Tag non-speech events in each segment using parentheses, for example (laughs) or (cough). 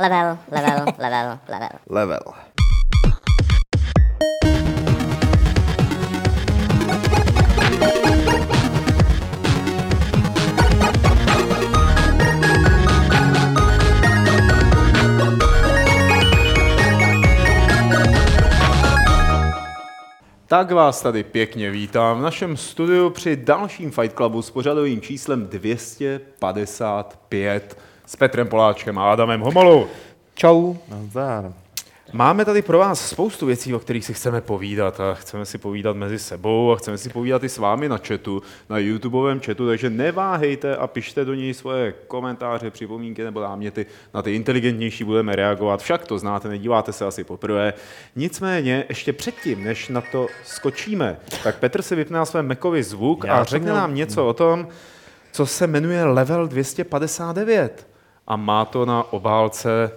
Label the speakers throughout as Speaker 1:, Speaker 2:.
Speaker 1: Level, level, (laughs) level, level.
Speaker 2: Level.
Speaker 3: Tak vás tady pěkně vítám v našem studiu při dalším Fight Clubu s pořadovým číslem 255 s Petrem Poláčkem a Adamem Homolou.
Speaker 4: Čau.
Speaker 2: Nazdar.
Speaker 3: Máme tady pro vás spoustu věcí, o kterých si chceme povídat a chceme si povídat mezi sebou a chceme si povídat i s vámi na chatu, na YouTubeovém chatu, takže neváhejte a pište do něj svoje komentáře, připomínky nebo náměty. Na ty inteligentnější budeme reagovat, však to znáte, nedíváte se asi poprvé. Nicméně, ještě předtím, než na to skočíme, tak Petr si vypne na svém Macovi zvuk
Speaker 2: Já
Speaker 3: a řekne
Speaker 2: měl-
Speaker 3: nám něco o tom, co se jmenuje Level 259 a má to na obálce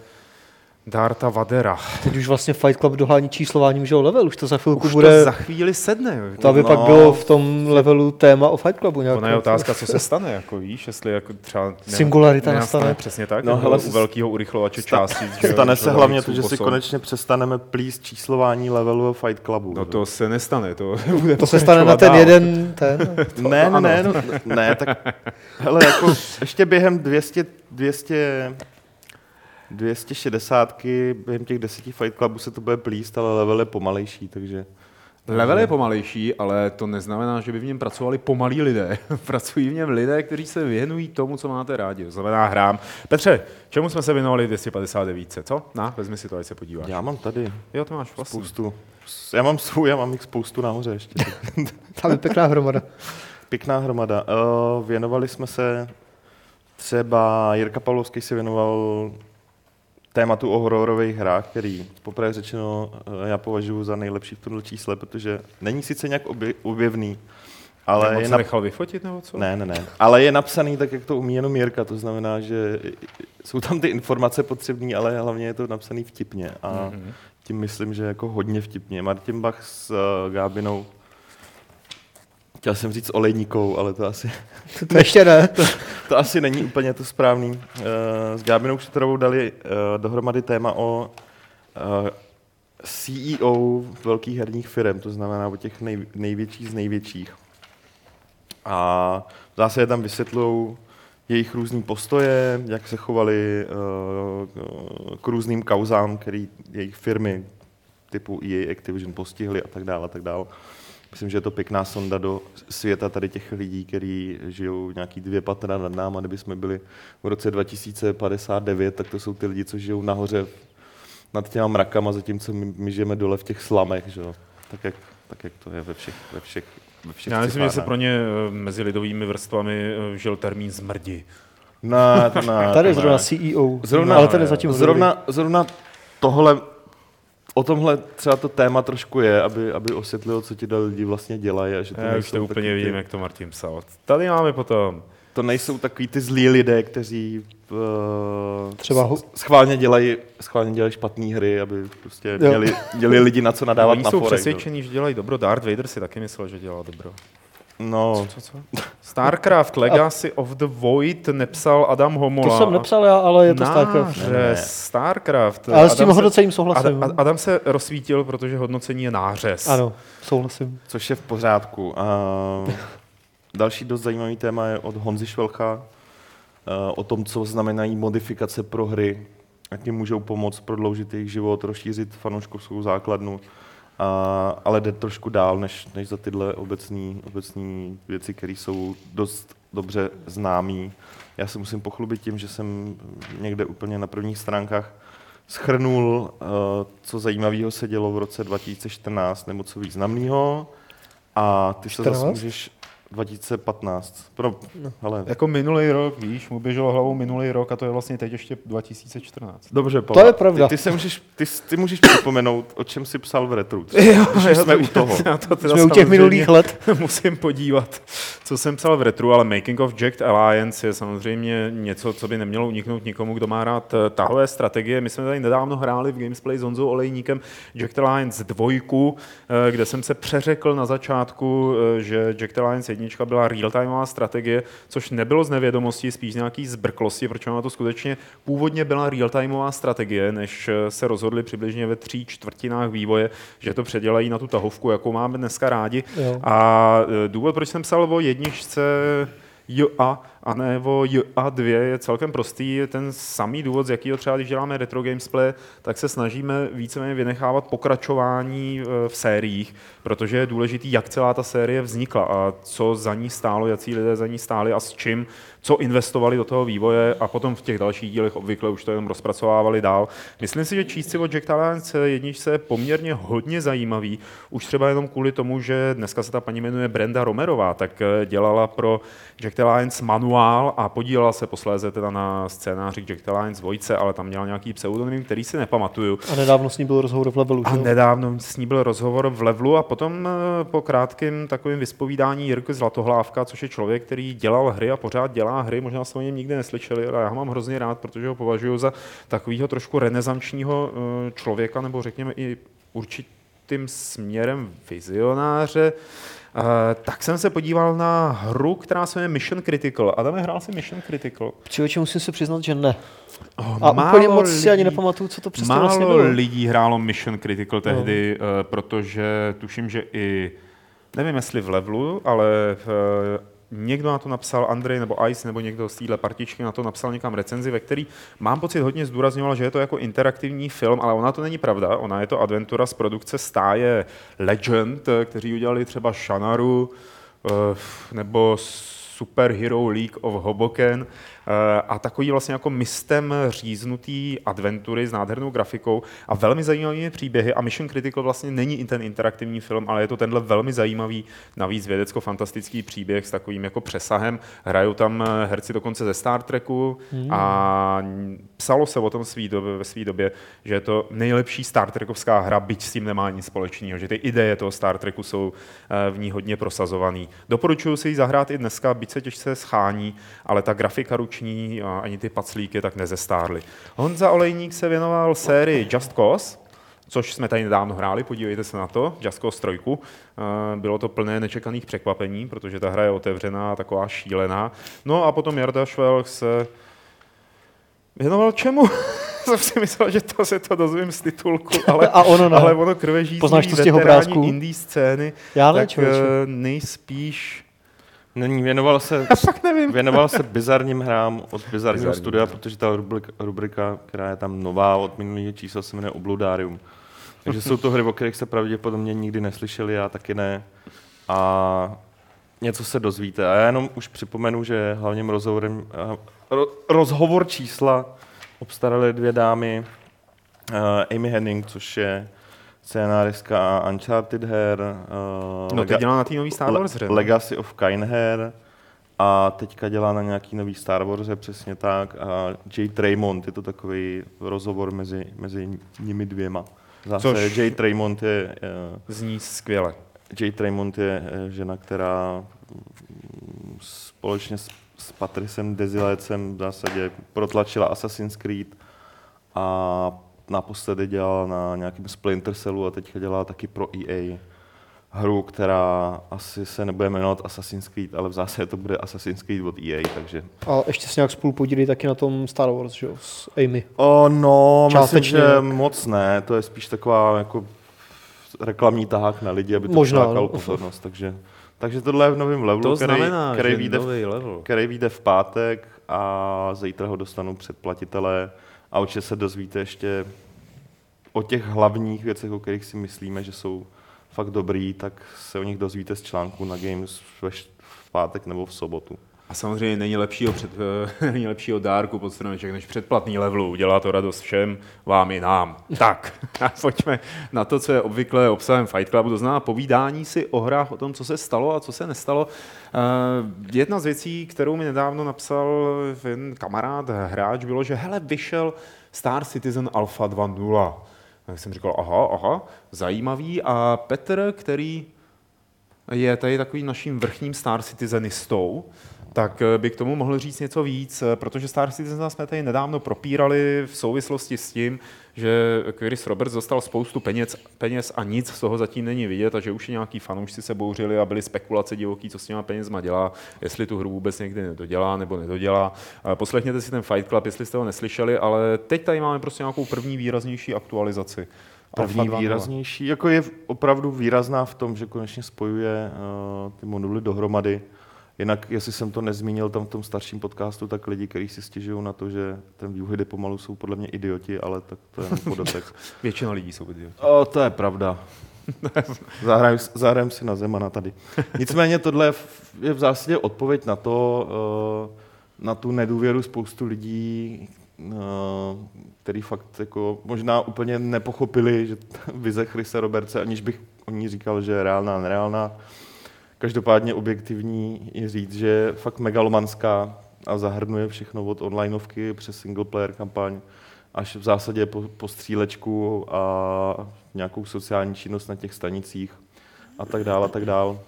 Speaker 3: Darta Vadera.
Speaker 4: Teď už vlastně Fight Club dohání číslováním, že jo, level, už to za chvilku
Speaker 3: Už
Speaker 4: bude,
Speaker 3: to za chvíli sedne. jo.
Speaker 4: to aby
Speaker 2: No.
Speaker 4: pak bylo v tom levelu téma o Fight Clubu nějak.
Speaker 3: Ona je otázka, co se (laughs) stane, jako víš, jestli jako třeba ne-
Speaker 4: Singularita
Speaker 3: nenastane
Speaker 4: nastane.
Speaker 3: Přesně tak,
Speaker 2: No, hele,
Speaker 3: u velkého urychlovače
Speaker 2: sta-
Speaker 3: částic. že
Speaker 2: Stane
Speaker 3: že
Speaker 2: se hlavně to, že si konečně přestaneme plíst číslování levelu Fight Clubu.
Speaker 3: No to se nestane, to (laughs) bude
Speaker 4: To se stane na ten
Speaker 3: dál.
Speaker 4: jeden, (laughs) ten.
Speaker 2: ne, ne, ne, no, ne, tak hele, jako ještě během 200, 200, 260 během těch deseti Fight Clubů se to bude plíst, ale level je pomalejší, takže...
Speaker 3: Level je pomalejší, ale to neznamená, že by v něm pracovali pomalí lidé. (laughs) Pracují v něm lidé, kteří se věnují tomu, co máte rádi. To znamená hrám. Petře, čemu jsme se věnovali v 259? Co? Na, vezmi si to, ať se podíváš.
Speaker 2: Já mám tady
Speaker 3: Jo, to máš vlastně.
Speaker 2: spoustu. Já mám svůj, já mám jich spoustu nahoře ještě. (laughs)
Speaker 4: Tam je pěkná hromada.
Speaker 2: Pěkná hromada. Uh, věnovali jsme se, třeba Jirka Pavlovský se věnoval tématu o hororových hrách, který poprvé řečeno eh, já považuji za nejlepší v tomto čísle, protože není sice nějak obje, objevný, ale je, nap...
Speaker 3: nechal vyfotit nebo co?
Speaker 2: ne, ne, ne. ale je napsaný tak, jak to umí jenom Jirka, to znamená, že jsou tam ty informace potřebné, ale hlavně je to napsaný vtipně a
Speaker 3: Mhm.
Speaker 2: tím myslím, že jako hodně vtipně. Martin Bach s uh, Gábinou Chtěl jsem říct olejníkou, ale to asi,
Speaker 4: To ještě ne. (laughs)
Speaker 2: to asi není úplně to správný. Uh, s Gábinou Kšetrovou dali uh, dohromady téma o uh, CEO velkých herních firm, to znamená o těch nej, největších z největších. A v zásadě tam vysvětlují jejich různý postoje, jak se chovali uh, k různým kauzám, který jejich firmy typu EA Activision postihly a tak dále, a tak dále. Myslím, že je to pěkná sonda do světa tady těch lidí, kteří žijou nějaký dvě patra nad náma. Kdyby jsme byli v roce 2059, tak to jsou ty lidi, co žijou nahoře nad těma mrakama, zatímco my, my žijeme dole v těch slamech, že? jo. Tak, jak, tak jak to je ve všech, ve všech, ve všech
Speaker 3: Já myslím, že se pro ně eh, mezi lidovými vrstvami eh, žil termín zmrdi.
Speaker 2: Ne, to ne,
Speaker 4: Tady je zrovna. CEO,
Speaker 2: Zrovna-
Speaker 4: ale ten je zatím
Speaker 2: Zrovna, zrovna tohle, o tomhle třeba to téma trošku je, aby, aby osvětlilo, co ti dali lidi vlastně dělají. A že to
Speaker 3: Já už to úplně vidím,
Speaker 2: ty,
Speaker 3: jak to Martin psal. Tady máme potom
Speaker 2: To nejsou takový ty zlí lidé, kteří uh,
Speaker 4: Třeba ho-
Speaker 2: schválně dělají, schválně dělají špatné hry, aby prostě
Speaker 4: Jo.
Speaker 2: měli, měli lidi na co nadávat
Speaker 3: Oni
Speaker 2: na
Speaker 3: jsou
Speaker 2: forek.
Speaker 3: přesvědčení, že dělají dobro. Darth Vader si taky myslel, že dělá dobro.
Speaker 2: No,
Speaker 3: Co, co? Starcraft Legacy of the Void nepsal Adam Homola.
Speaker 4: To jsem nepsal já, ale je to Starcraft.
Speaker 3: Nářez,
Speaker 2: Ne, ne.
Speaker 3: Starcraft.
Speaker 4: Ale s tím
Speaker 3: Adam se-
Speaker 4: hodnocením souhlasím.
Speaker 3: Adam, Adam se rozsvítil, protože hodnocení je nářez.
Speaker 4: Ano, souhlasím.
Speaker 2: což je v pořádku. A (laughs) další dost zajímavý téma je od Honzy Švelcha eh, o tom, co znamenají modifikace pro hry, jak jim můžou pomoct prodloužit jejich život, rozšířit fanouškovskou základnu, a, ale jde trošku dál, než, než za tyhle obecné obecný věci, které jsou dost dobře známý. Já se musím pochlubit tím, že jsem někde úplně na prvních stránkách schrnul, eh, co zajímavého se dělo v roce 2014, nebo co významného. A ty se
Speaker 4: 14?
Speaker 2: zase můžeš 2015. Pro, hele,
Speaker 3: Jako minulý rok, víš, mu běželo hlavou minulý rok a to je vlastně teď ještě 2014.
Speaker 2: dobře,
Speaker 4: To je pravda.
Speaker 2: Ty, ty, se můžeš, ty, ty můžeš připomenout, o čem jsi psal v retru. (laughs) Když už jsme u toho.
Speaker 3: Já to teda
Speaker 4: Jsme u těch minulých let. (laughs)
Speaker 3: musím podívat, co jsem psal v retru, ale Making of Jacked Alliance je samozřejmě něco, co by nemělo uniknout nikomu, kdo má rád eh, tahové strategie. My jsme tady nedávno hráli v Gamesplay s Honzou Olejníkem Jacked Alliance dvojku, eh, kde jsem se přeřekl na začátku, eh, že Jacked Alliance jednička byla real-timeová strategie, což nebylo z nevědomosti, spíš z nějaký zbrklosti, protože ona to skutečně původně byla real-timeová strategie, než se rozhodli přibližně ve tří čtvrtinách vývoje, že to předělají na tu tahovku, jakou máme dneska rádi.
Speaker 4: Jo.
Speaker 3: A e, důvod, proč jsem psal o jedničce JA a nebo JA2 je celkem prostý. Je ten samý důvod, z jakého třeba, když děláme retro gamesplay, tak se snažíme víceméně vynechávat pokračování e, v sériích, protože je důležitý, jak celá ta série vznikla a co za ní stálo, jaký lidé za ní stáli a s čím, co investovali do toho vývoje a potom v těch dalších dílech obvykle už to jenom rozpracovávali dál. Myslím si, že číst si o Jack Talents jedničce je poměrně hodně zajímavý, už třeba jenom kvůli tomu, že dneska se ta paní jmenuje Brenda Romerová, tak e, dělala pro Jack Talents manuál a podílela se posléze teda na scénáři Jack Talents Vojce, ale tam měla nějaký pseudonym, který si nepamatuju.
Speaker 4: A nedávno s ní byl rozhovor v levelu,
Speaker 3: A nedávno s ní byl rozhovor v Levelu a potom eh, po krátkém takovém vyspovídání Jirky Zlatohlávka, což je člověk, který dělal hry a pořád dělá hry, možná jste o něm nikdy neslyšeli, ale já ho mám hrozně rád, protože ho považuji za takového trošku renesančního eh, člověka, nebo řekněme i určitým směrem vizionáře. Uh, tak jsem se podíval na hru, která se jmenuje Mission Critical. Adame, hrál si Mission Critical?
Speaker 4: Člověče, musím se přiznat, že ne.
Speaker 3: Oh,
Speaker 4: A úplně moc si ani nepamatuju, co to přesně
Speaker 3: Málo
Speaker 4: vlastně bylo.
Speaker 3: lidí hrálo Mission Critical tehdy, no. protože tuším, že i, nevím jestli v levelu, ale v, někdo na to napsal, Andrej nebo Ice nebo někdo z téhle partičky na to napsal někam recenzi, ve který mám pocit hodně zdůrazňoval, že je to jako interaktivní film, ale ona to není pravda. Ona je to adventura z produkce stáje Legend, kteří udělali třeba Shanaru eh, nebo Super Hero League of Hoboken a takový vlastně jako mistem říznutý adventury s nádhernou grafikou a velmi zajímavými příběhy a Mission Critical vlastně není i ten interaktivní film, ale je to tenhle velmi zajímavý, navíc vědecko-fantastický příběh s takovým jako přesahem. Hrajou tam eh, herci dokonce ze Star Treku a psalo se o tom svý době, ve své době, že je to nejlepší Star Trekovská hra, byť s tím nemá nic společného, že ty ideje toho Star Treku jsou eh, v ní hodně prosazovaný. Doporučuji si ji zahrát i dneska, byť se těžce schání, ale ta grafika ruční a ani ty paclíky tak nezestárly. Honza Olejník se věnoval sérii Just Cause, což jsme tady nedávno hráli, podívejte se na to, Just Cause 3. Eh, Bylo to plné nečekaných překvapení, protože ta hra je otevřená, taková šílená. No a potom Jarda Švelch se věnoval čemu? (laughs) jsem si myslel, že to se to dozvím z titulku, (laughs) ale,
Speaker 4: A ono ne.
Speaker 3: ale ono krvežící
Speaker 4: Poznáš to z těch obrázků?
Speaker 3: indie scény,
Speaker 4: Já ne,
Speaker 3: tak eh, nejspíš
Speaker 2: Není, věnoval se,
Speaker 3: fakt nevím. (laughs)
Speaker 2: věnoval se bizarním hrám od bizarního
Speaker 3: Bizarní,
Speaker 2: studia,
Speaker 3: no.
Speaker 2: protože ta rubrika, rubrika, která je tam nová od minulého čísla, se jmenuje Obludarium. Takže jsou to hry, o kterých se pravděpodobně nikdy neslyšeli, já taky ne. A něco se dozvíte. A já jenom už připomenu, že hlavním rozhovorem, eh, ro, rozhovor čísla obstaraly dvě dámy, uh, Amy Henning, což je scénáristka Uncharted her, uh,
Speaker 3: No, teď dělá na té nový Star Wars hře, no.
Speaker 2: Legacy of Kain her a teďka dělá na nějaký nový Star Wars hře, přesně tak. A Jay Traymond, je to takový rozhovor mezi, mezi nimi dvěma. Zase
Speaker 3: Což-
Speaker 2: Jay Traymond je, uh,
Speaker 3: Zní skvěle.
Speaker 2: Jay Traymond je eh, žena, která mm, společně s, s Patricem Dezilecem v zásadě protlačila Assassin's Creed a naposledy dělala na nějakém Splinter Cellu a teďka dělá taky pro EA hru, která asi se nebude jmenovat Assassin's Creed, ale v zásadě to bude Assassin's Creed od EA, takže...
Speaker 4: A ještě se nějak spolu podílí taky na tom Star Wars, že jo, s Amy.
Speaker 2: O, no, myslím,
Speaker 4: Částečně,
Speaker 2: že
Speaker 4: tak.
Speaker 2: moc ne, to je spíš taková jako reklamní tahák na lidi, aby to
Speaker 4: Možná,
Speaker 2: přilákalo
Speaker 4: no.
Speaker 2: pozornost, takže... Takže tohle je v novém levelu,
Speaker 3: To
Speaker 2: který,
Speaker 3: znamená,
Speaker 2: který,
Speaker 3: že
Speaker 2: vyjde v,
Speaker 3: level.
Speaker 2: který vyjde v pátek a zítra ho dostanou předplatitelé a určitě se dozvíte ještě o těch hlavních věcech, o kterých si myslíme, že jsou fakt dobrý, tak se o nich dozvíte z článku na Games ve v pátek nebo v sobotu.
Speaker 3: A samozřejmě není lepšího, před, eh, (laughs) není lepšího dárku pod stromeček než předplatný levelu. Udělá to radost všem, vám i nám. Tak, (laughs) a pojďme na to, co je obvykle obsahem Fight Clubu, to znamená povídání si o hrách, o tom, co se stalo a co se nestalo. Eh, Jedna z věcí, kterou mi nedávno napsal jeden kamarád, hráč, bylo, že hele, vyšel Star Citizen Alpha 2.0. Tak jsem říkal, aha, aha, zajímavý. A Petr, který je tady takovým naším vrchním Star Citizenistou, tak eh, by k tomu mohl říct něco víc, eh, protože Star Citizen jsme tady nedávno propírali v souvislosti s tím, že Chris Roberts dostal spoustu peněz, peněz a nic z toho zatím není vidět a že už i nějaký fanoušci se bouřili a byly spekulace divoký, co s těma penězma dělá, jestli tu hru vůbec někdy nedodělá nebo nedodělá. Eh, Poslechněte si ten Fight Club, jestli jste ho neslyšeli, ale teď tady máme prostě nějakou první výraznější aktualizaci.
Speaker 2: První
Speaker 3: Alpha 2.0.
Speaker 2: výraznější, jako je opravdu výrazná v tom, že konečně spojuje uh, ty moduly dohromady. Jinak, jestli jsem to nezmínil tam v tom starším podcastu, tak lidi, kteří si stěžují na to, že ten vývoj jde pomalu, jsou podle mě idioti, ale tak to je jenom podatek. (laughs)
Speaker 3: Většina lidí jsou idioti.
Speaker 2: o, to je pravda. (laughs) Zahrajem, zahrajem si na Zemana tady. Nicméně tohle je v- zásadě odpověď na to, uh, na tu nedůvěru spoustu lidí, uh, který fakt jako možná úplně nepochopili, že (laughs) vize Chrise Robertse, aniž bych o ní říkal, že je reálná, nereálná. Každopádně objektivní je říct, že je fakt megalomanská a zahrnuje všechno od onlineovky přes single player kampaň až v zásadě po, po střílečku a nějakou sociální činnost na těch stanicích a tak dále, a tak dále.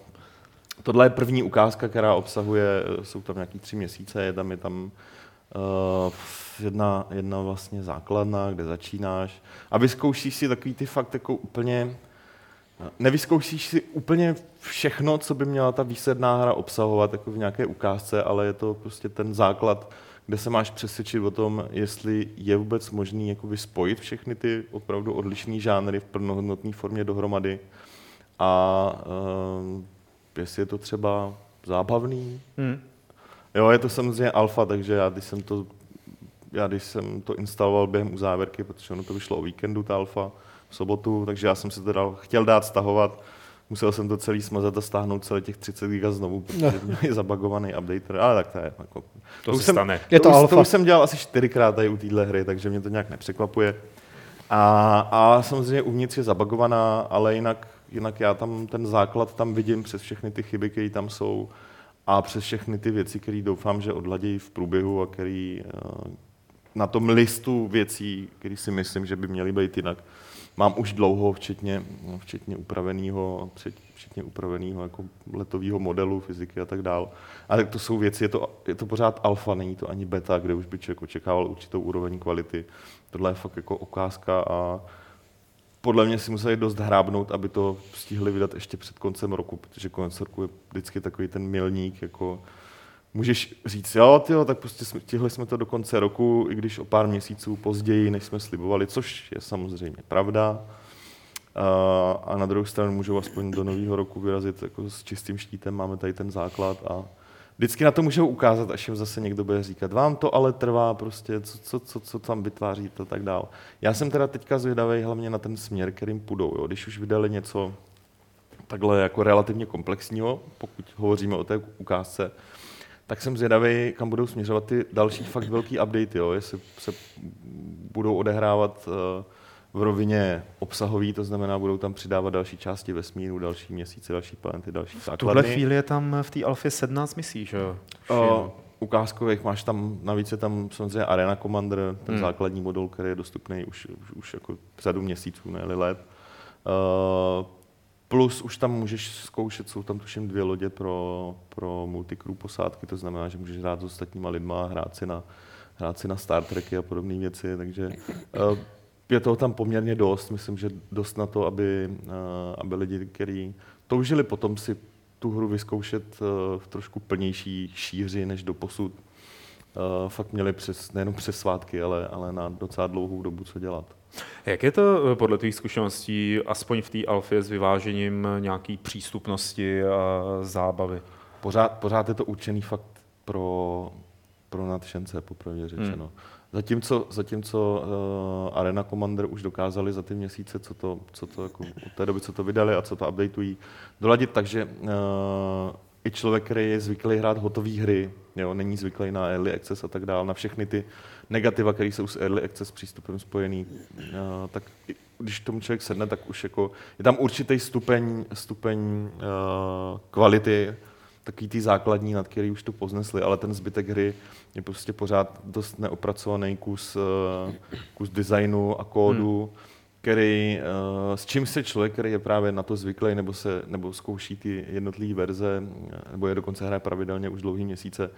Speaker 2: Tohle je první ukázka, která obsahuje, jsou tam nějaký tři měsíce, je tam, je tam uh, jedna, jedna vlastně základna, kde začínáš a vyzkoušíš si takový ty fakt jako úplně, nevyzkoušíš si úplně všechno, co by měla ta výsledná hra obsahovat jako v nějaké ukázce, ale je to prostě ten základ, kde se máš přesvědčit o tom, jestli je vůbec možný jakoby spojit všechny ty opravdu odlišné žánry v plnohodnotné formě dohromady a uh, jestli je to třeba zábavný.
Speaker 3: Hmm.
Speaker 2: Jo, je to samozřejmě alfa, takže já když jsem to, já když jsem to instaloval během uzávěrky, protože ono to vyšlo o víkendu, ta alfa, v sobotu, takže já jsem si to dal, chtěl dát stahovat, musel jsem to celý smazat a stáhnout celé těch 30 giga znovu, protože měli zabagovaný updater, ale tak to je jako...
Speaker 3: To,
Speaker 2: už
Speaker 3: se
Speaker 2: jsem,
Speaker 3: stane.
Speaker 4: Je to
Speaker 2: už,
Speaker 4: alfa.
Speaker 2: to už jsem dělal asi čtyřikrát tady u téhle hry, takže mě to nějak nepřekvapuje. A, a samozřejmě uvnitř je zabagovaná, ale jinak, jinak já tam ten základ tam vidím přes všechny ty chyby, které tam jsou a přes všechny ty věci, které doufám, že odladějí v průběhu a který eh, na tom listu věcí, které si myslím, že by měly být jinak, mám už dlouho, včetně, včetně upraveného, včetně upraveného jako letového modelu, fyziky a tak dál. Ale to jsou věci, je to, je to pořád alfa, není to ani beta, kde už by člověk očekával určitou úroveň kvality. Tohle je fakt jako okázka a podle mě si museli dost hrábnout, aby to stihli vydat ještě před koncem roku, protože konec roku je vždycky takový ten milník, jako můžeš říct, jo, tyjo, tak prostě stihli jsme to do konce roku, i když o pár měsíců později, než jsme slibovali, což je samozřejmě pravda. A, a na druhou stranu můžou aspoň do nového roku vyrazit jako s čistým štítem, máme tady ten základ a vždycky na to můžou ukázat, až jim zase někdo bude říkat, vám to ale trvá prostě, co, co, co, co tam vytváříte a tak dál. Já jsem teda teďka zvědavý hlavně na ten směr, kterým půjdou. Jo. Když už vydali něco takhle jako relativně komplexního, pokud hovoříme o té ukázce, tak jsem zvědavý, kam budou směřovat ty další fakt velký updaty, jo? jestli se budou odehrávat eh, v rovině obsahový, to znamená, budou tam přidávat další části vesmíru, další měsíce, další planety, další
Speaker 3: V tuhle
Speaker 2: základny.
Speaker 3: chvíli je tam v té alfě 17 misí, že jo?
Speaker 2: Uh, ukázkových máš tam, navíc je tam samozřejmě Arena Commander, ten
Speaker 3: hmm.
Speaker 2: základní modul, který je dostupný už, už, už jako řadu měsíců, ne let. Uh, plus už tam můžeš zkoušet, jsou tam tuším dvě lodě pro, pro multicrew posádky, to znamená, že můžeš hrát s ostatníma lidma, hrát si na, hrát si na Star Treky a podobné věci, takže uh, je toho tam poměrně dost, myslím, že dost na to, aby, uh, aby lidi, kteří toužili potom si tu hru vyzkoušet uh, v trošku plnější šíři než do posud, fakt měli přes, nejenom přes svátky, ale, ale na docela dlouhou dobu co dělat.
Speaker 3: Jak je to eh, podle tvých zkušeností, aspoň v té alfě, s vyvážením nějaký přístupnosti a zábavy?
Speaker 2: Pořád, pořád je to určený fakt pro, pro nadšence, popravdě řečeno. Hmm. Zatímco, zatímco uh, Arena Commander už dokázali za ty měsíce, co to, co to jako, od té doby, co to vydali a co to updateují, doladit tak, že uh, i člověk, který je zvyklý hrát hotové hry, jo, není zvyklý na early access a tak dále, na všechny ty negativa, které jsou s early access přístupem spojený, uh, tak když tomu člověk sedne, tak už jako je tam určitý stupeň, stupeň uh, kvality, takový ty základní, nad který už to poznesli, ale ten zbytek hry je prostě pořád dost neopracovaný kus, eh, kus designu a kódu. Hmm. Který, uh, s čím se člověk, který je právě na to zvyklý, nebo, se, nebo zkouší ty jednotlivé verze, eh, nebo je dokonce hraje pravidelně už dlouhý měsíce,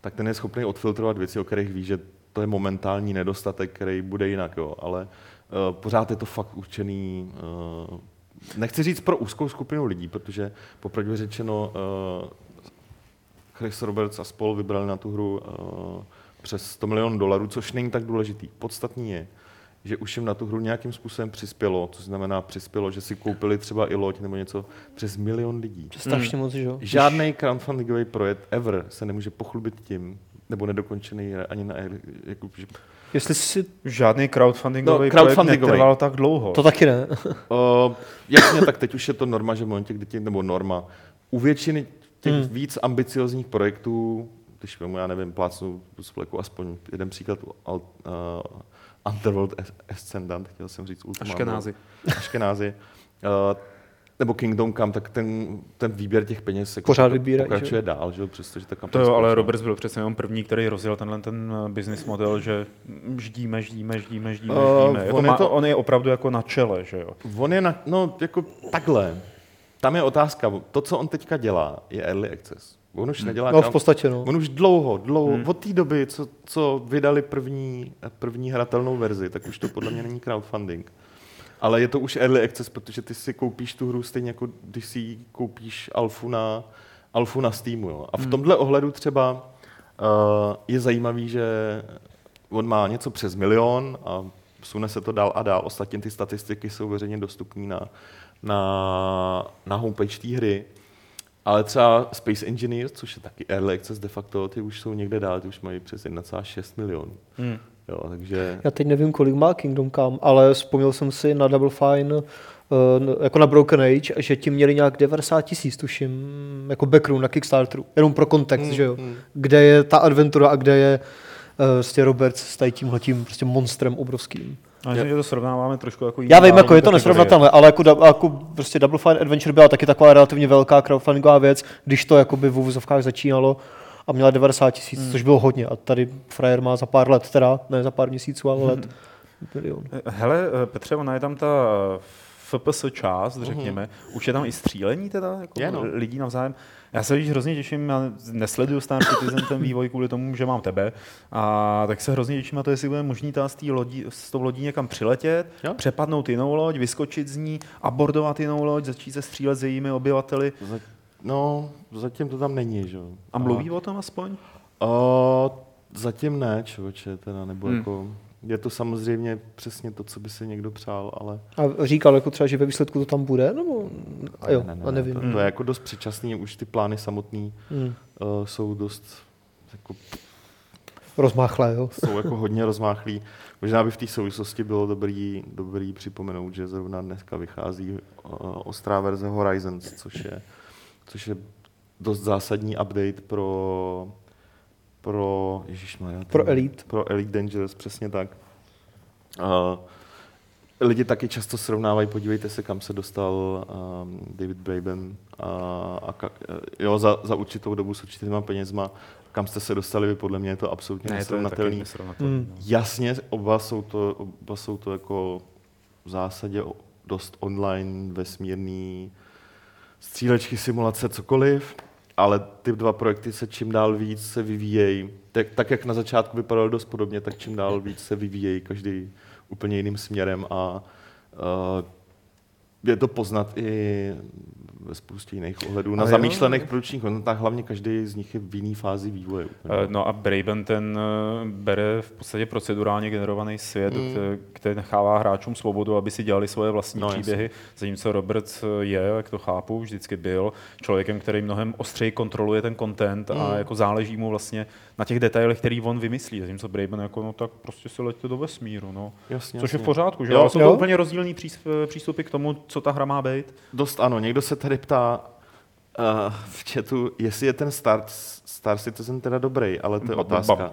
Speaker 2: tak ten je schopný odfiltrovat věci, o kterých ví, že to je momentální nedostatek, který bude jinak, jo. ale uh, pořád je to fakt určený, uh, nechci říct pro úzkou skupinu lidí, protože popravdě řečeno Chris Roberts a spol vybrali na tu hru přes 100 milionů dolarů, což není tak důležitý. Podstatný je, že už jim na tu hru nějakým způsobem přispělo, to znamená přispělo, že si koupili třeba i loď nebo něco přes milion lidí.
Speaker 4: To je strašně moc, že jo?
Speaker 2: Žádný crowdfundingový projekt ever se nemůže pochlubit tím, nebo nedokončený ani na jako, že,
Speaker 4: Jestli si...
Speaker 3: Žádný crowdfundingový
Speaker 2: No,
Speaker 3: projekt
Speaker 2: crowdfundingový.
Speaker 3: netrval tak dlouho.
Speaker 4: To taky ne.
Speaker 2: uh, (laughs) jasně, tak teď už je to norma, že v momentě, kdy ti, nebo norma, u většiny těch
Speaker 4: Hmm.
Speaker 2: hmm. víc ambiciozních projektů, když vemu, já nevím, plácnu z fleku aspoň jeden příklad, uh, Underworld Ascendant, chtěl jsem říct Ultima.
Speaker 3: Aškenázy.
Speaker 2: Aškenázy. Uh, (laughs) nebo Kingdom Come, tak ten, ten výběr těch peněz jako
Speaker 4: Pořád vybírají,
Speaker 2: pokračuje
Speaker 4: že?
Speaker 2: dál, že? jo, přestože ta
Speaker 3: To jo, ale. Roberts byl přece jenom první, který rozjel tenhle ten eh, business model, že ždíme, ždíme, ždíme, ždíme,
Speaker 2: Eh,
Speaker 3: ždíme. Jako
Speaker 2: on je
Speaker 3: má,
Speaker 2: to-
Speaker 3: on je opravdu jako na čele, že jo.
Speaker 2: On je na, no jako takhle. Tam je otázka, to, co on teďka dělá, je early access. On už nedělá
Speaker 4: No v podstatě, no.
Speaker 2: On už dlouho, dlouho, hmm. od té doby, co, co vydali první, první hratelnou verzi, tak už to podle mě není crowdfunding. Ale je to už early access, protože ty si koupíš tu hru stejně jako když si ji koupíš alfu na, alfu na Steamu. Jo. A v tomhle ohledu třeba uh, je zajímavý, že on má něco přes milion a sune se to dál a dál. Ostatně ty statistiky jsou veřejně dostupné na, na, na homepage té hry. Ale třeba Space Engineers, což je taky early access de facto, ty už jsou někde dál, ty už mají přes 1,6 milionů.
Speaker 3: Hmm.
Speaker 2: Jo, takže
Speaker 4: Já teď nevím, kolik má Kingdom Come, ale vzpomněl jsem si na Double Fine, uh, jako na Broken Age, že ti měli nějak 90 tisíc, tuším, jako backroom na Kickstarteru. Jenom pro kontext,
Speaker 2: Mm,
Speaker 4: že jo.
Speaker 2: mm.
Speaker 4: Kde je ta adventura a kde je uh, prostě Roberts s tady tímhletím prostě monstrem obrovským.
Speaker 3: A myslím, že to srovnáváme trošku jako
Speaker 4: Já vím, jako je to
Speaker 3: kategorie.
Speaker 4: nesrovnatelné, ale jako, jako prostě Double Fine Adventure byla taky taková relativně velká crowdfundingová věc, když to jakoby v uvozovkách začínalo a měla 90 tisíc,
Speaker 3: Hmm.
Speaker 4: což bylo hodně. A tady frajer má za pár let, teda ne za pár měsíců, ale
Speaker 3: Hmm. (laughs)
Speaker 4: let, milion.
Speaker 3: Hele, Petře, ona je tam ta FPS část, řekněme. Už je tam i střílení teda, jako
Speaker 2: Je, no.
Speaker 3: lidí navzájem. Já se víš, hrozně těším, já nesleduju Star Citizen ten (coughs) vývoj kvůli tomu, že mám tebe, a tak se hrozně těším na to, jestli bude možný ta té lodi, s tou lodí někam přiletět,
Speaker 2: Jo.
Speaker 3: přepadnout jinou loď, vyskočit z ní, abordovat jinou loď, začít se střílet s jejími obyvateli.
Speaker 2: za, no, zatím to tam není, že jo.
Speaker 3: A mluví o tom aspoň?
Speaker 2: A, zatím ne, člověče, teda, nebo
Speaker 3: hmm.
Speaker 2: jako, je to samozřejmě přesně to, co by si někdo přál, ale
Speaker 4: A říkal jako třeba, že ve výsledku to tam bude? Nebo... A jo,
Speaker 2: ne, ne,
Speaker 4: a nevím.
Speaker 2: To, to je jako dost předčasný, už ty plány samotný
Speaker 4: Hmm.
Speaker 2: uh, jsou dost jako,
Speaker 4: Rozmáchlé, jo.
Speaker 2: jsou jako hodně rozmáchlý. Možná by v té souvislosti bylo dobrý, dobrý připomenout, že zrovna dneska vychází uh, ostrá verze Horizons, což je, což je dost zásadní update pro pro, ježišmarja,
Speaker 4: Pro
Speaker 2: ten-
Speaker 4: Elite.
Speaker 2: Pro Elite Dangerous, přesně tak. Uh, lidi taky často srovnávají, podívejte se, kam se dostal um, David Braben a, a ka, jo, za, za určitou dobu s určitýma penězma, kam jste se dostali vy, podle mě je to absolutně
Speaker 3: Ne, to je taky
Speaker 2: nesrovnatelný.
Speaker 3: nesrovnatelný.
Speaker 4: Hmm.
Speaker 3: no.
Speaker 2: Jasně, oba jsou to, oba jsou to jako v zásadě dost online, vesmírný, střílečky, simulace, cokoliv, ale ty dva projekty se čím dál víc se vyvíjejí. Tak, tak jak na začátku vypadaly dost podobně, tak čím dál víc se vyvíjejí každý úplně jiným směrem a uh, je to poznat i ve spoustě jiných ohledů. Na
Speaker 3: Ale jo.
Speaker 2: zamýšlených produkčních hodnotách hlavně každý z nich je v jiný fázi vývoje. úplně.
Speaker 3: Eh, No a Braben ten eh, bere v podstatě procedurálně generovaný svět,
Speaker 2: Mm.
Speaker 3: který nechává hráčům svobodu, aby si dělali svoje vlastní
Speaker 2: No,
Speaker 3: příběhy, zatímco Robert je, jak to chápu, vždycky byl člověkem, který mnohem ostřeji kontroluje ten content mm. a
Speaker 2: Mm.
Speaker 3: jako záleží mu vlastně na těch detailech, který on vymyslí, zatímco Braben jako, no tak prostě se leďte do vesmíru, no.
Speaker 2: Jasně,
Speaker 3: Což je v
Speaker 2: jasně.
Speaker 3: pořádku, že
Speaker 2: Jo,
Speaker 3: jo? Ale jsou
Speaker 4: jo.
Speaker 3: to úplně rozdílný přís- přístupy k tomu, co ta hra má být.
Speaker 2: Dost ano. Někdo se tady ptá uh, v chatu, jestli je ten Star, Star Citizen teda dobrý, ale to je
Speaker 3: bam,
Speaker 2: otázka,
Speaker 3: bam.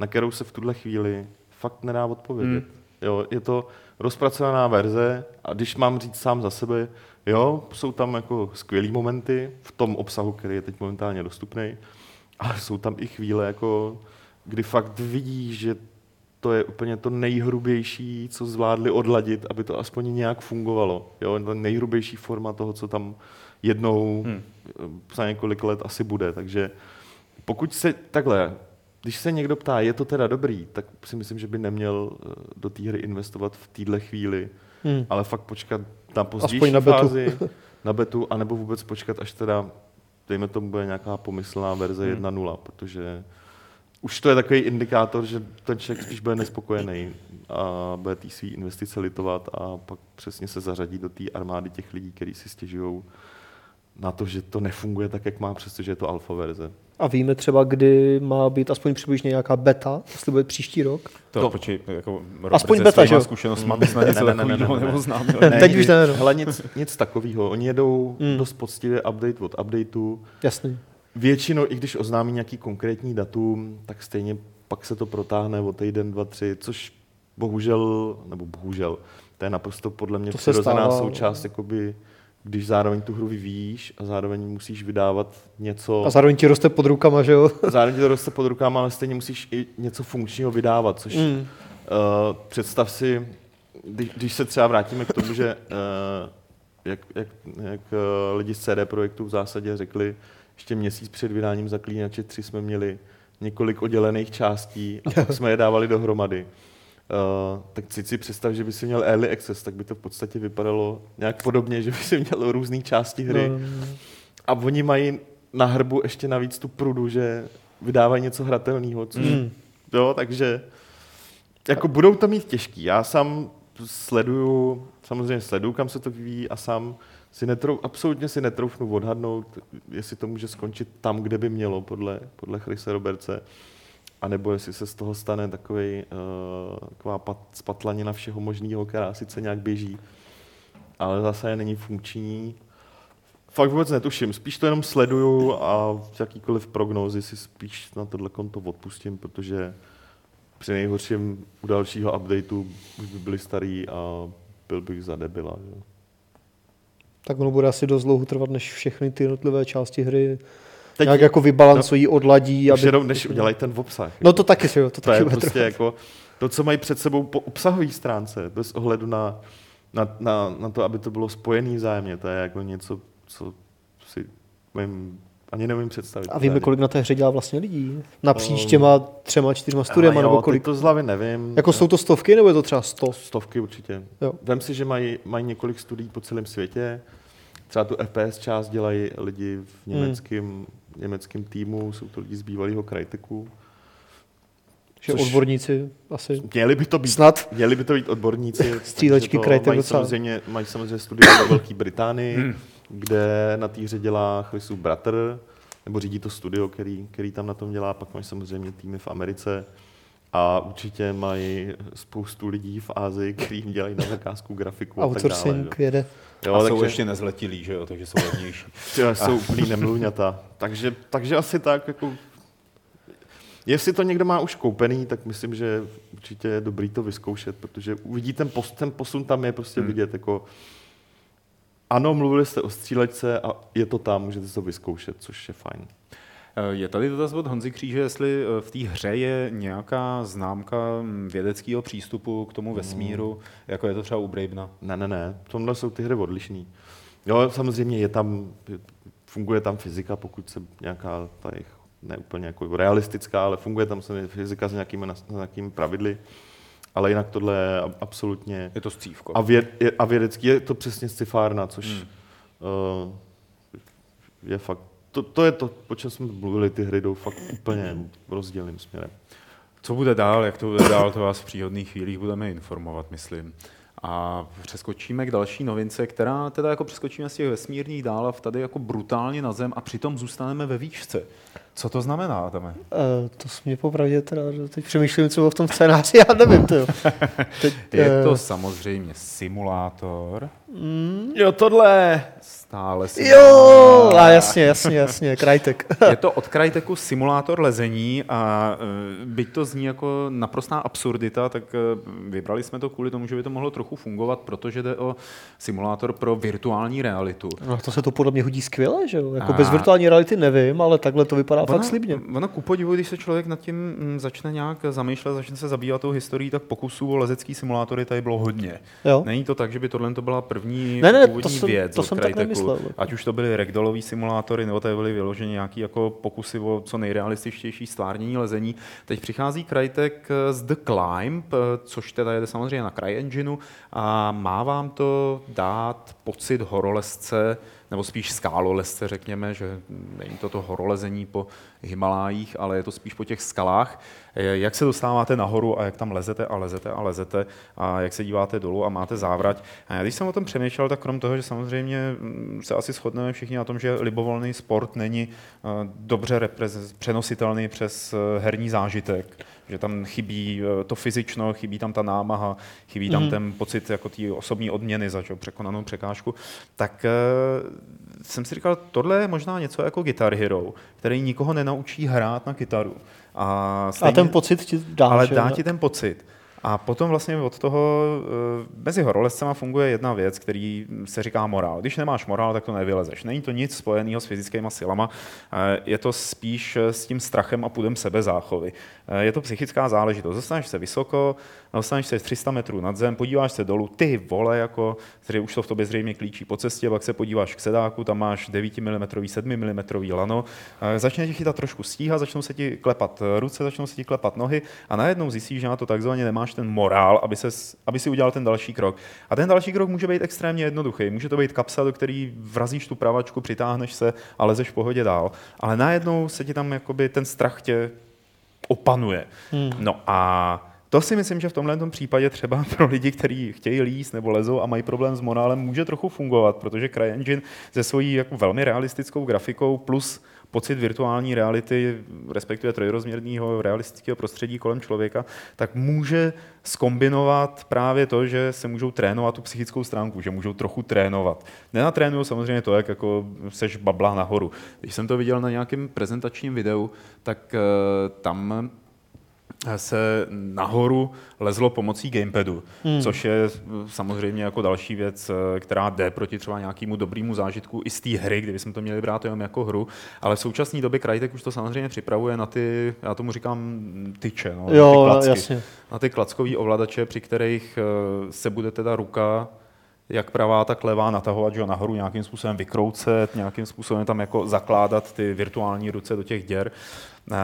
Speaker 2: na kterou se v tuhle chvíli fakt nedá odpovědět.
Speaker 3: Hmm.
Speaker 2: Jo, je to rozpracovaná verze a když mám říct sám za sebe, jo, jsou tam jako skvělý momenty v tom obsahu, který je teď momentálně dostupný, ale jsou tam i chvíle, jako, kdy fakt vidíš, že to je úplně to nejhrubější, co zvládli odladit, aby to aspoň nějak fungovalo. Jo? To nejhrubější forma toho, co tam jednou hmm. za několik let asi bude. Takže pokud se takhle, když se někdo ptá, je to teda dobrý, tak si myslím, že by neměl eh, do té hry investovat v téhle chvíli, hmm. ale fakt počkat na pozdější
Speaker 4: na
Speaker 2: fázi, (laughs) na betu, anebo vůbec počkat, až teda, dejme tomu, bude nějaká pomyslná verze hmm. 1.0, protože už to je takový indikátor, že ten člověk spíš bude nespokojený a bude té svý investice litovat a pak přesně se zařadí do té armády těch lidí, kteří si stěžují na to, že to nefunguje tak, jak má, přestože je to alfa verze.
Speaker 4: A víme třeba, kdy má být aspoň přibližně nějaká beta, jestli bude příští rok?
Speaker 3: To,
Speaker 2: To-
Speaker 3: počkej, jako
Speaker 4: Aspoň
Speaker 3: se
Speaker 4: beta, že jo?
Speaker 3: zkušenostma bys na něco
Speaker 2: Ne, ne, ne, ne, ne, ne.
Speaker 3: neoznámil. (laughs)
Speaker 4: Ne. Teď už ne.
Speaker 2: Ale nic, nic takového. Oni jedou
Speaker 4: Hmm.
Speaker 2: dost poctivě update od updateu.
Speaker 4: Jasný.
Speaker 2: Většinou, i když oznámí nějaký konkrétní datum, tak stejně pak se to protáhne o týden, dva, tři, což bohužel, nebo bohužel, to je naprosto podle mě
Speaker 4: To se
Speaker 2: přirozená
Speaker 4: stává.
Speaker 2: součást, jakoby, když zároveň tu hru vyvíjíš a zároveň musíš vydávat něco,
Speaker 4: A zároveň ti roste pod rukama, že jo? (laughs)
Speaker 2: zároveň ti to roste pod rukama, ale stejně musíš i něco funkčního vydávat, což
Speaker 4: Mm.
Speaker 2: uh, představ si, když, když se třeba vrátíme k tomu, že uh, jak, jak, jak uh, lidi z CD Projektu v zásadě řekli, ještě měsíc před vydáním Zaklínače 3 jsme měli několik oddělených částí a pak (laughs) jsme je dávali dohromady. Uh, tak si si představ, že by si měl early access, tak by to v podstatě vypadalo nějak podobně, že by si měl různé části hry.
Speaker 4: No, no, no.
Speaker 2: A oni mají na hrbu ještě navíc tu prudu, že vydávají něco hratelného. Což,
Speaker 4: Mm.
Speaker 2: Jo, takže jako budou to mít těžký. Já sám sleduju, samozřejmě sleduju, kam se to vyvíjí a sám si netrou, absolutně si netroufnu odhadnout, jestli to může skončit tam, kde by mělo, podle, podle Chrise Roberce, anebo jestli se z toho stane takový, uh, taková pat, spatlanina všeho možného, která sice nějak běží, ale zase není funkční. Fakt vůbec netuším, spíš to jenom sleduju a jakýkoliv prognózy si spíš na tohle konto odpustím, protože při nejhorším u dalšího updateu už by byli starý a byl bych za debila. Že?
Speaker 4: Tak ono bude asi dost dlouho trvat, než všechny ty jednotlivé části hry
Speaker 2: Teď
Speaker 4: nějak jako vybalancují, odladí.
Speaker 2: už jenom než udělají ten obsah.
Speaker 4: No to taky, že jo, to,
Speaker 2: to je
Speaker 4: taky bude
Speaker 2: prostě
Speaker 4: trvat.
Speaker 2: jako to, co mají před sebou po obsahové stránce, bez ohledu na, na, na, na to, aby to bylo spojené vzájemně. To je jako něco, co si nevím, ani nevím představit.
Speaker 4: A víme, kolik na té hře dělá vlastně lidí? Napříč
Speaker 2: Um,
Speaker 4: těma třema, čtyřma
Speaker 2: jo,
Speaker 4: nebo kolik?
Speaker 2: to z hlavy nevím.
Speaker 4: Jako jsou to stovky, nebo je to třeba sto?
Speaker 2: Stovky určitě.
Speaker 4: Jo.
Speaker 2: Vem si, že mají, mají několik studií po celém světě. Třeba tu FPS část dělají lidi v
Speaker 4: Hmm.
Speaker 2: Německém, týmu, jsou to lidi z bývalého Cryteku.
Speaker 4: Že
Speaker 2: Což-
Speaker 4: odborníci asi.
Speaker 2: Měli by to být,
Speaker 4: Snad.
Speaker 2: měli by to být odborníci. (laughs)
Speaker 4: Střílečky Crytek
Speaker 2: mají
Speaker 4: docela.
Speaker 2: samozřejmě, mají samozřejmě studia ve Velké Británii, kde na té hře dělá Chrisův bratr, nebo řídí to studio, který, který tam na tom dělá, pak mají samozřejmě týmy v Americe a určitě mají spoustu lidí v Ázii, kteří jim dělají na zakázku grafiku a tak dále.
Speaker 4: Jede.
Speaker 2: Jo,
Speaker 3: a jsou
Speaker 2: takže
Speaker 3: ještě nezletilí, že jo, takže jsou levnější. (laughs)
Speaker 2: jsou úplný nemluvňata. Takže, takže asi tak, jako, jestli to někdo má už koupený, tak myslím, že určitě je dobrý to vyzkoušet, protože uvidí ten, pos, ten posun tam je prostě
Speaker 3: Hmm.
Speaker 2: vidět, jako ano, mluvili jste o střílečce a je to tam, můžete to vyzkoušet, což je fajn.
Speaker 3: Eh, Je tady dotaz od Honzy Kříže, jestli eh, v té hře je nějaká známka mm, vědeckého přístupu k tomu vesmíru, jako je to třeba u Bravena.
Speaker 2: Ne, ne, ne, v tomhle jsou ty hry odlišný. Jo, samozřejmě je tam, funguje tam fyzika, pokud se nějaká ta jejich, ne úplně jako realistická, ale funguje tam samozřejmě fyzika s nějakými, nějakými pravidly, ale jinak tohle je ab- absolutně
Speaker 3: Je to scívko.
Speaker 2: a, věd, je, a vědecký je to přesně scifárna, což
Speaker 3: Hmm.
Speaker 2: hmm. uh, je fakt, to, to je to, po čem jsme mluvili, ty hry jdou fakt úplně rozdílným směrem.
Speaker 3: Co bude dál, jak to bude dál, to vás v příhodných chvílích budeme informovat, myslím. A přeskočíme k další novince, která teda jako přeskočíme z těch vesmírných dálav tady jako brutálně na zem a přitom zůstaneme ve výšce. Co to znamená, Adame?
Speaker 4: Uh, to jsi mě popravdě teda, teď přemýšlím, co bylo v tom scénáři, já nevím, to. (laughs) Teď,
Speaker 3: Je
Speaker 4: eh,
Speaker 3: to samozřejmě simulátor,
Speaker 2: Jo, tohle!
Speaker 3: Stále
Speaker 4: Jo, a jasně, jasně, jasně, Krajtek. (laughs)
Speaker 3: Je to od Cryteku simulátor lezení a e, byť to zní jako naprostá absurdita, tak e, vybrali jsme to kvůli tomu, že by to mohlo trochu fungovat, protože jde o simulátor pro virtuální realitu.
Speaker 4: No to se to podle mě hodí skvěle, že jo? Jako
Speaker 3: A-
Speaker 4: bez virtuální reality nevím, ale takhle to vypadá vypadá fakt slibně.
Speaker 3: Ono ku podivu, když se člověk nad tím mm, začne nějak zamýšlet, začne se zabývat tou historií, tak pokusů o lezecký simulátory tady bylo hodně.
Speaker 4: Jo.
Speaker 3: Není to tak, že by tohle to byla první
Speaker 4: Ne, ne, to jsem-
Speaker 3: věc
Speaker 4: to jsem tak
Speaker 3: Cryteku.
Speaker 4: Nemyslel.
Speaker 3: Ať už to byly ragdollový simulátory, nebo to byly vyloženě nějaký jako pokusy o co nejrealističtější stvárnění lezení. Teď přichází Crytek eh, z The Climb, eh, což teda jede samozřejmě na CryEngineu a má vám to dát pocit horolezce, nebo spíš skálolezce, řekněme, že není to to horolezení po Himalájích, ale je to spíš po těch skalách. Eh, Jak se dostáváte nahoru a jak tam lezete a lezete a lezete a jak se díváte dolů a máte závrať. A já když jsem o tom přemýšlel, tak krom toho, že samozřejmě mm, se asi shodneme všichni na tom, že libovolný sport není eh, dobře přenositelný přes eh, herní zážitek, že tam chybí to fyzično, chybí tam ta námaha, chybí tam mm. ten pocit jako té osobní odměny za překonanou překážku, tak jsem si říkal, tohle je možná něco jako Guitar Hero, který nikoho nenaučí hrát na kytaru. A,
Speaker 4: A
Speaker 3: stejně-
Speaker 4: ten pocit ti dá,
Speaker 3: ale dá ti ten pocit. A potom vlastně od toho, eh, mezi horolezcema funguje jedna věc, který se říká morál. Když nemáš morál, tak to nevylezeš. Není to nic spojeného s fyzickými silama, eh, je to spíš eh, s tím strachem a půdem sebezáchovy. Je to psychická záležitost. Dostaneš se vysoko, dostaneš se 300 metrů nad zem, podíváš se dolů, ty vole, jako, zřejmě už to v tobě zřejmě klíčí po cestě, pak se podíváš k sedáku, tam máš 9 mm, 7 mm lano, začne ti chytat trošku stíha, začnou se ti klepat ruce, začnou se ti klepat nohy a najednou zjistíš, že na to takzvaně nemáš ten morál, aby, ses, aby si udělal ten další krok. A ten další krok může být extrémně jednoduchý. Může to být kapsa, do který vrazíš tu pravačku, přitáhneš se a lezeš v pohodě dál. Ale najednou se ti tam jakoby ten strach tě opanuje. Hmm. No a to si myslím, že v tomhle tom případě třeba (laughs) pro lidi, kteří chtějí líst nebo lezou a mají problém s morálem, může trochu fungovat, protože CryEngine se svojí jako velmi realistickou grafikou plus pocit virtuální reality, respektive trojrozměrného realistického prostředí kolem člověka, tak může skombinovat právě to, že se můžou trénovat tu psychickou stránku, že můžou trochu trénovat. Nenatrénují samozřejmě to, jak jako seš babla nahoru. Když jsem to viděl na nějakém prezentačním videu, tak uh, tam se nahoru lezlo pomocí gamepadu, hmm. což je samozřejmě jako další věc, eh, která jde proti třeba nějakému dobrému zážitku i z té hry, kdyby jsme to měli brát jenom jako hru, ale v současné době Crytek už to samozřejmě připravuje na ty, já tomu říkám tyče, no,
Speaker 4: Jo,
Speaker 3: na ty klacky,
Speaker 4: jasně.
Speaker 3: na ty klackové ovladače, při kterých eh, se bude teda ruka jak pravá, tak levá natahovat, že jo, nahoru nějakým způsobem vykroucet, nějakým způsobem tam jako zakládat ty virtuální ruce do těch děr. Eh,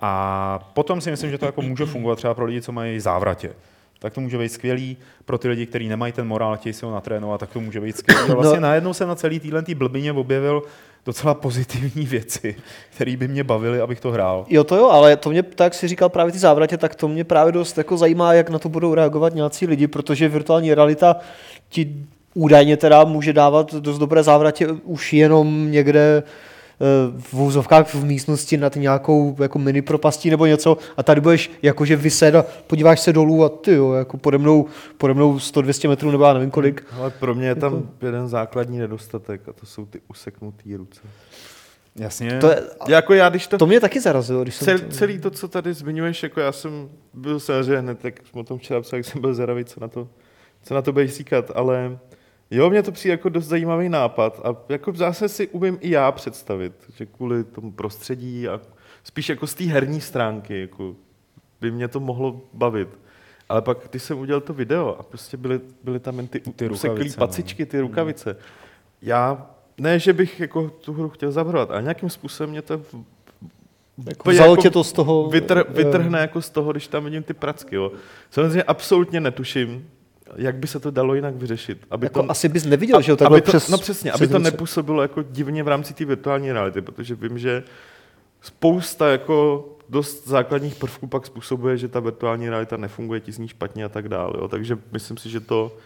Speaker 3: A potom si myslím, že to jako může fungovat třeba pro lidi, co mají závratě. Tak to může být skvělý. Pro ty lidi, kteří nemají ten morál, chtějí si ho natrénovat, tak to může být skvělý. A vlastně
Speaker 4: No.
Speaker 3: najednou jsem na celý týhle tý blbině objevil docela pozitivní věci, které by mě bavily, abych to hrál.
Speaker 4: Jo, to jo, ale to mě, tak si říkal právě ty závratě, tak to mě právě dost jako zajímá, jak na to budou reagovat nějací lidi, protože virtuální realita ti údajně teda může dávat dost dobré závratě už jenom někde v vůzovkách v místnosti nad nějakou jako mini propastí nebo něco a tady budeš jakože vyset a podíváš se dolů a ty jo, jako pode mnou, pode mnou 100-200 metrů nebo já nevím kolik.
Speaker 2: Ale pro mě je tam jeden základní nedostatek a to jsou ty useknutý ruce.
Speaker 3: Jasně.
Speaker 4: To, je,
Speaker 2: Jako já, když to,
Speaker 4: to mě taky zarazilo, když jsem
Speaker 2: Cel,
Speaker 4: to,
Speaker 2: celý to, co tady zmiňuješ, jako já jsem byl samozřejmě hned, tak jsme o tom včera psali, jak jsem byl zvědavý, co na to, co na to budeš říkat, ale jo, mně to přijde jako dost zajímavý nápad a jako zásadě si umím i já představit, že kvůli tomu prostředí a spíš jako z té herní stránky, jako by mě to mohlo bavit. Ale pak, když jsem udělal to video a prostě byly, byly tam jen ty,
Speaker 3: Ty rukavice, no.
Speaker 2: pacičky, ty rukavice. Já, ne, že bych jako tu hru chtěl zavrhovat, ale nějakým způsobem mě to
Speaker 4: jako
Speaker 2: úplně
Speaker 4: vzalo
Speaker 2: jako
Speaker 4: tě to z toho...
Speaker 2: Vytr,
Speaker 4: eh,
Speaker 2: vytrhne jako z toho, když tam vidím ty pracky. Jo. Samozřejmě absolutně netuším, jak by se to dalo jinak vyřešit. Aby
Speaker 4: Jako
Speaker 2: to,
Speaker 4: asi bys neviděl, že jo,
Speaker 2: aby to,
Speaker 4: přes,
Speaker 2: No přesně, aby
Speaker 4: přes
Speaker 2: to
Speaker 4: ruce.
Speaker 2: nepůsobilo jako divně v rámci té virtuální reality, protože vím, že spousta jako dost základních prvků pak způsobuje, že ta virtuální realita nefunguje, ti zní špatně a tak dále. Jo. Takže myslím si, že to,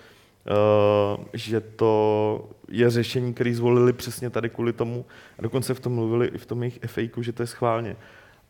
Speaker 2: uh, že to je řešení, které zvolili přesně tady kvůli tomu. A dokonce v tom mluvili i v tom jejich FAQ, že to je schválně.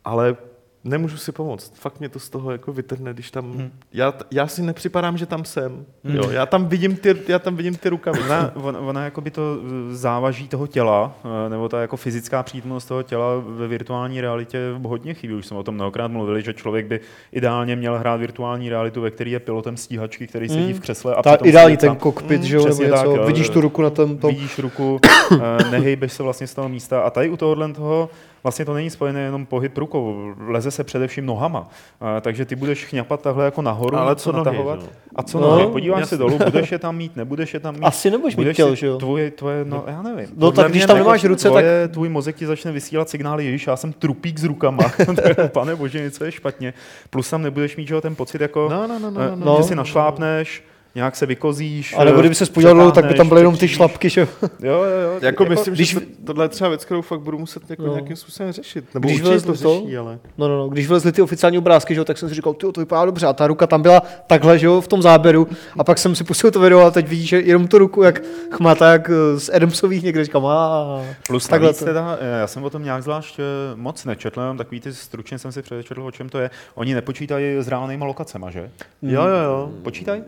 Speaker 2: Ale nemůžu si pomoct. Fakt mě to z toho jako vytrhne, když tam... Hmm. Já, já si nepřipadám, že tam jsem. Hmm. Jo, já tam vidím ty, já tam vidím ty rukavice.
Speaker 3: Ona, ona, ona jako by to eh, závaží toho těla, eh, nebo ta jako fyzická přítomnost toho těla ve virtuální realitě hodně chybí. Už jsme o tom mnohokrát mluvili, že člověk by ideálně měl hrát virtuální realitu, ve který je pilotem stíhačky, který sedí v křesle. A
Speaker 4: Ta ideální
Speaker 3: sedí
Speaker 4: ten kokpit,
Speaker 3: Mm,
Speaker 4: že jo, nebo
Speaker 3: přesně tak,
Speaker 4: něco. Vidíš tu ruku na tom, tom.
Speaker 3: Vidíš ruku, eh, nehejbeš se vlastně z toho místa. A tady u tohohle toho vlastně to není spojené jenom pohyb rukou, leze se především nohama. Eh, takže ty budeš chňapat takhle jako nahoru,
Speaker 2: Ale co nohy,
Speaker 3: natahovat.
Speaker 2: jo?
Speaker 3: A co
Speaker 4: No,
Speaker 3: nohy? Podíváš
Speaker 2: jasně.
Speaker 3: se dolů, budeš je tam mít, nebudeš je tam mít.
Speaker 4: Asi nebudeš mít těl, že jo?
Speaker 3: Tvoje, tvoje, no, já nevím.
Speaker 4: No
Speaker 3: Podle
Speaker 4: tak když tam
Speaker 3: jako
Speaker 4: nemáš ruce, tak
Speaker 3: tvoje, Tvůj mozek ti začne vysílat signály, ježiš, já jsem trupík s rukama. (laughs) Pane bože, něco je špatně. Plus tam nebudeš mít že jo, ten pocit, jako,
Speaker 2: No, no, no, no,
Speaker 3: eh,
Speaker 2: no,
Speaker 4: no.
Speaker 3: že si našlápneš, nějak se vykozíš.
Speaker 4: A nebo
Speaker 3: eh,
Speaker 4: kdyby se spodíval dlouho, tak by tam byly jenom ty šlapky, že jo?
Speaker 3: Jo, jo, jo.
Speaker 2: Jako, myslím,
Speaker 4: když-
Speaker 2: že to, tohle je třeba věc, kterou fakt budu muset jako
Speaker 4: No.
Speaker 2: nějakým způsobem řešit. Nebo
Speaker 4: Když
Speaker 2: určitě to
Speaker 4: vylezl to-
Speaker 2: řeší, ale...
Speaker 4: No, no, no. Když vylezly ty oficiální obrázky, že jo, tak jsem si říkal, tyjo, to vypadá dobře. A ta ruka tam byla takhle, že jo, v tom záběru. A pak jsem si pustil to video a teď vidíš, že jenom tu ruku, jak chmátá, jak eh, z Adamsových někde říkám, a
Speaker 3: Plus
Speaker 4: Takhle to-
Speaker 3: teda, eh, já jsem o tom nějak zvlášť moc nečetl, jenom takový ty stručně jsem si přečetl, o čem to je. Oni nepočítají s reálnýma lokacema, že?
Speaker 2: Jo, jo, jo.
Speaker 3: Počítají?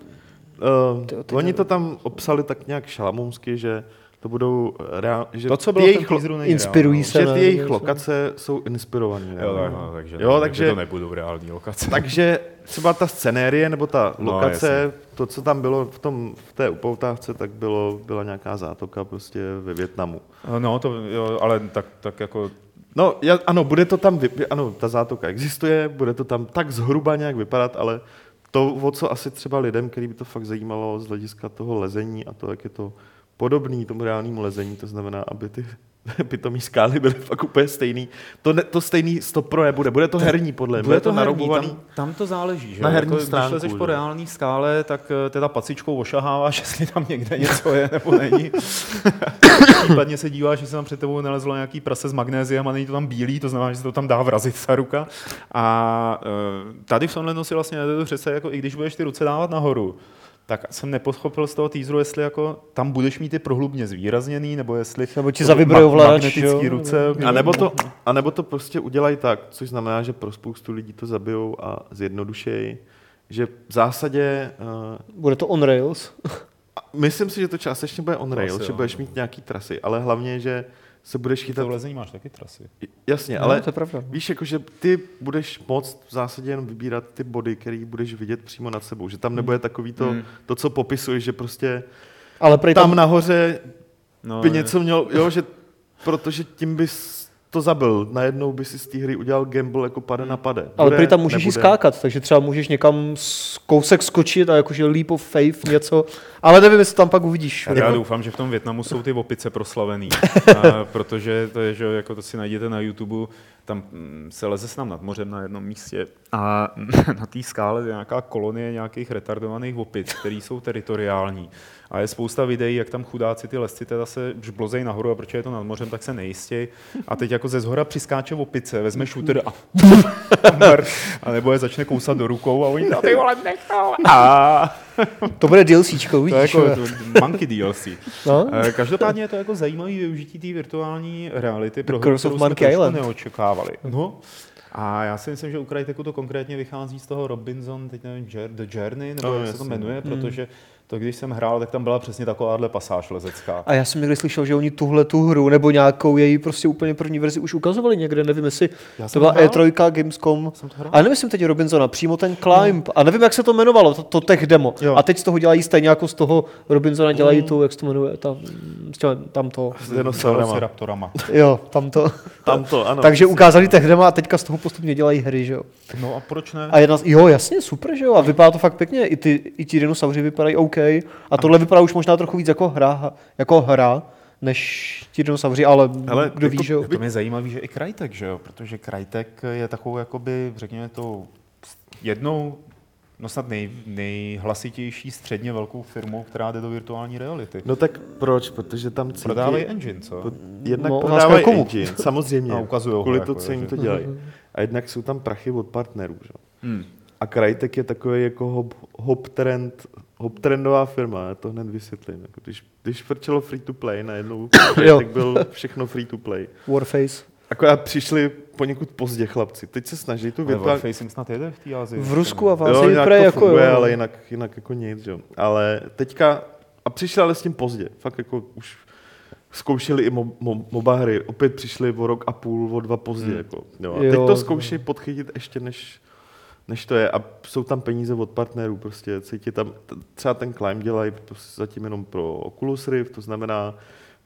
Speaker 2: Uh,
Speaker 4: Tyjo, ty
Speaker 2: oni to tam obsali tak nějak šalamoumsky, že to budou reál, že
Speaker 3: To, co bylo
Speaker 2: jejich, lo-
Speaker 4: Inspirují se.
Speaker 2: že ty jejich lokace jsou inspirované.
Speaker 3: Jo, tak, no, takže,
Speaker 2: Jo,
Speaker 3: ne,
Speaker 2: takže-
Speaker 3: to nebudou reální lokace.
Speaker 2: Takže třeba ta scenérie nebo ta
Speaker 3: No,
Speaker 2: lokace, to, co tam bylo v, tom, v té upoutávce, tak bylo, byla nějaká zátoka prostě ve Větnamu.
Speaker 3: No, to, jo, ale tak, tak jako
Speaker 2: No, já, ano, bude to tam, vy, ano, ta zátoka existuje, bude to tam tak zhruba nějak vypadat, ale to, o co asi třeba lidem, který by to fakt zajímalo z hlediska toho lezení a to, jak je to podobný tomu reálnému lezení, to znamená, aby ty (laughs) pitomý skály byly fakt úplně stejný. To, ne, to stejný stop pro nebude, bude to herní podle mě, bude to
Speaker 3: herní,
Speaker 2: naroubovaný.
Speaker 3: tam, tam, to záleží, že?
Speaker 2: Na herní
Speaker 3: jako,
Speaker 2: stránku,
Speaker 3: Když lezeš po reální skále, tak eh, teda pacičkou ošaháváš, (laughs) jestli tam někde něco je nebo není. (coughs) Případně se díváš, jestli tam před tebou nelezlo nějaký prase s magnéziem a není to tam bílý, to znamená, že se to tam dá vrazit ta ruka. A eh, tady v tomhle si vlastně nedovedu představit, jako i když budeš ty ruce dávat nahoru, tak jsem nepochopil z toho teaseru, jestli jako tam budeš mít ty prohlubně zvýrazněný, nebo jestli
Speaker 4: Nebo ti zavibrujou
Speaker 3: ma- magnetický
Speaker 4: jo?
Speaker 3: ruce.
Speaker 2: A nebo, to, a nebo to prostě udělají tak, což znamená, že pro spoustu lidí to zabijou a zjednodušejí, že v zásadě, uh,
Speaker 4: Bude to on rails.
Speaker 2: myslím si, že to částečně bude on rail,
Speaker 3: asi
Speaker 2: že budeš mít nějaký trasy, ale hlavně, že se budeš chytat,
Speaker 3: To lezení máš taky trasy.
Speaker 2: jasně,
Speaker 4: No,
Speaker 2: ale
Speaker 4: to je pravda.
Speaker 2: víš, jako, že ty budeš moct v zásadě jenom vybírat ty body, který budeš vidět přímo nad sebou, že tam nebude takový to,
Speaker 3: Hmm.
Speaker 2: to co popisuješ, že prostě
Speaker 4: Ale
Speaker 2: tam
Speaker 4: tam,
Speaker 2: nahoře
Speaker 3: No,
Speaker 2: by
Speaker 3: je.
Speaker 2: něco měl, jo, že protože tím bys to zabil. Najednou by si z té hry udělal gamble jako pade na pade.
Speaker 4: ale
Speaker 2: Bude,
Speaker 4: prý tam můžeš i
Speaker 2: nebude.
Speaker 4: skákat, takže třeba můžeš někam z kousek skočit a jakože leap of faith něco. Ale nevím, jestli tam pak uvidíš.
Speaker 3: Tak já doufám, že v tom Větnamu jsou ty opice proslavený, (laughs) a, protože to je, že jako to si najděte na YouTube, tam mm, se leze s nám nad mořem na jednom místě a (laughs) na té skále je nějaká kolonie nějakých retardovaných opic, které jsou teritoriální. A je spousta videí, jak tam chudáci ty lesci teda se žblozejí nahoru a protože je to nad mořem, tak se nejistějí. A teď jako ze zhora přiskáče opice, vezme shooter a, (laughs) a nebo je začne kousat do rukou a oni tam ty vole nechal. A
Speaker 4: To bude DLCčko,
Speaker 3: to je
Speaker 4: uvidíš.
Speaker 3: jako to Monkey DLC.
Speaker 4: No?
Speaker 3: Eh, Každopádně je to jako zajímavé využití té virtuální reality, pro kterou jsme
Speaker 4: Island.
Speaker 3: neočekávali. No. A já si myslím, že u Cryteku to konkrétně vychází z toho Robinson, teď nevím, The Journey, nebo
Speaker 2: No,
Speaker 3: jak se to jmenuje, protože to, když jsem hrál, tak tam byla přesně takováhle pasáž lezecká.
Speaker 4: A já jsem někdy slyšel, že oni tuhle tu hru nebo nějakou její prostě úplně první verzi už ukazovali někde, nevím jestli
Speaker 3: Já
Speaker 4: to byla
Speaker 3: hrál.
Speaker 4: E3, Gamescom.
Speaker 3: Jsem to hrál.
Speaker 4: A nemyslím teď Robinsona, přímo ten Climb. A nevím, jak se to jmenovalo, to, to tech demo.
Speaker 3: Jo.
Speaker 4: A teď z toho dělají stejně jako z toho Robinsona dělají tu, jak se to jmenuje, ta, s těma- tam to.
Speaker 2: S dinosaurama.
Speaker 4: Jo, tam to.
Speaker 2: Tam to, ano.
Speaker 4: Takže ukázali tech demo a teďka z toho postupně dělají hry, že jo.
Speaker 3: No a proč ne?
Speaker 4: A jedna z, jo, jasně, super, že jo. A vypadá to fakt pěkně. I ty, i ti dinosauři vypadají OK. A tohle vypadá už možná trochu víc jako hra, jako hra než ti dinosauři, ale,
Speaker 2: Ale
Speaker 4: ale kdo
Speaker 2: jako-
Speaker 4: ví, že jo.
Speaker 3: To mě zajímavý, že i Crytek, že jo? Protože Crytek je takovou, jakoby, řekněme to, jednou, no snad nej, nejhlasitější středně velkou firmou, která jde do virtuální reality.
Speaker 2: No tak proč? Protože tam cítí...
Speaker 3: Prodávají engine, co?
Speaker 2: Pod- Jednak
Speaker 4: No,
Speaker 2: prodávají
Speaker 4: komu.
Speaker 2: engine, samozřejmě.
Speaker 3: A ukazujou ho
Speaker 2: Kvůli
Speaker 3: jako,
Speaker 2: to, co
Speaker 3: jo,
Speaker 2: jim to dělají. A jednak jsou tam prachy od partnerů. Že?
Speaker 3: Hmm.
Speaker 2: A Crytek je takový jako hop, hop, trend, hop trendová firma, já to hned vysvětlím. Jako když, když frčelo free to play, najednou Crytek (coughs) byl všechno free to play.
Speaker 4: Warface.
Speaker 2: Akorát přišli poněkud pozdě chlapci. Teď se snaží tu
Speaker 3: Ale
Speaker 2: virtuální...
Speaker 3: Warfacing snad jede v té Azii.
Speaker 4: V Rusku a v
Speaker 2: Jo, nějak
Speaker 4: prej
Speaker 2: to
Speaker 4: jako
Speaker 2: funguje,
Speaker 4: jo.
Speaker 2: ale jinak, jinak jako nic, jo. Ale teďka, a přišli ale s tím pozdě, fakt jako už zkoušeli i mo, mo, MOBA hry, opět přišli o rok a půl, o dva pozdě,
Speaker 3: Hmm.
Speaker 2: jako, jo. A
Speaker 4: Jo,
Speaker 2: teď to
Speaker 4: no.
Speaker 2: zkouší podchytit ještě než, než to je. A jsou tam peníze od partnerů, prostě cítí tam, třeba ten climb dělají prostě zatím jenom pro Oculus Rift, to znamená,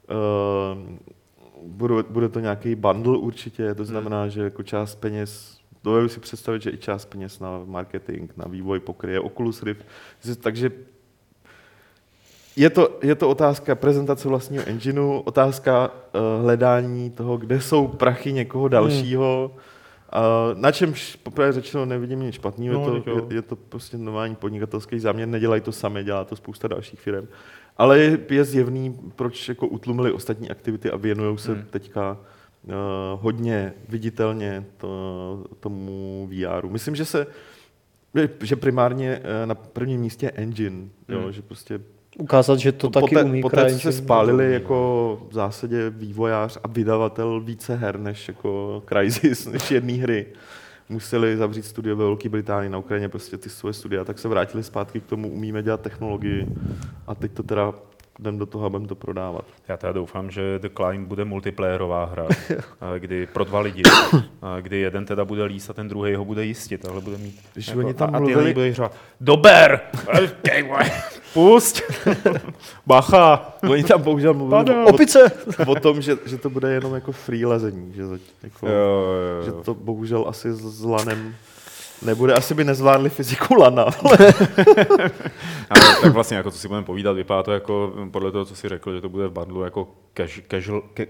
Speaker 2: uh, bude, bude to nějaký bundle určitě, to znamená, že jako část peněz, dovedu si představit, že i část peněz na marketing, na vývoj pokryje Oculus Rift, takže je to, je to otázka prezentace vlastního engineu, otázka uh, hledání toho, kde jsou prachy někoho dalšího, uh, na čemž poprvé řečeno nevidím nic špatného,
Speaker 3: No,
Speaker 2: je, to, je, je to prostě normální podnikatelský záměr, nedělají to sami, dělá to spousta dalších firm. Ale je, je zjevný, proč jako utlumili ostatní aktivity a věnují se
Speaker 3: Hmm.
Speaker 2: teďka uh, hodně viditelně to, tomu VRu. Myslím, že se že primárně eh, na prvním místě je engine, jo,
Speaker 3: Hmm.
Speaker 2: že prostě
Speaker 4: Ukázat, že to taky
Speaker 2: poté,
Speaker 4: umí
Speaker 2: poté, co se spálili jako v zásadě vývojář a vydavatel více her než jako Crysis, (laughs) než jedné hry, museli zavřít studio ve Velké Británii na Ukrajině, prostě ty svoje studia, tak se vrátili zpátky k tomu, umíme dělat technologii. A teď to teda jdem do toho a budeme to prodávat.
Speaker 3: Já teda doufám, že The Climb bude multiplayerová hra, (laughs) a kdy pro dva lidi, a kdy jeden teda bude líst a ten druhý ho bude jistit, tahle bude mít. jako-
Speaker 2: Když oni tam
Speaker 3: a, a ty
Speaker 2: mluvili-
Speaker 3: na něj budeš řvát, dober, pusť, (laughs) bacha.
Speaker 2: Oni tam bohužel mluvili
Speaker 3: Padá.
Speaker 2: o,
Speaker 4: Opice!
Speaker 2: o, tom, že, že to bude jenom jako free lezení, že, jako,
Speaker 3: Jo, jo,
Speaker 2: že
Speaker 3: jo.
Speaker 2: to bohužel asi s s lanem nebude, asi by nezvládli fyziku lana, (laughs) ale
Speaker 3: Ale tak vlastně, jako co si budeme povídat, vypadá to jako, podle toho, co si řekl, že to bude v bundlu jako cash,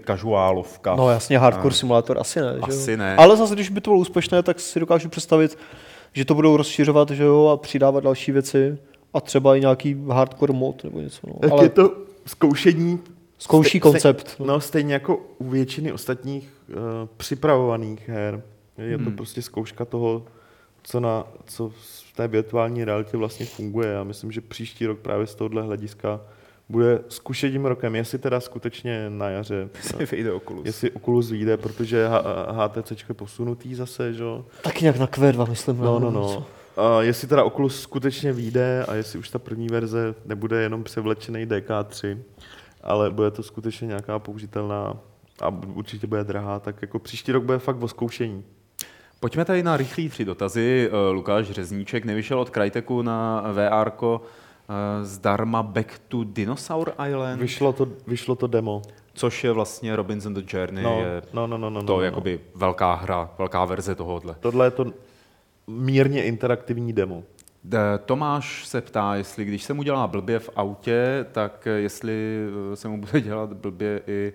Speaker 3: casual.
Speaker 4: No jasně, hardcore simulátor asi ne. Že
Speaker 3: Asi
Speaker 4: jo?
Speaker 3: ne.
Speaker 4: Ale zase, když by to bylo úspěšné, tak si dokážu představit, že to budou rozšiřovat že jo, a přidávat další věci a třeba i nějaký hardcore mod nebo něco. No.
Speaker 2: tak
Speaker 4: Ale
Speaker 2: je to zkoušení
Speaker 4: zkouší koncept.
Speaker 2: Ste, no, stejně jako u většiny ostatních uh, připravovaných her. Je to
Speaker 3: Hmm.
Speaker 2: prostě zkouška toho, co, na, co v té virtuální realitě vlastně funguje. Já myslím, že příští rok právě z tohohle hlediska bude zkušením rokem, jestli teda skutečně na jaře,
Speaker 3: Si vyjde Oculus.
Speaker 2: jestli Oculus vyjde, protože HTC je posunutý zase, že? jo.
Speaker 4: Tak nějak na Q2, myslím.
Speaker 2: No, no, no. A jestli teda Oculus skutečně vyjde a jestli už ta první verze nebude jenom převlečený DK3, ale bude to skutečně nějaká použitelná a určitě bude drahá, tak jako příští rok bude fakt o zkoušení.
Speaker 3: Pojďme tady na rychlý tři dotazy. Eh, Lukáš Řezníček nevyšel od Cryteku na VR zdarma Back to Dinosaur Island,
Speaker 2: Vyšlo to, vyšlo to demo.
Speaker 3: což je vlastně Robinson the Journey,
Speaker 2: No,
Speaker 3: je
Speaker 2: no, no, no, no,
Speaker 3: to
Speaker 2: no, no.
Speaker 3: jakoby velká hra, velká verze tohohle.
Speaker 2: Tohle je to mírně interaktivní demo.
Speaker 3: Tomáš se ptá, jestli když se mu dělá blbě v autě, tak eh, jestli eh, se mu bude dělat blbě i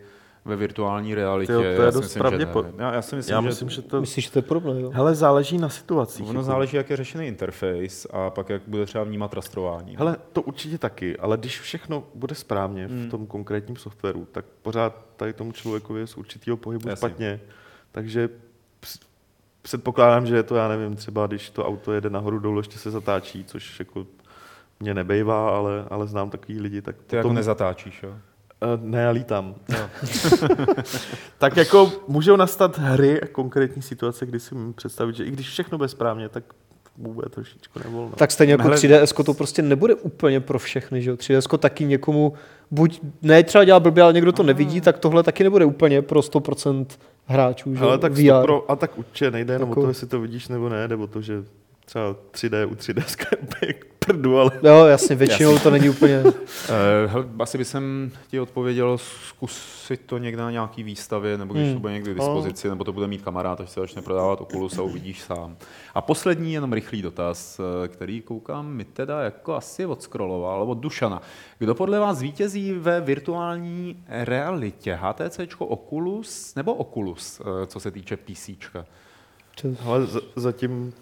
Speaker 3: ve virtuální realitě.
Speaker 2: Tyjo, to je
Speaker 3: Já si
Speaker 2: dost
Speaker 3: myslím, že ne.
Speaker 2: pravděpod-
Speaker 3: Já, já si myslím,
Speaker 2: Já
Speaker 3: že
Speaker 2: myslím, že to...
Speaker 4: Myslíš, že to je podobné, jo?
Speaker 2: Hele, záleží na situacích.
Speaker 3: ono
Speaker 2: jako.
Speaker 3: záleží, jak je řešený interface a pak jak bude třeba vnímat rastrování.
Speaker 2: Hele, to určitě taky, ale když všechno bude správně
Speaker 3: Hmm.
Speaker 2: v tom konkrétním softwaru, tak pořád tady tomu člověkovi je z určitého pohybu
Speaker 3: Jasně.
Speaker 2: špatně. Takže předpokládám, že je to, já nevím, třeba když to auto jede nahoru dolů, ještě se zatáčí, což jako mě nebejvá, ale, ale znám takový lidi, tak
Speaker 3: Ty jako
Speaker 2: potom-
Speaker 3: nezatáčíš, jo?
Speaker 2: Eh, ne, já lítám. (laughs) tak jako můžou nastat hry a konkrétní situace, kdy si můžu představit, že i když všechno bude správně, tak bude trošičku nevolno.
Speaker 4: Tak stejně jako
Speaker 3: Hele-
Speaker 4: 3DS to prostě nebude úplně pro všechny, že jo? 3DS taky někomu, buď ne třeba dělá blbě, ale někdo to nevidí, tak tohle taky nebude úplně pro 100% hráčů, že?
Speaker 2: Ale tak,
Speaker 4: VR.
Speaker 2: pro, a tak určitě nejde jenom
Speaker 4: Jako-
Speaker 2: o to, jestli to vidíš nebo ne, nebo to, že třeba 3D u 3D je úplně k prdu, ale
Speaker 4: Jo, jasně, většinou to není úplně... (laughs)
Speaker 3: Eh, hele, asi bych jsem ti odpověděl zkusit to někde na nějaký výstavě, nebo když
Speaker 4: Hmm.
Speaker 3: to bude někdy k dispozici, nebo to bude mít kamarád, až se začne prodávat Oculus a uvidíš sám. A poslední, jenom rychlý dotaz, eh, který koukám, mi teda jako asi odskroloval, od Dušana. Kdo podle vás vítězí ve virtuální realitě? HTC, Oculus nebo Oculus, eh, co se týče PC?
Speaker 2: Ale za- zatím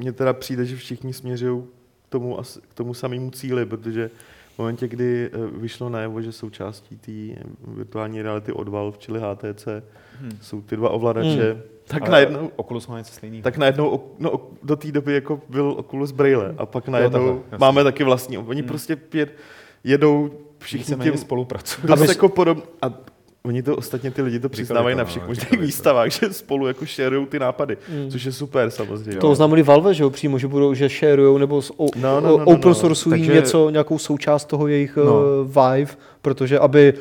Speaker 2: mně teda přijde, že všichni směřují k tomu, k tomu samému cíli, protože v momentě, kdy eh, vyšlo najevo, že součástí té virtuální reality od Valve, čili HTC,
Speaker 3: Hmm.
Speaker 2: jsou ty dva ovladače,
Speaker 4: Hmm.
Speaker 2: tak
Speaker 3: Ale
Speaker 2: najednou,
Speaker 3: Oculus má něco stejného.
Speaker 2: tak najednou no, do té doby jako byl Oculus Braille a pak najednou
Speaker 3: takhle, jasně.
Speaker 2: máme taky vlastní. Oni
Speaker 3: Hmm.
Speaker 2: prostě pět, jedou všichni tím
Speaker 3: spolupracují.
Speaker 2: dost
Speaker 4: Aby-
Speaker 2: jako podob, a Oni to ostatně ty lidi to přiznávají na
Speaker 3: no,
Speaker 2: všech možných výstavách, že spolu jako sharujou ty nápady, což je super samozřejmě.
Speaker 4: To oznámili Valve, že jo, přímo, že budou, že sharujou nebo s, o,
Speaker 2: No, no, no, no,
Speaker 4: open
Speaker 2: no.
Speaker 4: sourceují
Speaker 3: Takže-
Speaker 4: něco, nějakou součást toho jejich
Speaker 3: No.
Speaker 4: no. Vive, protože aby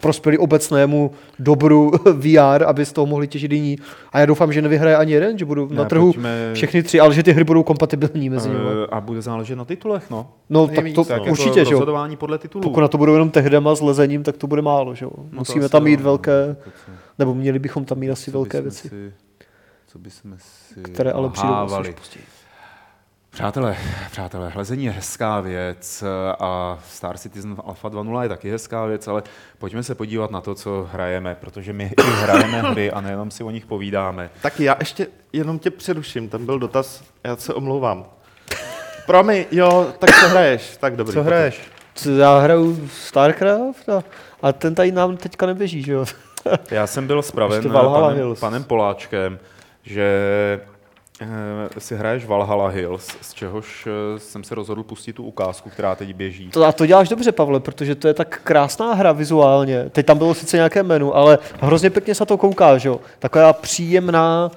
Speaker 4: prospěli obecnému dobru (laughs) VR, aby z toho mohli těžit jiní. A já doufám, že nevyhraje ani jeden, že budou na
Speaker 3: Ne,
Speaker 4: trhu
Speaker 3: pojďme-
Speaker 4: všechny tři, ale že ty hry budou kompatibilní mezi nimi.
Speaker 3: Eh, A bude záležet na titulech, no.
Speaker 4: No tak to
Speaker 2: tak
Speaker 3: jako
Speaker 4: určitě, že jo.
Speaker 3: Podle titulů.
Speaker 4: Pokud na to budou jenom tehdema s lezením, tak to bude málo, že jo.
Speaker 3: No
Speaker 4: Musíme tam mít
Speaker 3: jo,
Speaker 4: velké,
Speaker 3: no, co-
Speaker 4: nebo měli bychom tam mít asi
Speaker 3: co
Speaker 4: velké věci,
Speaker 3: Si, co bychom si
Speaker 4: které ale přijdou později.
Speaker 3: Přátelé, přátelé, hlezení je hezká věc a Star Citizen Alpha 2.0 je taky hezká věc, ale pojďme se podívat na to, co hrajeme, protože my i hrajeme (coughs) hry a nejenom si o nich povídáme.
Speaker 2: Tak já ještě jenom tě přeruším, tam byl dotaz, já se omlouvám. Promiň, jo, tak co hraješ? Tak dobrý.
Speaker 3: Co hraješ?
Speaker 4: Co, Já hraju StarCraft a, a ten tady nám teďka neběží, že jo.
Speaker 3: Já jsem byl spraven panem, panem Poláčkem, že si hraješ Valhalla Hills, z čehož eh, jsem se rozhodl pustit tu ukázku, která teď běží.
Speaker 4: To, a to děláš dobře, Pavle, protože to je tak krásná hra vizuálně. Teď tam bylo sice nějaké menu, ale hrozně pěkně se to kouká, že jo. Taková příjemná,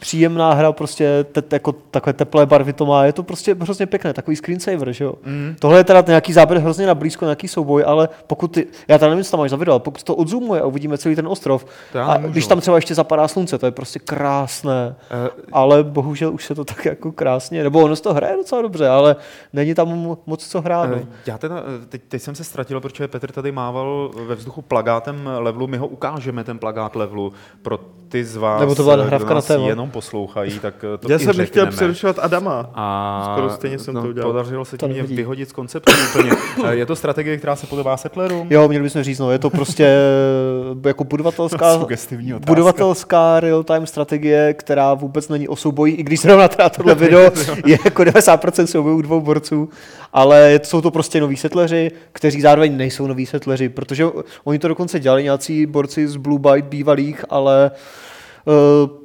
Speaker 4: příjemná hra, prostě te, jako takové teplé barvy to má. Je to prostě hrozně pěkné, takový screensaver, že jo. Mm. Tohle je teda nějaký záběr hrozně na blízko, nějaký souboj, ale pokud ty, já tady nevím, co tam máš za video, ale pokud to odzoomuje a uvidíme celý ten ostrov, a
Speaker 3: nemůžu.
Speaker 4: když tam třeba ještě zapadá slunce, to je prostě krásné.
Speaker 3: Eh,
Speaker 4: ale bohužel už se to tak jako krásně, nebo ono to hraje docela dobře, ale není tam mo- moc co hrát.
Speaker 3: Eh, Já teda, eh, teď, teď jsem se ztratil, protože Petr tady mával ve vzduchu plagátem levelu, my ho ukážeme, ten plagát levelu, pro ty z vás,
Speaker 4: Nebo to byla nahrávka na téma.
Speaker 3: jenom poslouchají, tak eh, to
Speaker 2: Já jsem nechtěl přerušovat Adama.
Speaker 3: A
Speaker 2: Skoro stejně jsem to udělal.
Speaker 3: Podařilo se ti mě vyhodit z konceptu úplně. Eh, Je to strategie, která se podobá Settlerům?
Speaker 4: Jo, měli bychom říct, no, je to prostě eh, jako budovatelská, (laughs) budovatelská real-time strategie, která vůbec není o souboji, i když zrovna teda tohle video (laughs) je jako 90% soubojů dvou borců, ale je- jsou to prostě noví setleři, kteří zároveň nejsou noví setleři, protože oni to dokonce dělali nějací borci z Blue Byte bývalých, ale Uh,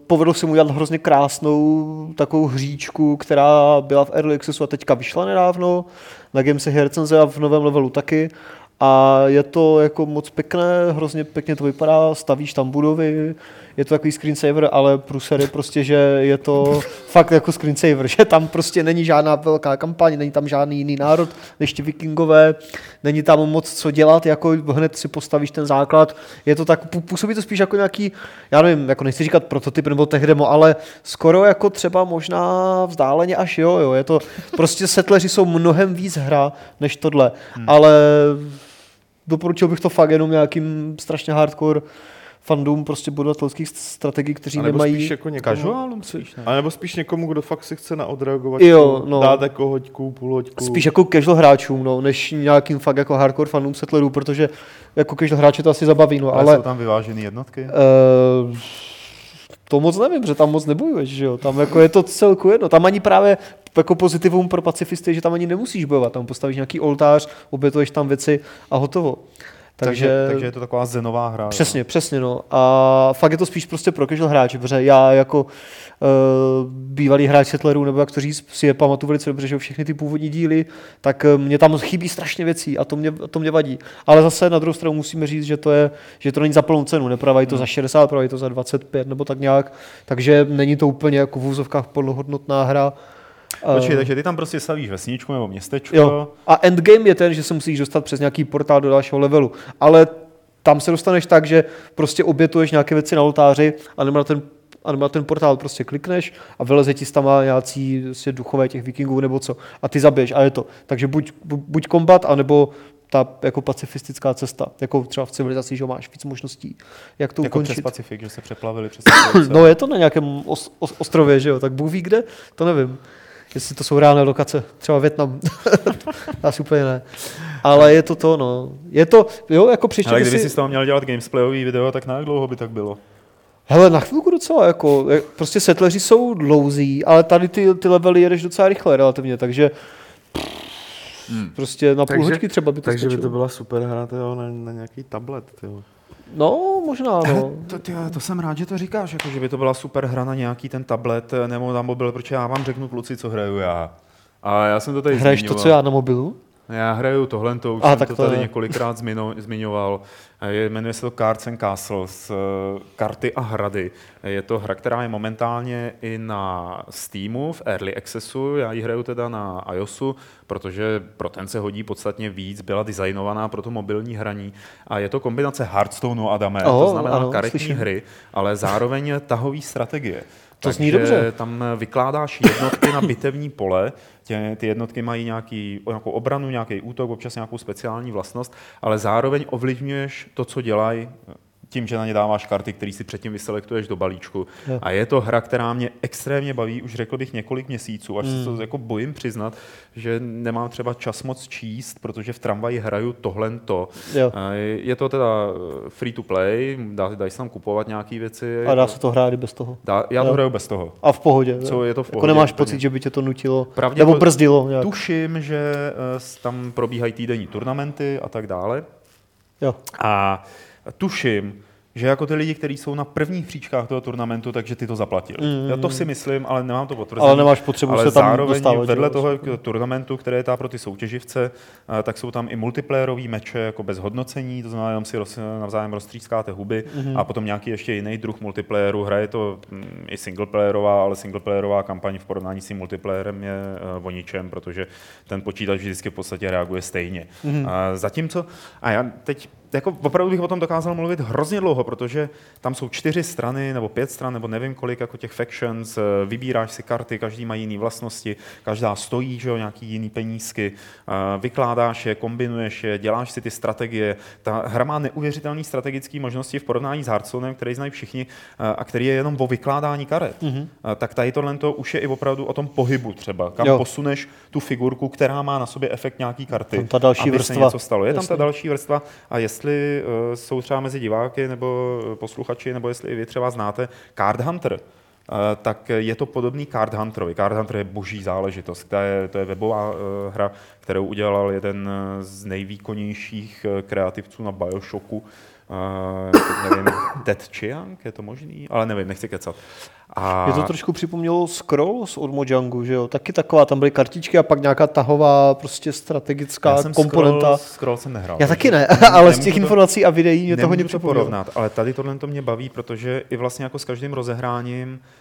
Speaker 4: povedlo se mu udělat hrozně krásnou takovou hříčku, která byla v Early Accessu a teďka vyšla nedávno, na Games je recenze a v novém levelu taky. A je to jako moc pěkné, hrozně pěkně to vypadá, stavíš tam budovy, je to takový screensaver, ale průser je prostě, že je to (laughs) fakt jako screensaver, že tam prostě není žádná velká kampaň, není tam žádný jiný národ než ti vikingové, není tam moc co dělat, jako hned si postavíš ten základ, je to tak, pů- působí to spíš jako nějaký, já nevím, jako nechci říkat prototyp nebo tech demo, ale skoro jako třeba možná vzdáleně až jo, jo, je to, prostě setleři jsou mnohem víc hra než tohle, hmm. ale doporučil bych to fakt jenom nějakým strašně hardcore fandům prostě budovatelských strategií, kteří nemají...
Speaker 2: spíš jako někomu,
Speaker 3: spíš, ne?
Speaker 2: a nebo spíš někomu, kdo fakt si chce naodreagovat,
Speaker 4: Jo, no.
Speaker 2: dát jako hoďku, půl hoďku.
Speaker 4: Spíš jako casual hráčům, no, než nějakým fakt jako hardcore fanům settlerů, protože jako casual hráče to asi zabaví, no,
Speaker 3: Ale,
Speaker 4: ale
Speaker 3: jsou tam vyvážené jednotky?
Speaker 4: uh, to moc nevím, že tam moc nebojuješ, že jo, tam jako je to celku jedno, tam ani právě jako pozitivum pro pacifisty, že tam ani nemusíš bojovat, tam postavíš nějaký oltář, obětuješ tam věci a hotovo.
Speaker 3: Takže, takže, takže je to taková zenová hra. jo.
Speaker 4: Přesně, přesně, no. A fakt je to spíš prostě pro casual hráče, protože já jako uh, bývalý hráč Settlerů, nebo jak to říct, si je pamatuju velice dobře, že všechny ty původní díly, tak eh, mě tam chybí strašně věcí a to mě, to mě vadí. Ale zase na druhou stranu musíme říct, že to, je, že to není za plnou cenu, neprodávají to za 60, prodávají to za 25 nebo tak nějak, takže není to úplně jako v úzovkách plnohodnotná hra.
Speaker 3: Počkej,
Speaker 4: Eh,
Speaker 3: takže ty tam prostě stavíš vesničku nebo městečko.
Speaker 4: Jo. A endgame je ten, že se musíš dostat přes nějaký portál do dalšího levelu. Ale tam se dostaneš tak, že prostě obětuješ nějaké věci na oltáři a nebo na ten a nebo na ten portál prostě klikneš a vyleze ti tam nějací prostě duchové těch vikingů nebo co. A ty zabiješ a je to. Takže buď, bu- buď kombat, anebo ta jako pacifistická cesta. Jako třeba v civilizaci, že máš víc možností, jak to
Speaker 3: Jako
Speaker 4: ukončit.
Speaker 3: přes Pacifik, že se přeplavili přes. (clears throat)
Speaker 4: No je to na nějakém os, os, ostrově, že jo, tak Bůh ví kde, to nevím. Jestli to jsou reálné lokace, třeba Větnam. (laughs) Asi úplně ne. Ale je to to, no. Je to, jo, jako
Speaker 3: Ale
Speaker 4: přečtěte
Speaker 3: kdyby
Speaker 4: si...
Speaker 3: si z toho měl dělat gamesplayový video, tak na jak dlouho by tak bylo?
Speaker 4: Hele, na chvilku docela, jako, je- prostě setleři jsou dlouzí, ale tady ty, ty levely jedeš docela rychle relativně, takže
Speaker 3: Hmm.
Speaker 4: prostě na půl třeba by to
Speaker 2: takže by
Speaker 4: stačilo.
Speaker 2: to byla super hra tyjo, na, na nějaký tablet. Tyjo.
Speaker 4: No, možná, no.
Speaker 3: To, ty, to jsem rád, že to říkáš, jako, že by to byla super hra na nějaký ten tablet nebo na mobil, protože já vám řeknu kluci, co hraju já. A já jsem to tady
Speaker 4: Hraješ to,
Speaker 3: zmiňoval.
Speaker 4: co já na mobilu?
Speaker 3: Já hraju tohle, to už
Speaker 4: Aha,
Speaker 3: jsem to
Speaker 4: to
Speaker 3: tady
Speaker 4: je.
Speaker 3: několikrát zmino, zmiňoval. Je, jmenuje se to Cards and Castles, eh, karty a hrady. Je to hra, která je momentálně i na Steamu v Early Accessu. Já ji hraju teda na iOSu, protože pro ten se hodí podstatně víc. Byla designovaná pro to mobilní hraní. A je to kombinace Hearthstoneu a Dame,
Speaker 4: Oh,
Speaker 3: to znamená
Speaker 4: ano,
Speaker 3: karetní
Speaker 4: slyším.
Speaker 3: hry, ale zároveň tahový strategie.
Speaker 4: To zní dobře.
Speaker 3: tam vykládáš jednotky na bitevní pole, tě, ty jednotky mají nějaký, nějakou obranu, nějaký útok, občas nějakou speciální vlastnost, ale zároveň ovlivňuješ to, co dělají tím, že na ně dáváš karty, které si předtím vyselektuješ do balíčku.
Speaker 4: Jo.
Speaker 3: A je to hra, která mě extrémně baví, už řekl bych několik měsíců, až
Speaker 4: Hmm.
Speaker 3: se to jako bojím přiznat, že nemám třeba čas moc číst, protože v tramvaji hraju tohle to. Je to teda eh, free to play, dá, dají se tam kupovat nějaké věci.
Speaker 4: A dá se to hrát i bez toho.
Speaker 3: Dá, já to hraju bez toho.
Speaker 4: A v pohodě.
Speaker 3: Co je to v
Speaker 4: Jako
Speaker 3: pohodě
Speaker 4: nemáš
Speaker 3: úplně.
Speaker 4: pocit, že by tě to nutilo,
Speaker 3: Pravděpo-
Speaker 4: nebo brzdilo nějak.
Speaker 3: Tuším, že eh, tam probíhají týdenní turnamenty a tak dále.
Speaker 4: Jo.
Speaker 3: A tuším, že jako ty lidi, kteří jsou na prvních příčkách toho turnamentu, takže ty to zaplatili.
Speaker 4: Mm.
Speaker 3: Já to si myslím, ale nemám to potvrzené.
Speaker 4: Ale nemáš potřebu
Speaker 3: ale
Speaker 4: se tam
Speaker 3: zároveň
Speaker 4: dostávat,
Speaker 3: vedle toho k- turnamentu, které je ta pro ty soutěživce, eh, tak jsou tam i multiplayerové meče jako bez hodnocení, to znamená, jenom si roz, navzájem roztřískáte huby
Speaker 4: Mhm.
Speaker 3: a potom nějaký ještě jiný druh multiplayeru. Hraje to mm, i singleplayerová, ale singleplayerová kampaň v porovnání s tím multiplayerem je eh, o ničem, protože ten počítač vždycky v podstatě reaguje stejně.
Speaker 4: Mhm.
Speaker 3: A zatímco, a já teď jako opravdu bych o tom dokázal mluvit hrozně dlouho, protože tam jsou čtyři strany nebo pět stran, nebo nevím kolik, jako těch factions, eh, vybíráš si karty, každý má jiné vlastnosti, každá stojí, že jo, nějaký jiný penízky, eh, vykládáš je, kombinuješ je, děláš si ty strategie. Ta hra má neuvěřitelné strategické možnosti v porovnání s Hearthstonem, který znají všichni eh, a který je jenom o vykládání karet. Mm-hmm. Tak tady tohle to už je i opravdu o tom pohybu třeba, kam
Speaker 4: Jo.
Speaker 3: posuneš tu figurku, která má na sobě efekt nějaký karty,
Speaker 4: Tam ta další
Speaker 3: aby
Speaker 4: vrstva.
Speaker 3: se něco stalo. Je tam ta další vrstva a jestli uh, jsou třeba mezi diváky nebo eh, posluchači, nebo jestli i vy třeba znáte Card Hunter, uh, tak je to podobný Card Hunterovi. Card Hunter je boží záležitost. To je, to je webová hra, kterou udělal jeden eh, z nejvýkonnějších eh, kreativců na Bioshocku. Uh, nevím, Ted Chiang, je to možný? Ale nevím, nechci kecat. A
Speaker 4: Je to trošku připomnělo Scrolls od Mojangu, že jo? Taky taková, tam byly kartičky a pak nějaká tahová prostě strategická
Speaker 3: já jsem
Speaker 4: komponenta.
Speaker 3: Scroll, scroll jsem nehrál.
Speaker 4: Já taky ne, (laughs) ale z těch
Speaker 3: to-
Speaker 4: informací a videí mě to hodně
Speaker 3: to porovnat, ale tady tohle to mě baví, protože i vlastně jako s každým rozehráním eh,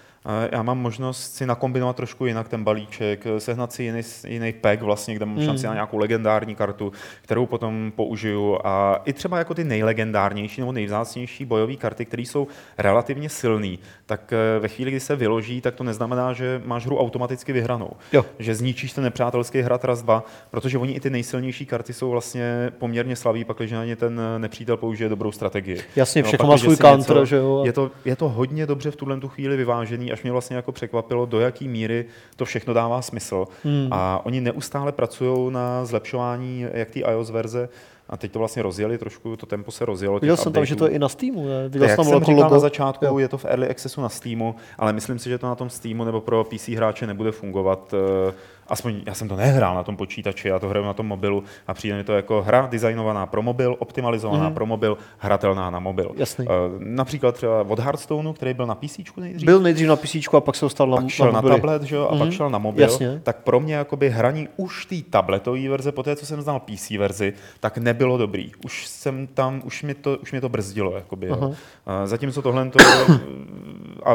Speaker 3: já mám možnost si nakombinovat trošku jinak ten balíček, eh, sehnat si jiný, jiný pack vlastně, kde mám šanci
Speaker 4: Mm.
Speaker 3: na nějakou legendární kartu, kterou potom použiju a i třeba jako ty nejlegendárnější nebo nejvzácnější bojové karty, které jsou relativně silné, tak eh, ve chvíli, kdy se vyloží, tak to neznamená, že máš hru automaticky vyhranou.
Speaker 4: Jo.
Speaker 3: Že zničíš ten nepřátelský hrad raz, dva, protože oni i ty nejsilnější karty jsou vlastně poměrně slaví, pakliže na ně ten eh, nepřítel použije dobrou strategii.
Speaker 4: Jasně, všechno má
Speaker 3: pakliže
Speaker 4: svůj counter, že jo?
Speaker 3: Je to, je to hodně dobře v tuhle tu chvíli vyvážený, až mě vlastně jako překvapilo, do jaký míry to všechno dává smysl.
Speaker 4: Hmm.
Speaker 3: A oni neustále pracují na zlepšování jak té iOS verze, a teď to vlastně rozjeli trošku, to tempo se rozjelo.
Speaker 4: Viděl jsem tam, že to je
Speaker 3: updateů.
Speaker 4: i na Steamu, ne? Viděl
Speaker 3: Jak
Speaker 4: jsem jako
Speaker 3: říkal
Speaker 4: logo.
Speaker 3: na začátku,
Speaker 4: Jo.
Speaker 3: je to v Early Accessu na Steamu, ale myslím si, že to na tom Steamu nebo pro PC hráče nebude fungovat. Eh, Aspoň já jsem to nehrál na tom počítači, já to hraju na tom mobilu a přijde mi to jako hra designovaná pro mobil, optimalizovaná
Speaker 4: Mhm.
Speaker 3: pro mobil, hratelná na mobil.
Speaker 4: Jasný.
Speaker 3: Eh, Například třeba od Hearthstoneu, který byl na PC nejdřív,
Speaker 4: Byl nejdřív na PC a pak se dostal na,
Speaker 3: pak šel na,
Speaker 4: mobily.
Speaker 3: tablet, že jo, a
Speaker 4: Mhm.
Speaker 3: pak šel na mobil,
Speaker 4: Jasně.
Speaker 3: tak pro mě jakoby hraní už té tabletové verze, po té, co jsem znal PC verzi, tak nebylo dobrý. Už jsem tam, už mě to, už mě to brzdilo, jakoby, jo. A Zatímco tohle to, a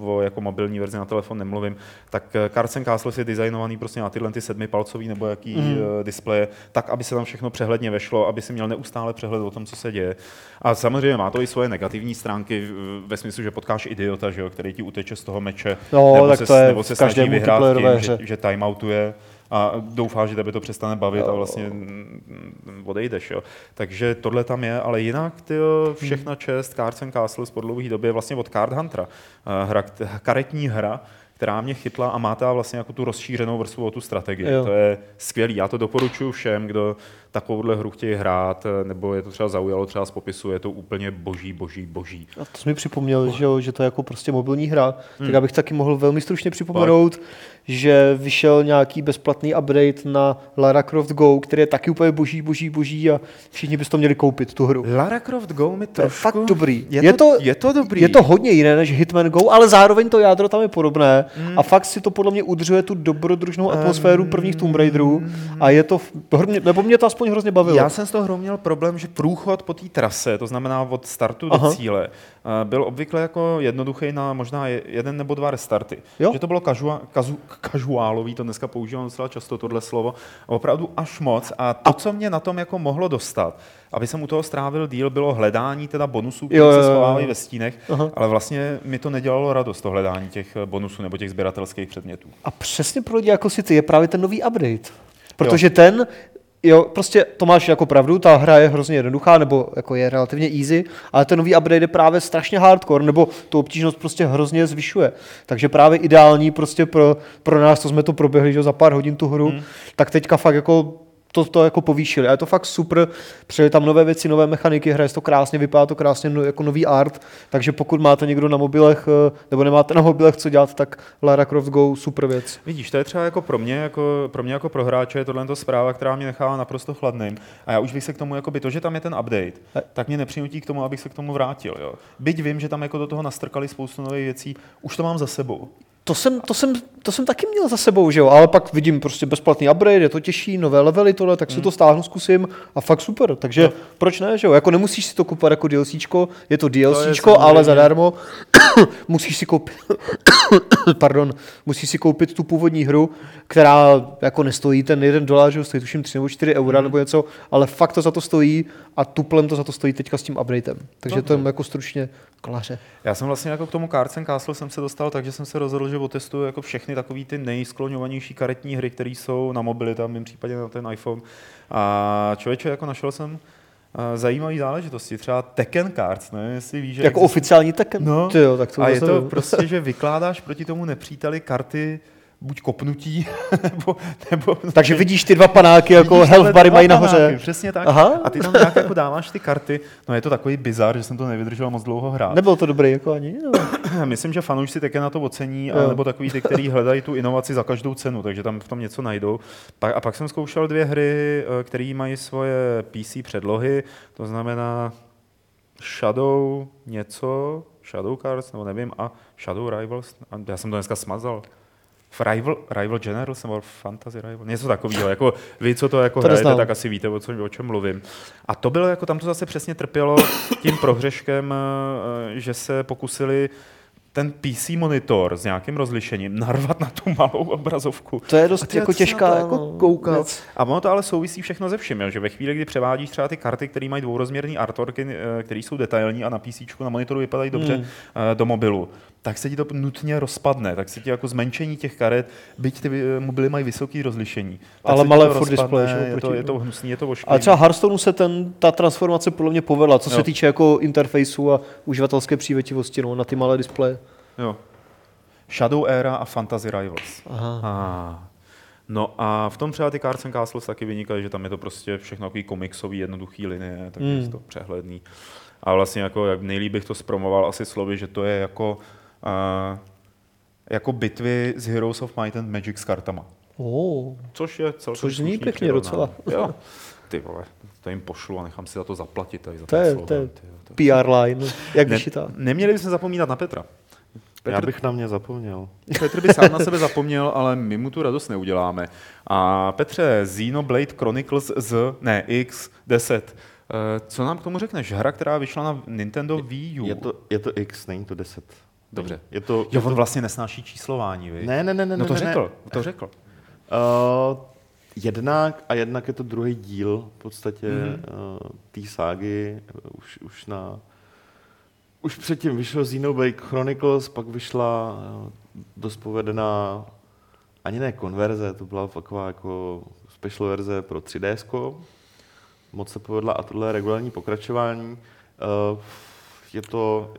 Speaker 3: o jako mobilní verzi na telefon nemluvím, tak eh, Cards and Castles je designovaný prostě na tyhle ty sedmipalcový nebo jaký
Speaker 4: Mhm.
Speaker 3: mm. displeje, tak, aby se tam všechno přehledně vešlo, aby si měl neustále přehled o tom, co se děje. A samozřejmě má to i svoje negativní stránky ve smyslu, že potkáš idiota, že jo, který ti uteče z toho meče,
Speaker 4: No,
Speaker 3: nebo
Speaker 4: tak
Speaker 3: se,
Speaker 4: to je
Speaker 3: nebo se snaží vyhrát tím, že, že timeoutuje a doufá, že tebe to přestane bavit a
Speaker 4: Jo.
Speaker 3: vlastně mm, odejdeš. Jo. Takže tohle tam je, ale jinak ty všechna čest Cards and Castles po dlouhé době je vlastně od Card Huntera. Eh, Hra, karetní hra, která mě chytla a má ta vlastně jako tu rozšířenou vrstvu o tu strategii.
Speaker 4: Jo.
Speaker 3: To je skvělý. Já to doporučuji všem, kdo takovouhle hru chtějí hrát, eh, nebo je to třeba zaujalo třeba z popisu, je to úplně boží, boží, boží.
Speaker 4: A to jsi mi připomněl, že, jo, že to je jako prostě mobilní hra. Hmm. Tak já bych taky mohl velmi stručně připomenout, že vyšel nějaký bezplatný update na Lara Croft Go, který je taky úplně boží, boží, boží a všichni byste to měli koupit, tu hru.
Speaker 3: Lara Croft Go mi
Speaker 4: To je
Speaker 3: trošku...
Speaker 4: fakt dobrý.
Speaker 3: Je, to, je to dobrý.
Speaker 4: Je to hodně jiné než Hitman Go, ale zároveň to jádro tam je podobné a fakt si to podle mě udržuje tu dobrodružnou atmosféru prvních Tomb Raiderů a je to, nebo mě to aspoň hrozně bavilo.
Speaker 3: Já jsem z toho měl problém, že průchod po té trase, to znamená od startu
Speaker 4: Aha.
Speaker 3: do cíle, eh, byl obvykle jako jednoduchý na možná je- jeden nebo dva restarty.
Speaker 4: Jo.
Speaker 3: Že to bylo kažua, kazu, kažuálový, to dneska používám docela často tohle slovo, opravdu až moc. A to, co mě na tom jako mohlo dostat, aby jsem u toho strávil díl, bylo hledání teda bonusů, které se schovávají ve stínech,
Speaker 4: Aha.
Speaker 3: ale vlastně mi to nedělalo radost, to hledání těch eh, bonusů nebo těch sběratelských předmětů.
Speaker 4: A přesně pro lidi jako si ty je právě ten nový update. Protože jo. ten, jo, prostě to máš jako pravdu, ta hra je hrozně jednoduchá, nebo jako je relativně easy, ale ten nový update je právě strašně hardcore, nebo tu obtížnost prostě hrozně zvyšuje. Takže právě ideální prostě pro, pro nás, co jsme to proběhli že, za pár hodin tu hru, hmm. tak teďka fakt jako to, to jako povýšili. A je to fakt super, přijeli tam nové věci, nové mechaniky, hraje se to krásně, vypadá to krásně no, jako nový art, takže pokud máte někdo na mobilech, eh, nebo nemáte na mobilech co dělat, tak Lara Croft Go, super věc.
Speaker 3: Vidíš, to je třeba jako pro mě, jako pro mě jako pro hráče, je tohle to zpráva, která mě nechává naprosto chladným. A já už bych se k tomu, jakoby to, že tam je ten update, tak mě nepřinutí k tomu, abych se k tomu vrátil. Jo. Byť vím, že tam jako do toho nastrkali spoustu nových věcí, už to mám za sebou.
Speaker 4: To jsem, to, jsem, to jsem taky měl za sebou, že jo, ale pak vidím prostě bezplatný upgrade, je to těžší, nové levely, tohle, tak si to stáhnu, zkusím a fakt super. Takže
Speaker 3: No.
Speaker 4: proč ne, že jo, jako nemusíš si to kupovat jako DLCčko, je to DLCčko,
Speaker 3: samozřejmě.
Speaker 4: ale zadarmo, (coughs) musíš si koupit, (coughs) pardon, musíš si koupit tu původní hru, která jako nestojí ten jeden dolar, že jo, stojí tuším 3 nebo 4 eura
Speaker 3: Hmm.
Speaker 4: nebo něco, ale fakt to za to stojí a tuplem to za to stojí teďka s tím updatem. Takže to je jako stručně klaře.
Speaker 3: Já jsem vlastně jako k tomu Cards Castle jsem se dostal, takže jsem se rozhodl, že otestuju jako všechny takové ty nejskloňovanější karetní hry, které jsou na mobily, tam v mém případě na ten iPhone. A člověče, jako našel jsem eh, zajímavé záležitosti, třeba Tekken Cards, ne, jestli víš, že
Speaker 4: Jako
Speaker 3: existuje-
Speaker 4: oficiální Tekken?
Speaker 3: No,
Speaker 4: Ty jo, tak to
Speaker 3: a je to
Speaker 4: nevím.
Speaker 3: prostě, že vykládáš proti tomu nepříteli karty buď kopnutí, (laughs) nebo... nebo
Speaker 4: Takže vidíš ty dva panáky, jako health bary mají
Speaker 3: panáky,
Speaker 4: nahoře.
Speaker 3: Přesně tak.
Speaker 4: Aha.
Speaker 3: A ty tam nějak jako dáváš ty karty. No je to takový bizar, že jsem to nevydržel moc dlouho hrát.
Speaker 4: Nebyl to dobrý jako ani. No. (clears throat)
Speaker 3: Myslím, že fanoušci také na to ocení,
Speaker 4: Jo.
Speaker 3: nebo takový ty, kteří hledají tu inovaci za každou cenu, takže tam v tom něco najdou. A pak jsem zkoušel dvě hry, eh, které mají svoje PC předlohy, to znamená Shadow něco, Shadow Cards, nebo nevím, a Shadow Rivals, a já jsem to dneska smazal. V Rival, Rival Generals nebo Fantasy Rival, něco takového. Jako vy, co to jako
Speaker 4: To
Speaker 3: hrajete, tak asi víte, o, co, o čem mluvím. A to bylo jako, tam to zase přesně trpělo tím prohřeškem, eh, že se pokusili ten PC monitor s nějakým rozlišením narvat na tu malou obrazovku.
Speaker 4: To je dost jako těžká
Speaker 3: to
Speaker 4: jako
Speaker 3: jako koukal.
Speaker 4: věc.
Speaker 3: A ono to ale souvisí všechno ze vším, jo, že ve chvíli, kdy převádíš třeba ty karty, které mají dvourozměrné artworky, eh, které jsou detailní a na PC na monitoru vypadají dobře
Speaker 4: Hmm.
Speaker 3: eh, do mobilu, tak se ti to nutně rozpadne, tak se ti jako zmenšení těch karet, byť ty eh, mobily mají vysoké rozlišení.
Speaker 4: Ale malé furt display, že
Speaker 3: je, to, je to hnusný, je to ošklivý.
Speaker 4: Ale třeba Hearthstoneu se ten, ta transformace podle mě povedla, co
Speaker 3: Jo.
Speaker 4: se týče jako interfejsu a uživatelské přívětivosti no, na ty malé displeje.
Speaker 3: Jo. Shadow Era a Fantasy Rivals.
Speaker 4: Aha.
Speaker 3: A, no a v tom třeba ty Cards and Castles taky vynikaly, že tam je to prostě všechno takový komiksový, jednoduchý linie, takže
Speaker 4: Hmm.
Speaker 3: je to přehledný. A vlastně jako jak nejlíp bych to zpromoval asi slovy, že to je jako, uh, jako bitvy z Heroes of Might and Magic s kartama.
Speaker 4: Oh.
Speaker 3: Což je celkem
Speaker 4: Což zní pěkně
Speaker 3: přirovnání.
Speaker 4: docela.
Speaker 3: Jo. (laughs) Ty vole, to jim pošlu a nechám si za to zaplatit. Tady za
Speaker 4: To je, to je PR line, jak
Speaker 3: ne,
Speaker 4: vyšitá.
Speaker 3: neměli bychom zapomínat na Petra.
Speaker 2: Já bych na mě zapomněl.
Speaker 3: Petr by sám na sebe zapomněl, ale my mu tu radost neuděláme. A Petře, Xenoblade Chronicles z, ne, X10. Eh, Co nám k tomu řekneš? Hra, která vyšla na Nintendo Wii U.
Speaker 2: Je to, je to X, není to 10.
Speaker 3: Dobře.
Speaker 2: Je to,
Speaker 3: Jo, on vlastně nesnáší číslování, vy?
Speaker 2: Ne, ne, ne, ne.
Speaker 3: No to
Speaker 2: ne, ne.
Speaker 3: řekl, to řekl.
Speaker 2: Uh, jednak a jednak je to druhý díl v podstatě
Speaker 3: Mhm.
Speaker 2: mm-hmm. uh, té ságy. Už, už na... Už předtím vyšel Xenoblade Chronicles, pak vyšla uh, dost povedená ani ne konverze, to byla taková jako special verze pro 3DS. Moc se povedla a tohle je regulární pokračování. Uh, je to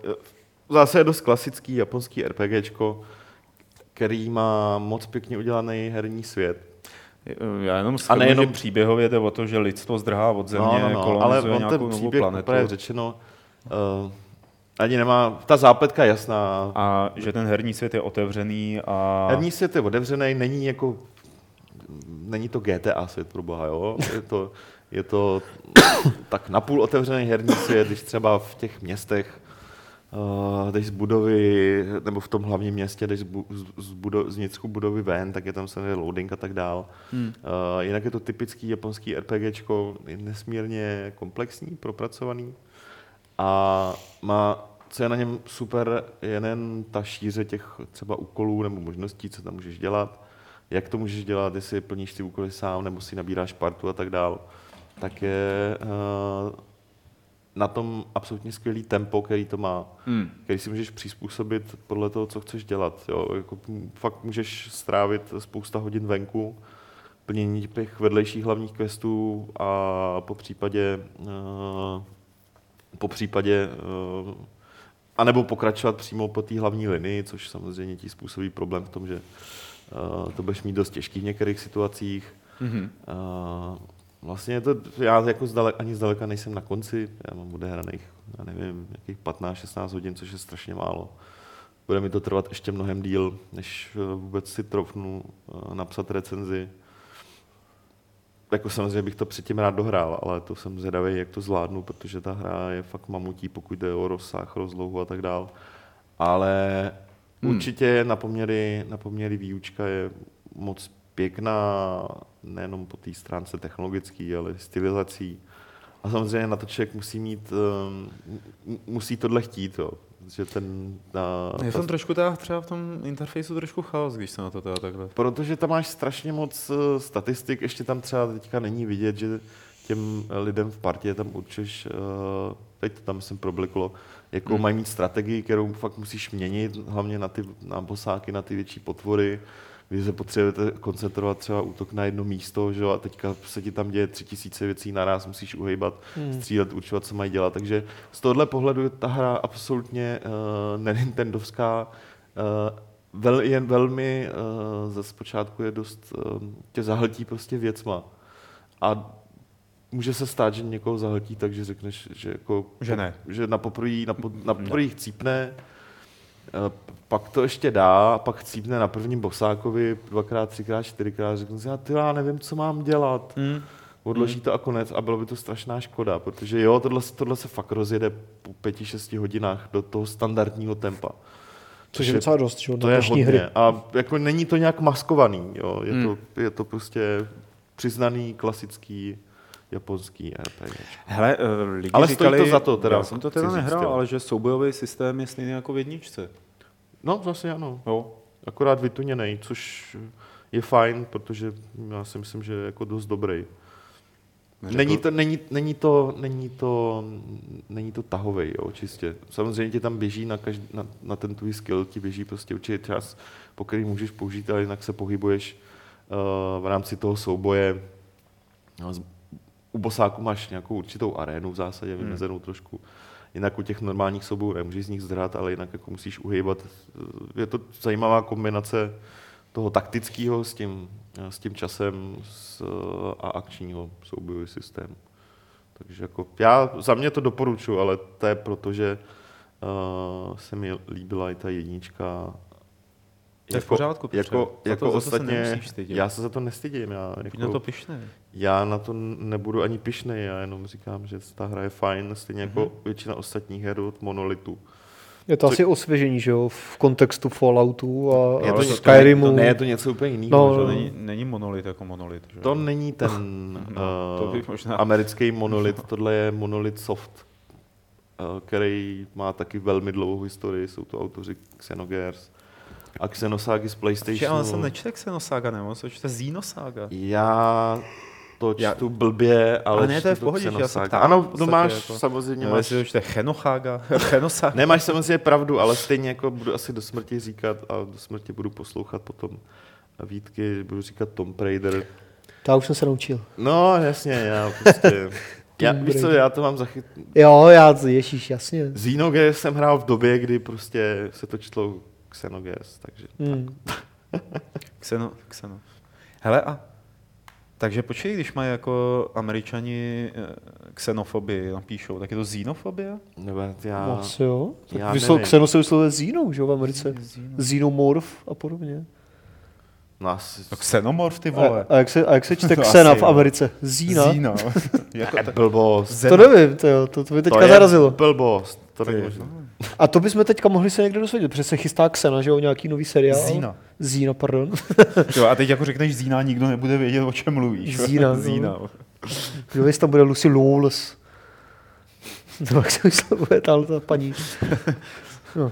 Speaker 2: zase je dost klasický japonský RPGčko, který má moc pěkně udělaný herní svět.
Speaker 3: Já jenom shrnu,
Speaker 2: nejenom-
Speaker 3: že příběhově jde o to, že lidstvo zdrhá od země,
Speaker 2: no, no, no, ale
Speaker 3: kolonizuje
Speaker 2: on
Speaker 3: nějakou
Speaker 2: ten
Speaker 3: novou planetu.
Speaker 2: úplně řečeno, uh, ani nemá, ta zápletka je jasná.
Speaker 3: A že ten herní svět je otevřený a...
Speaker 2: Herní svět je otevřený, není jako, není to GTA svět pro boha, jo? Je to, je to tak napůl otevřený herní svět, když třeba v těch městech uh, jdeš z budovy, nebo v tom hlavním městě jdeš z, bu, z, budo, z vnitřku budovy ven, tak je tam samozřejmě loading a tak dál. Hmm. Uh, jinak je to typický japonský RPGčko, nesmírně komplexní, propracovaný a má, co je na něm super, je nejen ta šíře těch třeba úkolů nebo možností, co tam můžeš dělat, jak to můžeš dělat, jestli plníš ty úkoly sám, nebo si nabíráš partu a tak dál, tak je uh, na tom absolutně skvělý tempo, který to má,
Speaker 3: Hmm.
Speaker 2: který si můžeš přizpůsobit podle toho, co chceš dělat. Jo? Jako, fakt můžeš strávit spousta hodin venku, plnění těch vedlejších hlavních questů a po případě, uh, po případě uh, anebo pokračovat přímo po té hlavní linii, což samozřejmě ti způsobí problém v tom, že uh, to budeš mít dost těžký v některých situacích.
Speaker 3: Mhm.
Speaker 2: Uh, vlastně to, já jako zdaleka, ani zdaleka nejsem na konci, já mám odehraných, já nevím, jakých 15-16 hodin, což je strašně málo. Bude mi to trvat ještě mnohem díl, než eh, vůbec si trofnu eh, napsat recenzi. Jako samozřejmě bych to předtím rád dohrál, ale to jsem zvědavý, jak to zvládnu, protože ta hra je fakt mamutí, pokud jde o rozsah, rozlohu a tak dál. Ale
Speaker 3: hmm.
Speaker 2: určitě na poměry, na poměry výučka je moc pěkná, nejenom po té stránce technologické, ale stylizací. A samozřejmě na to člověk musí mít, um, m- musí tohle chtít, jo. Že ten, ta,
Speaker 3: Je
Speaker 2: ta,
Speaker 3: tam trošku teda třeba v tom interfejsu trošku chaos, když se na to teda takhle.
Speaker 2: protože tam máš strašně moc eh, statistik, ještě tam třeba teďka není vidět, že těm lidem v partě tam určeš, eh, teď to tam jsem probliklo, jako
Speaker 3: hmm.
Speaker 2: mají mít strategii, kterou fakt musíš měnit, hlavně na ty na bosáky, na ty větší potvory, když se potřebujete koncentrovat třeba útok na jedno místo, že jo, a teďka se ti tam děje tři tisíce věcí naraz, musíš uhejbat,
Speaker 4: Hmm.
Speaker 2: střílet, určovat, co mají dělat. Takže z tohohle pohledu je ta hra absolutně uh, nenintendovská, uh, vel, jen velmi uh, ze zpočátku je dost, uh, tě zahltí prostě věcma. A může se stát, že někoho zahltí, takže řekneš, že, jako,
Speaker 3: Že ne.
Speaker 2: že na poprvé na, po, na poprvé chcípne, eh, pak to ještě dá, pak chcípne na prvním bosákovi dvakrát, třikrát, čtyřikrát, řeknu si, já, ty, já nevím, co mám dělat.
Speaker 3: Hmm.
Speaker 2: Odloží to a konec a bylo by to strašná škoda, protože jo, tohle, se- tohle se fakt rozjede po pěti, šesti hodinách do toho standardního tempa.
Speaker 4: Což je docela dost, že
Speaker 2: To
Speaker 4: na
Speaker 2: je hodně.
Speaker 4: hry.
Speaker 2: A jako není to nějak maskovaný, jo. Je,
Speaker 3: Hmm.
Speaker 2: to, je to prostě přiznaný klasický japonský RPG.
Speaker 3: Hele, eh, lidi
Speaker 2: Ale stojí
Speaker 3: říkali,
Speaker 2: to za to teda,
Speaker 3: já jsem to teda nehrál, ale že soubojový systém je stejný jako v jedničce.
Speaker 2: No, zase ano.
Speaker 3: Jo.
Speaker 2: Akorát vytuněnej, což je fajn, protože já si myslím, že je jako dost dobrý.
Speaker 3: Neřekl-
Speaker 2: Není to, není, není to, není to, není to tahovej, jo, čistě. Samozřejmě ti tam běží na, každý, na, na ten tvůj skill, ti běží prostě určitý čas, po který můžeš použít, ale jinak se pohybuješ uh, v rámci toho souboje. No, z- U bosáku máš nějakou určitou arénu v zásadě, vymezenou trošku. Jinak u těch normálních soubojů nemůžeš z nich zdrhat, ale jinak jako musíš uhýbat. Je to zajímavá kombinace toho taktického s tím, s tím časem s, a akčního soubojový systému. Takže jako já za mě to doporučuji, ale to je proto, že uh, se mi líbila i ta jednička.
Speaker 3: To je v pořádku, Petře.
Speaker 2: jako,
Speaker 3: Za to-
Speaker 2: jako
Speaker 3: za to se
Speaker 2: ostatně,
Speaker 3: nemusíš stydět.
Speaker 2: já se za to nestydím. Já, jako,
Speaker 3: na to pišnej.
Speaker 2: já na to nebudu ani pišnej, já jenom říkám, že ta hra je fajn, stejně jako
Speaker 3: Mhm.
Speaker 2: většina ostatních her od Monolitu.
Speaker 4: Je to
Speaker 2: Co-
Speaker 4: asi osvěžení, že jo, v kontextu Falloutu a,
Speaker 2: Je to,
Speaker 4: Skyrimu.
Speaker 2: To ne, je to něco úplně jiného.
Speaker 4: No,
Speaker 2: že?
Speaker 3: To
Speaker 4: no.
Speaker 3: není, není monolit jako monolit. Že?
Speaker 2: To není ten (laughs)
Speaker 3: No, to
Speaker 2: uh,
Speaker 3: bych možná-
Speaker 2: americký monolit, (laughs) tohle je monolit soft, uh, který má taky velmi dlouhou historii, jsou to autoři Xenogears a Xenosaga z
Speaker 3: Počkej, ale
Speaker 2: PlayStationu.
Speaker 3: jsem nečte Xenosaga, nebo co čte Xenosaga.
Speaker 2: Já to
Speaker 3: Já-
Speaker 2: čtu blbě, ale,
Speaker 3: Ale ne, to je v pohodě, že já se ptám.
Speaker 2: Ano, no
Speaker 3: podstatě
Speaker 2: máš
Speaker 3: jako-
Speaker 2: samozřejmě, máš,
Speaker 3: jestli to čte Chenochaga, Chenosaga.
Speaker 2: nemáš samozřejmě pravdu, ale stejně jako budu asi do smrti říkat a do smrti budu poslouchat potom výtky, budu říkat Tomb Raider,
Speaker 4: To já už jsem se naučil.
Speaker 2: No, jasně, já prostě... (laughs) já, víš co, já to mám zachyt...
Speaker 4: Jo, já, ježíš, jasně.
Speaker 2: Xenogears jsem hrál v době, kdy prostě se to čtlo Xenogears, takže...
Speaker 4: Hmm. (laughs)
Speaker 3: Xeno, Xeno. Hele a Takže počkej, když mají jako američani eh, xenofobii, napíšou, tak je to xenofobie?
Speaker 2: Nebo já...
Speaker 4: No, asi jo. Tak
Speaker 2: já
Speaker 4: vyslo,
Speaker 2: nevím.
Speaker 4: Xeno se vyslovuje Zínou, že jo, v Americe. Xenomorph a podobně.
Speaker 2: No, asi...
Speaker 3: No xenomorf, ty
Speaker 4: A,
Speaker 3: vole.
Speaker 4: a, jak se, a jak se (laughs) čte (laughs)
Speaker 3: To
Speaker 4: Xena
Speaker 3: asi
Speaker 4: v. Americe? Zína?
Speaker 3: Zína. jako ta...
Speaker 2: Blbost.
Speaker 4: To nevím, to, jo, to, to by teďka
Speaker 2: to je
Speaker 4: zarazilo.
Speaker 2: blbost. To není možné.
Speaker 4: A to bychom teďka mohli se někde dosvědět, protože se chystá Xena, že jo, nějaký nový seriál.
Speaker 3: Zína.
Speaker 4: Zína, pardon.
Speaker 3: Jo, a teď jako řekneš Zína, nikdo nebude vědět, o čem mluvíš.
Speaker 4: Zína, no.
Speaker 3: Zína.
Speaker 4: Kdo jestli tam bude Lucy Lawless. To jak se vyslovuje tahle ta paní. No.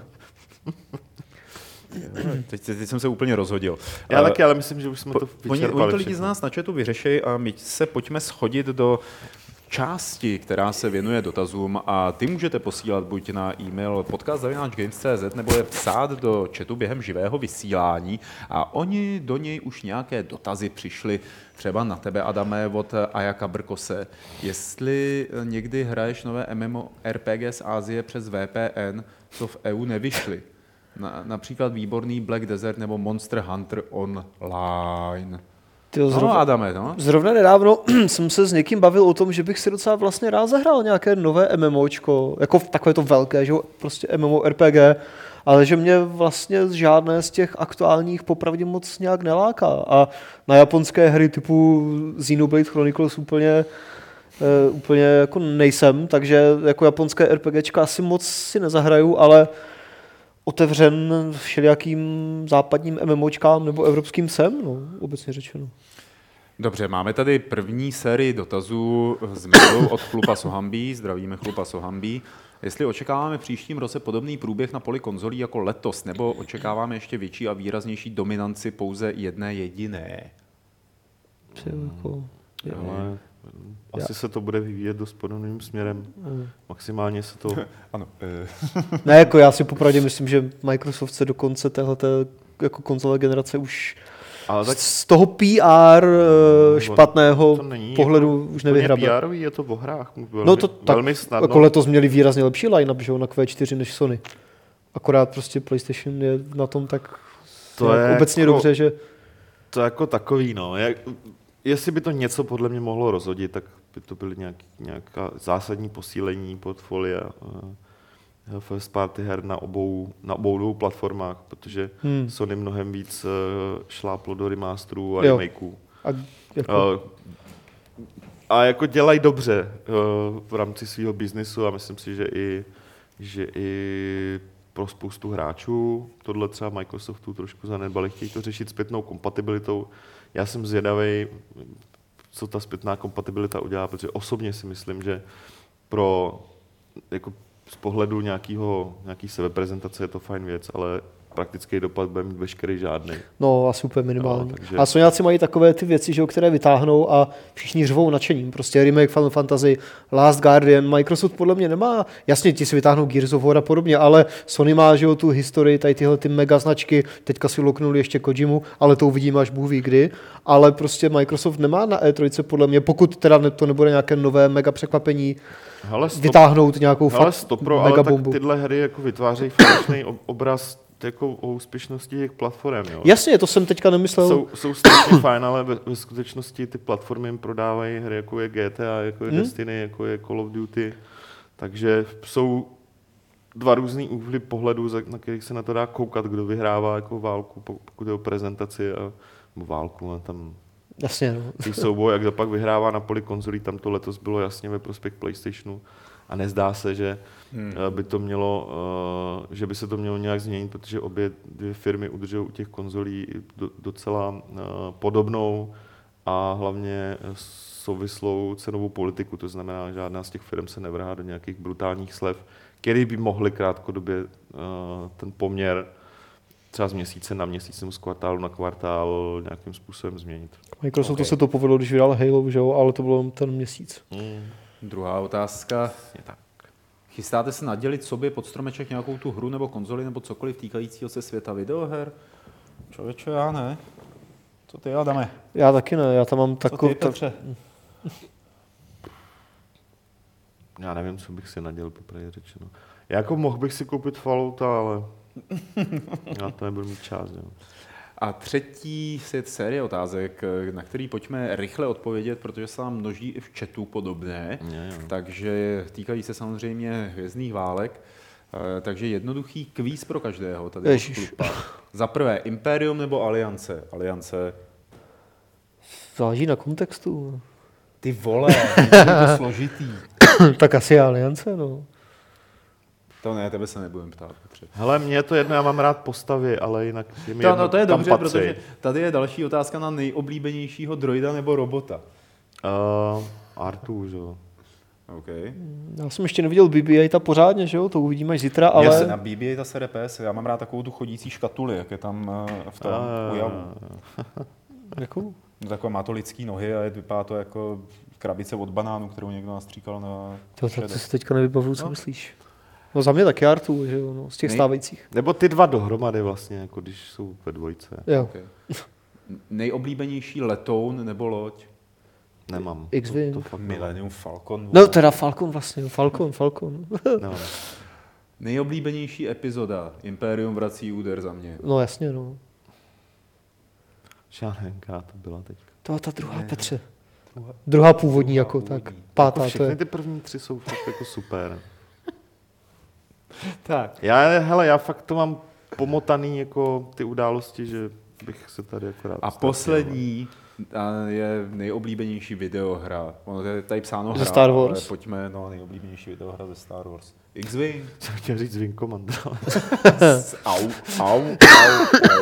Speaker 3: Teď, teď, jsem se úplně rozhodil.
Speaker 2: Já
Speaker 3: Eh,
Speaker 2: taky, ale myslím, že už jsme to
Speaker 3: Po- Oni,
Speaker 2: vyčerpali
Speaker 3: oni to lidi z nás na chatu vyřeší a my se pojďme schodit do části, která se věnuje dotazům a ty můžete posílat buď na e-mail podcast.games.cz nebo je psát do chatu během živého vysílání a oni do něj už nějaké dotazy přišly třeba na tebe, Adame, od Ajaka Brkose. Jestli někdy hraješ nové MMORPG z Ázie přes VPN, co v EU nevyšly. Na, například výborný Black Desert nebo Monster Hunter Online.
Speaker 4: Tyjo,
Speaker 3: No,
Speaker 4: zrovna,
Speaker 3: Adame, no.
Speaker 4: zrovna nedávno (clears throat) jsem se s někým bavil o tom, že bych si docela vlastně rád zahrál nějaké nové MMOčko, jako takové to velké, že jo, prostě MMORPG, ale že mě vlastně žádné z těch aktuálních popravdě moc nějak neláká. A na japonské hry typu Xenoblade Chronicles úplně Uh, úplně jako nejsem, takže jako japonské RPGčka asi moc si nezahraju, ale otevřen všelijakým západním MMOčkám nebo evropským jsem, no, obecně řečeno.
Speaker 3: Dobře, máme tady první sérii dotazů z mailu od Chlupa Sohambí. Zdravíme Chlupa Sohambí. Jestli očekáváme v příštím roce podobný průběh na poli konzolí jako letos, nebo očekáváme ještě větší a výraznější dominanci pouze jedné jediné?
Speaker 4: Jako,
Speaker 2: Ale asi se to bude vyvíjet dost podobným směrem. Maximálně se to... (laughs)
Speaker 3: Ano. (laughs)
Speaker 4: Ne, jako já si popravdě myslím, že Microsoft se do konce téhleté jako konzole generace už
Speaker 2: Ale tak
Speaker 4: z toho PR eh, špatného
Speaker 2: to není
Speaker 4: pohledu
Speaker 2: jako
Speaker 4: už nevyhrabe.
Speaker 2: PR je to v hrách. Velmi,
Speaker 4: No to tak,
Speaker 2: velmi snadno.
Speaker 4: jako letos měli výrazně lepší line-up, že jo, na Q4 než Sony. Akorát prostě PlayStation je na tom tak
Speaker 2: To je
Speaker 4: obecně
Speaker 2: jako-
Speaker 4: dobře, že
Speaker 2: To je jako takový, no. Jak, jestli by to něco podle mě mohlo rozhodit, tak by to byly nějaký, nějaká zásadní posílení portfolia uh, first party her na obou, na obou dvou platformách, protože
Speaker 4: Hmm.
Speaker 2: Sony mnohem víc uh, šláplo do remasterů a
Speaker 4: Jo.
Speaker 2: remakeů.
Speaker 4: a jako,
Speaker 2: Uh, a jako dělají dobře v rámci svého biznisu a myslím si, že i, že i pro spoustu hráčů tohle třeba Microsoftu trošku zanedbali, chtějí to řešit zpětnou kompatibilitou. Já jsem zvědavý, co ta zpětná kompatibilita udělá, protože osobně si myslím, že pro jako z pohledu nějakého, nějaký sebeprezentace je to fajn věc, ale praktický dopad bude mít veškerý žádný.
Speaker 4: No, asi úplně minimální.
Speaker 2: No, takže-
Speaker 4: A Soňáci mají takové ty věci, že, jo, které vytáhnou a všichni řvou nadšením. Prostě remake Final Fantasy, Last Guardian, Microsoft podle mě nemá, jasně ti si vytáhnou Gears of War a podobně, ale Sony má že jo, tu historii, tady tyhle ty mega značky, teďka si loknuli ještě Kojimu, ale to uvidíme až Bůh ví kdy. Ale prostě Microsoft nemá na E3 podle mě, pokud teda to nebude nějaké nové mega překvapení,
Speaker 2: Hele, stop,
Speaker 4: vytáhnout nějakou
Speaker 2: hele,
Speaker 4: fakt
Speaker 2: stopro, ale
Speaker 4: mega
Speaker 2: tak
Speaker 4: bombu.
Speaker 2: tyhle hry jako vytvářejí falešný ob- obraz jako o úspěšnosti těch platform. Jo.
Speaker 4: Jasně, to jsem teďka nemyslel.
Speaker 2: Jsou, jsou strašně fajn, ale ve, ve skutečnosti ty platformy jim prodávají hry, jako je GTA, jako je
Speaker 4: Hmm?
Speaker 2: Destiny, jako je Call of Duty. Takže jsou dva různý úhly pohledu, na kterých se na to dá koukat, kdo vyhrává jako válku, po- pokud je o prezentaci a válku, a tam
Speaker 4: Jasně, no.
Speaker 2: souboj, a kdo pak vyhrává na poli konzolí, tam to letos bylo jasně ve prospěch PlayStationu a nezdá se, že
Speaker 3: Hmm.
Speaker 2: eh, by to mělo, eh, že by se to mělo nějak změnit, protože obě dvě firmy udržují u těch konzolí do- docela eh, podobnou a hlavně souvislou cenovou politiku, to znamená, že žádná z těch firm se nevrhá do nějakých brutálních slev, který by mohly krátkodobě eh, ten poměr třeba z měsíce na měsíc nebo z kvartálu na kvartál nějakým způsobem změnit.
Speaker 4: Microsoftu
Speaker 3: Ok.
Speaker 4: se to povedlo, když vydal Halo, že jo, ale to bylo ten měsíc.
Speaker 3: Druhá otázka.
Speaker 2: tak.
Speaker 3: Chystáte se nadělit sobě pod stromeček nějakou tu hru nebo konzoli nebo cokoliv týkajícího se světa videoher? Člověče, já ne. Co ty, Adame?
Speaker 4: Já taky ne, já tam mám
Speaker 3: Co
Speaker 4: takový...
Speaker 3: ty?
Speaker 2: Já nevím, co bych si nadělal, popravdě řečeno. Jako mohl bych si koupit Fallouta, ale (laughs) já to nebudu mít čas. Jo.
Speaker 3: A třetí je série otázek, na který pojďme rychle odpovědět, protože se nám množí i v chatu podobné. Takže týkají se samozřejmě hvězdných válek. Eh, Takže jednoduchý kvíz pro každého tady
Speaker 4: Ježiš.
Speaker 3: Za prvé, Imperium nebo Aliance? Aliance.
Speaker 4: Záleží na kontextu.
Speaker 3: Ty vole, je to složitý. (coughs)
Speaker 4: tak asi aliance, no.
Speaker 3: To ne, tebe se nebudem ptát. Petře.
Speaker 2: Hele, mně je to jedno, já mám rád postavy, ale jinak je mi
Speaker 3: To,
Speaker 2: jedno,
Speaker 3: no, to je dobře,
Speaker 2: patří.
Speaker 3: protože tady je další otázka na nejoblíbenějšího droida nebo robota.
Speaker 2: Uh, Artu, že jo.
Speaker 3: Okay.
Speaker 4: Já jsem ještě neviděl BB-8 ta pořádně, že jo, to uvidíme až zítra,
Speaker 3: Ale...
Speaker 4: ale...
Speaker 3: Na BB-8 ta PS, já mám rád takovou tu chodící škatuli, jak je tam eh, v tom
Speaker 2: A,
Speaker 3: ujavu. (laughs)
Speaker 4: Jakou?
Speaker 3: No, takové má to lidský nohy a je, vypadá to jako krabice od banánu, kterou někdo nastříkal na
Speaker 4: To, to, to si teďka nevybavuju, co
Speaker 3: No.
Speaker 4: myslíš. No za mě taky Artu, že jo, no, z těch
Speaker 3: Nej-
Speaker 4: stávajících.
Speaker 2: Nebo ty dva dohromady vlastně, jako když jsou ve dvojce.
Speaker 4: Jo.
Speaker 3: Okay. Nejoblíbenější letoun nebo loď?
Speaker 2: Nemám.
Speaker 4: X-Wing.
Speaker 2: To, to fakt
Speaker 3: Millennium Falcon.
Speaker 4: No teda Falcon vlastně, Falcon, Falcon.
Speaker 2: nemám. (laughs)
Speaker 3: Nejoblíbenější epizoda. Imperium vrací úder za mě.
Speaker 4: No jasně, no.
Speaker 2: Já nevím, která to byla teď.
Speaker 4: To ta druhá Petře. Druhá původní jako
Speaker 3: původní.
Speaker 4: tak. Pátá
Speaker 2: Jako
Speaker 4: to
Speaker 2: všechny
Speaker 4: je.
Speaker 2: ty první tři jsou fakt jako super. (laughs)
Speaker 3: Tak.
Speaker 2: Já, hele, já fakt to mám pomotaný jako ty události, že bych se tady akorát
Speaker 3: A
Speaker 2: ztratil.
Speaker 3: poslední a je nejoblíbenější videohra. Ono je tady psáno
Speaker 4: Ze
Speaker 3: hra,
Speaker 4: Star Wars?
Speaker 3: Ale pojďme, no, nejoblíbenější videohra ze Star Wars. X-Wing. (laughs)
Speaker 2: Jsem chtěl říct Wing Commander. (laughs)
Speaker 3: au, au, au,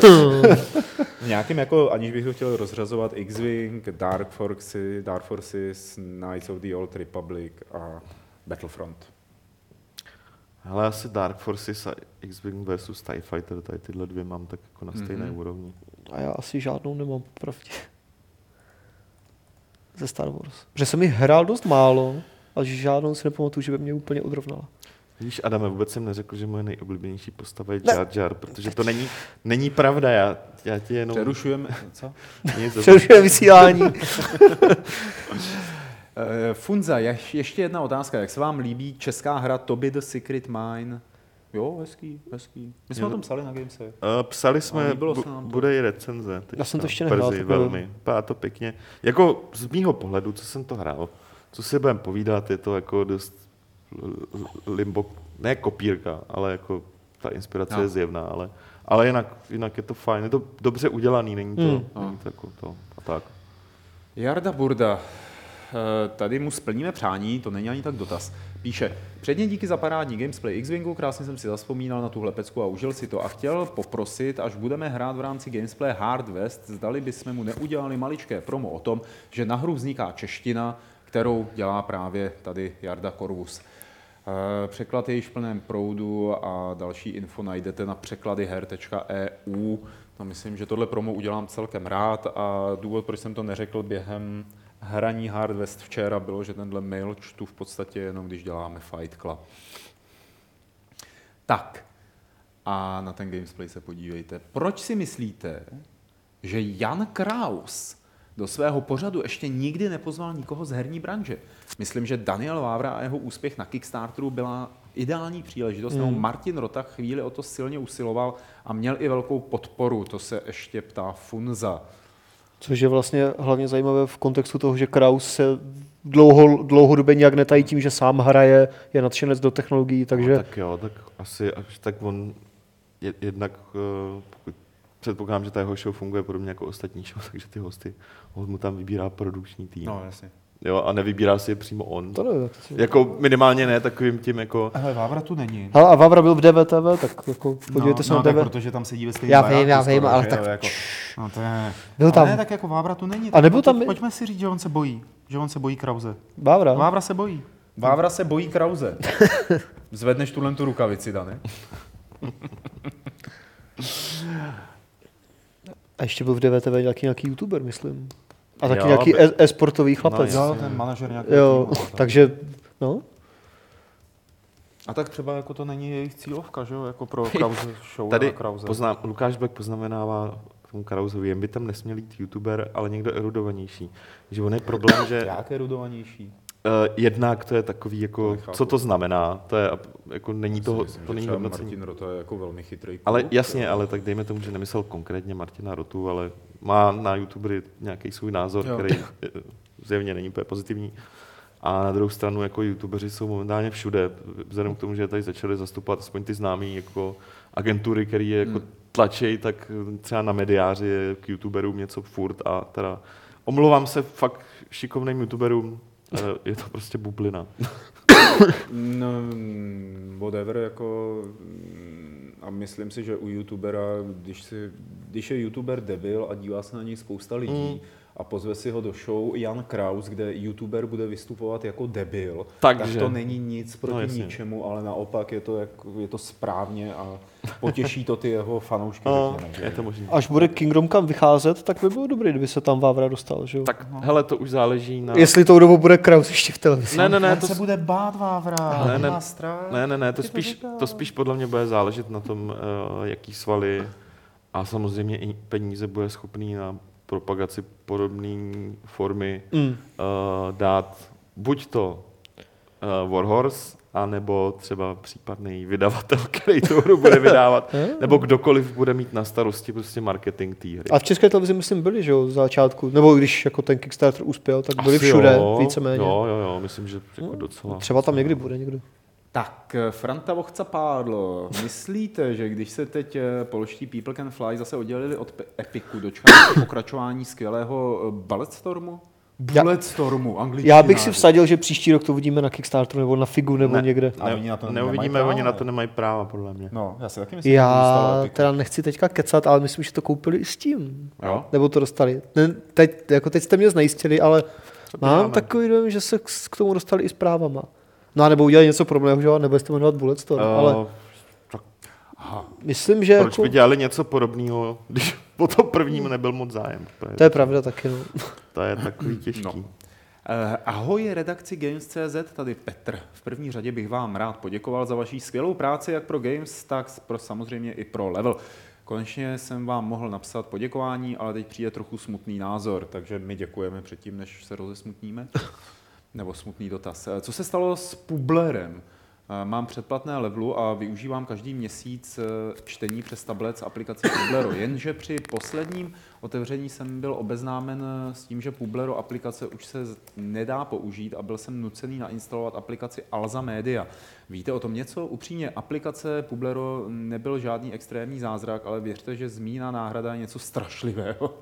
Speaker 3: au. V nějakým jako, aniž bych to chtěl rozřazovat, X-Wing, Dark Forces, Dark Forces, Knights of the Old Republic a Battlefront.
Speaker 2: Hele, asi Dark Forces a X-Wing versus TIE Fighter, tady tyhle dvě mám tak jako na stejné
Speaker 3: Mhm.
Speaker 2: úrovni.
Speaker 4: A já asi žádnou nemám, pravdě. Ze Star Wars. Protože jsem jich hrál dost málo, a že žádnou si nepamatuju, že by mě úplně odrovnala.
Speaker 2: Vidíš, Adame, vůbec jsem neřekl, že moje nejoblíbenější postava je
Speaker 4: Ne.
Speaker 2: Jar Jar, protože to není, není pravda, já, já ti jenom...
Speaker 3: Přerušujeme, co? (laughs)
Speaker 2: Nic, (laughs)
Speaker 4: Přerušuje vysílání. (laughs)
Speaker 3: Eh, Funza, ješ- ještě jedna otázka. Jak se vám líbí česká hra Toby the Secret Mine? Jo, hezký, hezký. My jsme
Speaker 2: Jo.
Speaker 3: o tom psali na Gamese.
Speaker 2: Uh, psali jsme, bu, bude i recenze.
Speaker 4: Já jsem to ještě nehrál, tak
Speaker 2: velmi. Vypadá to pěkně. Jako z mýho pohledu, co jsem to hrál, co si budeme povídat, je to jako dost limbo, ne kopírka, ale jako ta inspirace
Speaker 3: No.
Speaker 2: je zjevná, ale, ale jinak, jinak je to fajn, je to dobře udělaný, není to,
Speaker 4: Hmm.
Speaker 2: není to jako to a tak.
Speaker 3: Jarda Burda, tady mu splníme přání, to není ani tak dotaz. Píše, předně díky za parádní gamesplay X-Wingu, krásně jsem si zaspomínal na tuhle pecku a užil si to a chtěl poprosit, až budeme hrát v rámci gamesplay Hard West, zdali bychom mu neudělali maličké promo o tom, že na hru vzniká čeština, kterou dělá právě tady Jarda Korvus. Eh, Překlad je již v plném proudu a další info najdete na překladyher.eu. No, myslím, že tohle promo udělám celkem rád a důvod, proč jsem to neřekl během hraní Hard West včera, bylo, že tenhle mail čtu v podstatě jenom, když děláme Fight Club. Tak, a na ten gamesplay se podívejte. Proč si myslíte, že Jan Kraus do svého pořadu ještě nikdy nepozval nikoho z herní branže? Myslím, že Daniel Vávra a jeho úspěch na Kickstarteru byla ideální příležitost, nebo Martin Rota chvíli o to silně usiloval a měl i velkou podporu, to se ještě ptá Funza.
Speaker 4: Což je vlastně hlavně zajímavé v kontextu toho, že Kraus se dlouho, dlouhodobě nějak netají tím, že sám hraje, je nadšenec do technologií, takže
Speaker 2: No, tak jo, tak asi, až tak on je, jednak, eh, pokud předpokládám, že ta jeho show funguje podobně jako ostatní show, (laughs) takže ty hosty, on mu tam vybírá produkční tým.
Speaker 3: No, jasně.
Speaker 2: Jo, a nevybírá si je přímo on.
Speaker 4: to nevím. jak to si-
Speaker 2: Jako minimálně ne takovým tím jako...
Speaker 3: Ale Vávra tu není.
Speaker 4: Hele, a Vavra byl v DVTV, tak jako podívejte
Speaker 3: no,
Speaker 4: se
Speaker 3: no,
Speaker 4: na
Speaker 3: tak
Speaker 4: DV.
Speaker 3: protože tam sedí ve stejném
Speaker 4: Já vím, já vím, ale
Speaker 3: že
Speaker 4: tak
Speaker 3: jako, no to je...
Speaker 4: Byl
Speaker 3: ale
Speaker 4: tam.
Speaker 3: Ne, tak jako Vávra tu není.
Speaker 4: A nebyl
Speaker 3: pojď-
Speaker 4: tam i-
Speaker 3: Pojďme si říct, že on se bojí. Že on se bojí Krause.
Speaker 4: Vávra.
Speaker 3: Vávra se bojí. Vávra se bojí Krause. (laughs) Zvedneš tuhle tu rukavici, Dane.
Speaker 4: A ještě byl v DVTV nějaký, nějaký youtuber, myslím. A taky
Speaker 2: Jo,
Speaker 4: nějaký
Speaker 2: be-
Speaker 4: e- e-sportový chlapec.
Speaker 2: No,
Speaker 3: Jo, ten manažer nějaký.
Speaker 4: jo,
Speaker 3: týmu, tak.
Speaker 4: takže, no.
Speaker 3: A tak třeba jako to není jejich cílovka, že jo, jako pro Krause show
Speaker 2: Tady
Speaker 3: Krause.
Speaker 2: poznám, Lukáš Beck poznamenává k tomu Krausovi, jen by tam nesměl jít youtuber, ale někdo erudovanější. Že on je problém, že
Speaker 3: Jak je rudovanější?
Speaker 2: Uh, jednak to je takový, jako,
Speaker 3: nechápu.
Speaker 2: co to znamená, to je, jako není to,
Speaker 3: Myslím,
Speaker 2: to není hodnocení.
Speaker 3: Martin Rota je jako velmi chytrý. kluk.
Speaker 2: Ale jasně, ale tak dejme tomu, že nemyslel konkrétně Martina Rotu, ale má na YouTubery nějaký svůj názor,
Speaker 3: Jo.
Speaker 2: který eh, zjevně není úplně pozitivní. A na druhou stranu, jako YouTubeři jsou momentálně všude, vzhledem k tomu, že tady začali zastupovat aspoň ty známý jako agentury, které je jako
Speaker 3: Hmm.
Speaker 2: tlačej, tak třeba na mediáři je k YouTuberům něco furt a teda omlouvám se fakt šikovným YouTuberům, je to prostě bublina.
Speaker 3: No, mm, whatever, jako, mm, a myslím si, že u youtubera, když, si, když je youtuber debil a dívá se na něj spousta lidí
Speaker 2: Mm.
Speaker 3: A pozve si ho do show Jan Kraus, kde youtuber bude vystupovat jako debil,
Speaker 2: Takže.
Speaker 3: tak to není nic proti
Speaker 2: No,
Speaker 3: no,
Speaker 2: jasně.
Speaker 3: ničemu, ale naopak je to, jako, je to správně a potěší to ty jeho fanoušky,
Speaker 2: No,
Speaker 3: řekněme.
Speaker 2: je to možné.
Speaker 4: Až bude Kingdom Come vycházet, tak by bylo dobré, kdyby se tam Vávra dostal, že jo?
Speaker 2: Tak hele, to už záleží na...
Speaker 4: Jestli tou dobou bude Kraus ještě v televizi.
Speaker 2: Ne, ne, ne, to,
Speaker 3: se bude bát Vávra,
Speaker 2: Ne, ne. Ne, ne, ne, to spíš, to spíš podle mě bude záležet na tom, uh, jaký svaly a samozřejmě i peníze bude schopný na propagaci podobné formy
Speaker 4: Mm.
Speaker 2: uh, dát buď to uh, Warhorse, anebo třeba případný vydavatel, (laughs) který tu hru bude vydávat, (laughs) nebo kdokoliv bude mít na starosti prostě marketing té hry.
Speaker 4: A v české televizi, myslím, byli, že jo, z začátku. Nebo když jako ten Kickstarter uspěl, tak byli
Speaker 2: Asi
Speaker 4: všude,
Speaker 2: jo,
Speaker 4: víceméně.
Speaker 2: Jo, jo, jo, myslím, že jako docela.
Speaker 4: Třeba tam někdy bude někdo.
Speaker 3: Tak, eh, Franta Vochca Pádlo, myslíte, že když se teď eh, polští People Can Fly zase oddělili od Epiku, dočkáme se pokračování skvělého eh, Bulletstormu? Bulletstormu, angličtina.
Speaker 4: Já bych si vsadil, že příští rok to uvidíme na Kickstarteru nebo na Figu nebo
Speaker 2: Ne.
Speaker 4: někde.
Speaker 3: A oni na to nemají
Speaker 2: neuvidíme,
Speaker 3: práva,
Speaker 2: oni na
Speaker 3: ne?
Speaker 2: to nemají práva, podle mě.
Speaker 3: No, já si taky myslím, že to
Speaker 4: Já teda nechci teďka kecat, ale myslím, že to koupili i s tím.
Speaker 3: Jo?
Speaker 4: Nebo to dostali. Ne, teď, jako teď jste mě znejistili, ale mám takový dojem, že se k, k tomu dostali i s právama. No a nebo udělali něco podobného, že jo, nebo jste jmenovat Bulletstorm, uh, ale
Speaker 2: Uh, tak
Speaker 3: Aha.
Speaker 4: myslím, že
Speaker 2: proč
Speaker 4: jako,
Speaker 2: by dělali něco podobného, (laughs) když po tom prvním nebyl moc zájem?
Speaker 4: to je pravda taky. No.
Speaker 2: To je takový těžký.
Speaker 3: No. Eh, Ahoj redakci Games.cz, tady Petr. V první řadě bych vám rád poděkoval za vaši skvělou práci jak pro Games, tak pro, samozřejmě i pro Level. Konečně jsem vám mohl napsat poděkování, ale teď přijde trochu smutný názor, takže my děkujeme předtím, než se rozesmutníme. (laughs) Nebo smutný dotaz. Eh, Co se stalo s Publerem? Eh, Mám předplatné levelu a využívám každý měsíc eh, čtení přes tablet s aplikací Publero. Jenže při posledním otevření jsem byl obeznámen s tím, že Publero aplikace už se nedá použít a byl jsem nucený nainstalovat aplikaci Alza Media. Víte o tom něco? Upřímně, aplikace Publero nebyl žádný extrémní zázrak, ale věřte, že zmíněná náhrada je něco strašlivého.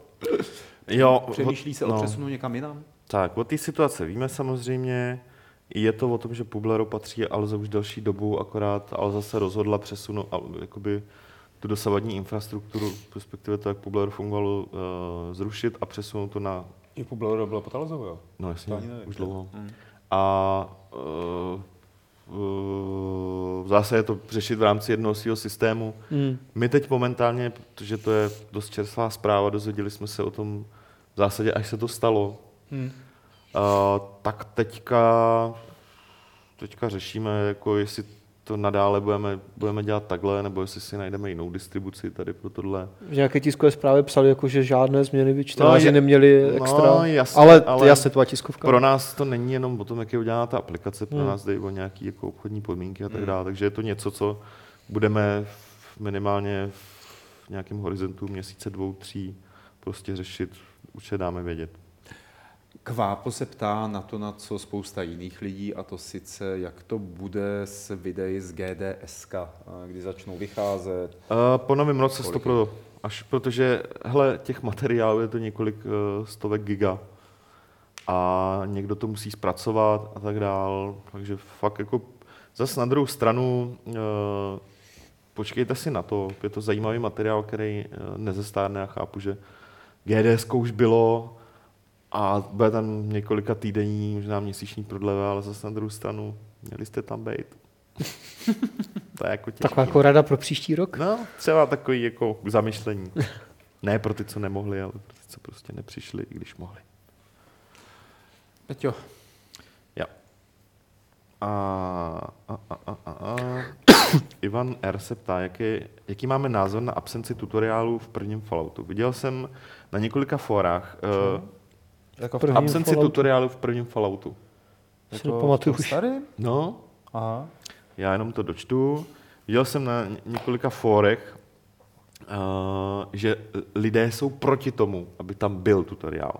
Speaker 2: Jo, (laughs)
Speaker 3: Přemýšlí se o
Speaker 2: no.
Speaker 3: přesunu někam jinam?
Speaker 2: Tak, o té situace víme samozřejmě. Je to o tom, že Publero patří Alze už delší dobu, akorát Alza se rozhodla přesunout jakoby, tu dosavadní infrastrukturu, respektive to, jak Publero fungovalo, uh, zrušit a přesunout to na,
Speaker 3: I Publero bylo pod Alzou, jo?
Speaker 2: no jasně, už dlouho.
Speaker 3: Mm.
Speaker 2: A uh, uh, v zásadě to řešit v rámci jednoho svého systému.
Speaker 4: Mm.
Speaker 2: My teď momentálně, protože to je dost čerstvá zpráva, dozvěděli jsme se o tom v zásadě, až se to stalo,
Speaker 3: Hmm.
Speaker 2: uh, tak teďka, teďka řešíme, jako jestli to nadále budeme, budeme dělat takhle, nebo jestli si najdeme jinou distribuci tady pro tohle.
Speaker 4: Že nějaké tiskové zprávy psali, jako, že žádné změny by čtenáři
Speaker 2: je-
Speaker 4: neměli
Speaker 2: no,
Speaker 4: extra.
Speaker 2: jasně,
Speaker 4: ale,
Speaker 2: ale
Speaker 4: jasně, to tiskovka.
Speaker 2: Pro nás to není jenom o tom, jak je udělána ta aplikace, pro
Speaker 4: Hmm.
Speaker 2: nás jde i o nějaké jako obchodní podmínky a tak
Speaker 3: Hmm.
Speaker 2: dále. Takže je to něco, co budeme v- minimálně v nějakém horizontu měsíce, dvou, tří prostě řešit, určitě dáme vědět.
Speaker 3: Kvápo se ptá na to, na co spousta jiných lidí, a to sice, jak to bude s videí z GDSK, kdy začnou vycházet.
Speaker 2: Uh, po novém roce to pro, až protože, hele, těch materiálů je to několik uh, stovek giga. A někdo to musí zpracovat a tak dál, takže fakt jako zas na druhou stranu uh, počkejte si na to, je to zajímavý materiál, který uh, nezestárne a chápu, že GDS už bylo a bude tam několika týdenní, možná měsíční prodleva, ale zase na druhou stranu měli jste tam být. (laughs) to je jako těžký.
Speaker 4: Taková jako rada pro příští rok.
Speaker 2: No, třeba takový jako k zamyšlení. (laughs) Ne pro ty, co nemohli, ale pro ty, co prostě nepřišli, i když mohli.
Speaker 3: Peťo,
Speaker 2: Jo. A, a, a, a, a, a. (coughs) Ivan R. se ptá, jaký, jaký máme názor na absenci tutoriálů v prvním Falloutu. Viděl jsem na několika fórách uh,
Speaker 4: Jako
Speaker 2: absenci tutoriálu v prvním Falloutu.
Speaker 4: Si nepamatuju
Speaker 3: v tom
Speaker 4: už.
Speaker 3: starým?
Speaker 2: No,
Speaker 3: Aha.
Speaker 2: já jenom to dočtu. Viděl jsem na ně- několika fórech, uh, že lidé jsou proti tomu, aby tam byl tutoriál.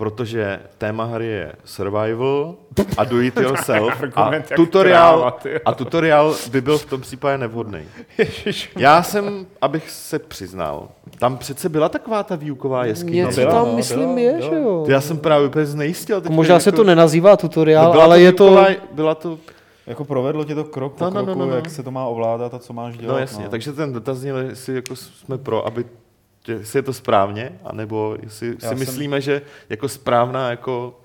Speaker 2: Protože téma hry je survival a do it yourself (laughs) a tutoriál, a tutoriál by byl v tom případě nevhodný. Já jsem, abych se přiznal, tam přece byla taková ta výuková jeskyně.
Speaker 4: Něco
Speaker 3: byla,
Speaker 4: tam,
Speaker 3: no,
Speaker 4: myslím,
Speaker 3: byla,
Speaker 4: je,
Speaker 3: byla.
Speaker 4: že jo.
Speaker 2: To já jsem právě úplně znejistil.
Speaker 4: Jako Možná se to nenazývá tutoriál,
Speaker 2: No, byla
Speaker 4: ale je to...
Speaker 2: výuková- Byla to
Speaker 3: Jako provedlo ti to krok po
Speaker 2: No, no, no,
Speaker 3: kroku,
Speaker 2: no, no.
Speaker 3: jak se to má ovládat a co máš dělat.
Speaker 2: No jasně, takže ten dotaz jako jsme pro, aby že- jestli je to správně, anebo jestli si
Speaker 3: jsem-
Speaker 2: myslíme, že jako správná jako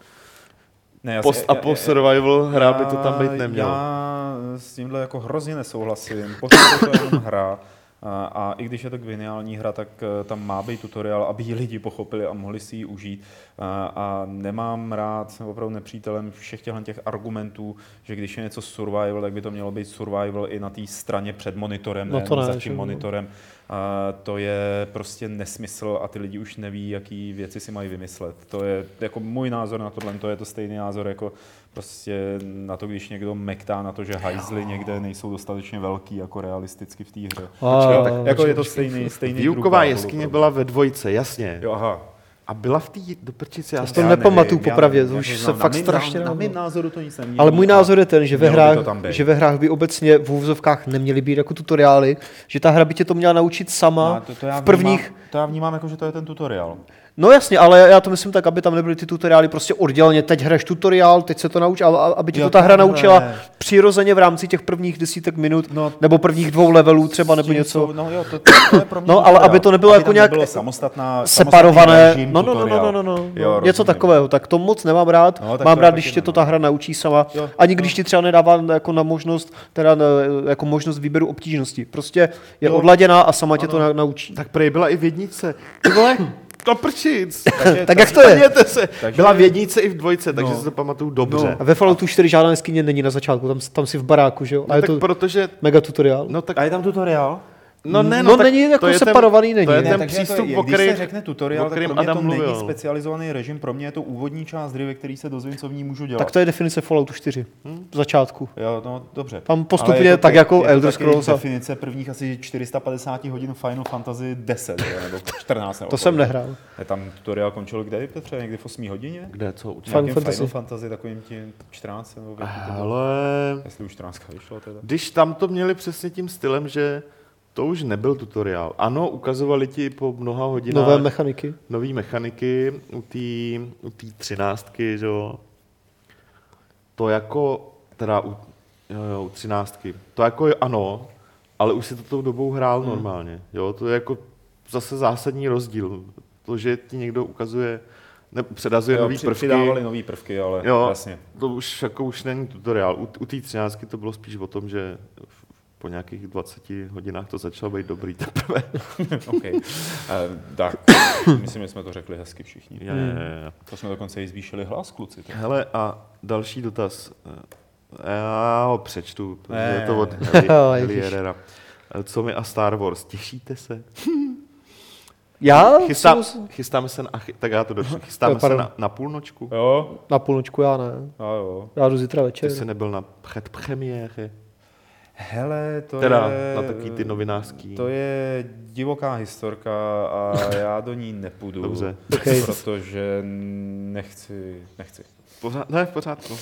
Speaker 3: ne, já si-
Speaker 2: post a
Speaker 3: já-
Speaker 2: post
Speaker 3: já-
Speaker 2: survival hra by to tam být nemělo.
Speaker 3: Já s tímhle jako hrozně nesouhlasím. Pořád je to jenom hra. A, a i když je to geniální hra, tak eh, tam má být tutoriál, aby ji lidi pochopili a mohli si ji užít. A, a nemám rád, jsem opravdu nepřítelem všech těchto těch argumentů, že když je něco survival, tak by to mělo být survival i na té straně před monitorem,
Speaker 4: No
Speaker 3: ne,
Speaker 4: to ne,
Speaker 3: za
Speaker 4: že
Speaker 3: tím monitorem. A to je prostě nesmysl a ty lidi už neví, jaký věci si mají vymyslet. To je jako můj názor na tohle, to je to stejný názor jako prostě na to, když někdo mektá na to, že hajzly někde nejsou dostatečně velký jako realisticky v té hře.
Speaker 4: A-
Speaker 3: Jo, tak jako je to (laughs) stejný, stejný
Speaker 2: Výuková jeskyně byla ve dvojce, jasně.
Speaker 3: Jo, aha.
Speaker 2: A byla v té do prčice, já
Speaker 4: to nepamatuju
Speaker 3: já nevím,
Speaker 4: to už se
Speaker 3: znám.
Speaker 4: fakt
Speaker 3: na mým,
Speaker 4: strašně
Speaker 3: Na
Speaker 4: dávno.
Speaker 3: mým názoru to nic nemění.
Speaker 4: Ale můj názor je ten, že ve, hrách, že ve hrách by obecně v úvozovkách neměly být jako tutoriály, že ta hra by tě to měla naučit sama
Speaker 3: No, to, to já
Speaker 4: v prvních...
Speaker 3: Vnímám, to já vnímám jako, že to je ten tutoriál.
Speaker 4: No jasně, ale já to myslím tak, aby tam nebyly ty tutoriály prostě odděleně. Teď hraješ tutoriál, teď se to nauč, ale a- aby ti
Speaker 3: Jo,
Speaker 4: to ta hra
Speaker 3: takhle.
Speaker 4: naučila přirozeně v rámci těch prvních desítek minut,
Speaker 3: No,
Speaker 4: nebo prvních dvou levelů třeba, nebo něco.
Speaker 3: No jo, to, to, je pro mě
Speaker 4: No, ale aby to nebylo
Speaker 3: Aby
Speaker 4: jako nějak
Speaker 3: nebylo samostatná,
Speaker 4: separované.
Speaker 3: režim
Speaker 4: No, no, no, no, no, no, no.
Speaker 3: Jo,
Speaker 4: Něco takového. Tak to moc nemám rád.
Speaker 3: No,
Speaker 4: mám rád, když tě to ta hra naučí sama.
Speaker 3: Jo,
Speaker 4: Ani
Speaker 3: no.
Speaker 4: když ti třeba nedává jako na možnost, teda na, jako možnost výběru obtížnosti. Prostě je
Speaker 3: Jo.
Speaker 4: odladěná a sama tě to na, naučí.
Speaker 2: Tak prej byla i v jedničce. To prčic. (laughs)
Speaker 3: Takže-
Speaker 4: Tak jak to je?
Speaker 2: Se.
Speaker 3: Takže-
Speaker 2: Byla v jednice i v dvojce, takže
Speaker 3: No.
Speaker 2: si to pamatuju dobře.
Speaker 4: A ve Falloutu 4 žádná jeskyně není na začátku, tam, tam si v baráku, že jo? A
Speaker 2: No,
Speaker 4: je
Speaker 2: tak
Speaker 4: to
Speaker 2: protože,
Speaker 4: mega tutoriál.
Speaker 2: no tak
Speaker 3: A je tam tutoriál?
Speaker 2: No ne,
Speaker 4: No
Speaker 2: tak
Speaker 4: není jako
Speaker 2: to je ten-
Speaker 4: separovaný, není.
Speaker 2: To je
Speaker 4: Ne,
Speaker 2: ten přístup,
Speaker 3: jako,
Speaker 2: o
Speaker 3: když
Speaker 2: který,
Speaker 3: se řekne tutoriál, tak pro mě
Speaker 2: Adam
Speaker 3: to není
Speaker 2: mluvil.
Speaker 3: specializovaný režim, pro mě je to úvodní část hry, ve který se dozvím, co v ní můžu dělat.
Speaker 4: Tak to je definice Falloutu 4. V začátku.
Speaker 3: Jo, no dobře.
Speaker 4: Tam postupně
Speaker 3: je to
Speaker 4: tak
Speaker 3: taky-
Speaker 4: jako
Speaker 3: je
Speaker 4: Elder Scrolls a-
Speaker 3: definice prvních asi 450 hodin Final Fantasy 10, jo, nebo 14. (laughs) nebo
Speaker 4: To jsem nehrál.
Speaker 3: Ne, Tam tutoriál končil kde, Petře? Někdy v 8 hodině?
Speaker 2: Kde, co?
Speaker 4: Final Fantasy.
Speaker 3: Final Fantasy takovým tím 14 nebo jaký to bylo?
Speaker 2: Ale
Speaker 3: Jestli už 14 vyšlo teda.
Speaker 2: když tam to měli přesně tím stylem, že to už nebyl tutoriál. Ano, ukazovali ti po mnoha hodinách
Speaker 4: Nové mechaniky.
Speaker 2: nové mechaniky u té u tý třináctky, že jo. To jako, teda u, jo, jo, u třináctky, to jako je ano, ale už si to tou dobou hrál hmm. normálně. Jo, to je jako zase zásadní rozdíl. To, že ti někdo ukazuje, ne, předazuje
Speaker 3: Jo,
Speaker 2: nový
Speaker 3: při-
Speaker 2: prvky.
Speaker 3: Přidávali nový prvky, ale
Speaker 2: Jo,
Speaker 3: jasně.
Speaker 2: to už, jako už není tutoriál. U, u té třináctky to bylo spíš o tom, že v- po nějakých 20 hodinách to začalo být dobrý teprve. (laughs)
Speaker 3: OK. Uh, tak, myslím, že jsme to řekli hezky všichni.
Speaker 2: Je, je, je.
Speaker 3: To jsme dokonce i zvýšili hlas, kluci. tak.
Speaker 2: Hele, a další dotaz. Eh, Já ho přečtu, protože
Speaker 3: Ne.
Speaker 2: je to od. (laughs) Herrera. Eh, Co mi a Star Wars? Těšíte se? (laughs)
Speaker 4: Já
Speaker 2: Chystá,
Speaker 4: jsem
Speaker 2: chystáme se na, ach, tak já to dočtu. Chystáme se
Speaker 4: pardon.
Speaker 2: na, na půlnočku?
Speaker 3: Jo,
Speaker 4: na půlnočku, já ne.
Speaker 3: a jo.
Speaker 4: Já jdu zítra
Speaker 2: Ty
Speaker 4: večer.
Speaker 2: jsi nebyl na předpremiéře?
Speaker 3: Hele, to
Speaker 2: Teda
Speaker 3: je...
Speaker 2: na takový ty novinářský.
Speaker 3: To je divoká historka a (laughs) já do ní nepůjdu.
Speaker 2: Dobře.
Speaker 4: Okay.
Speaker 3: Protože nechci, nechci.
Speaker 2: Pořád, ne, v pořádku.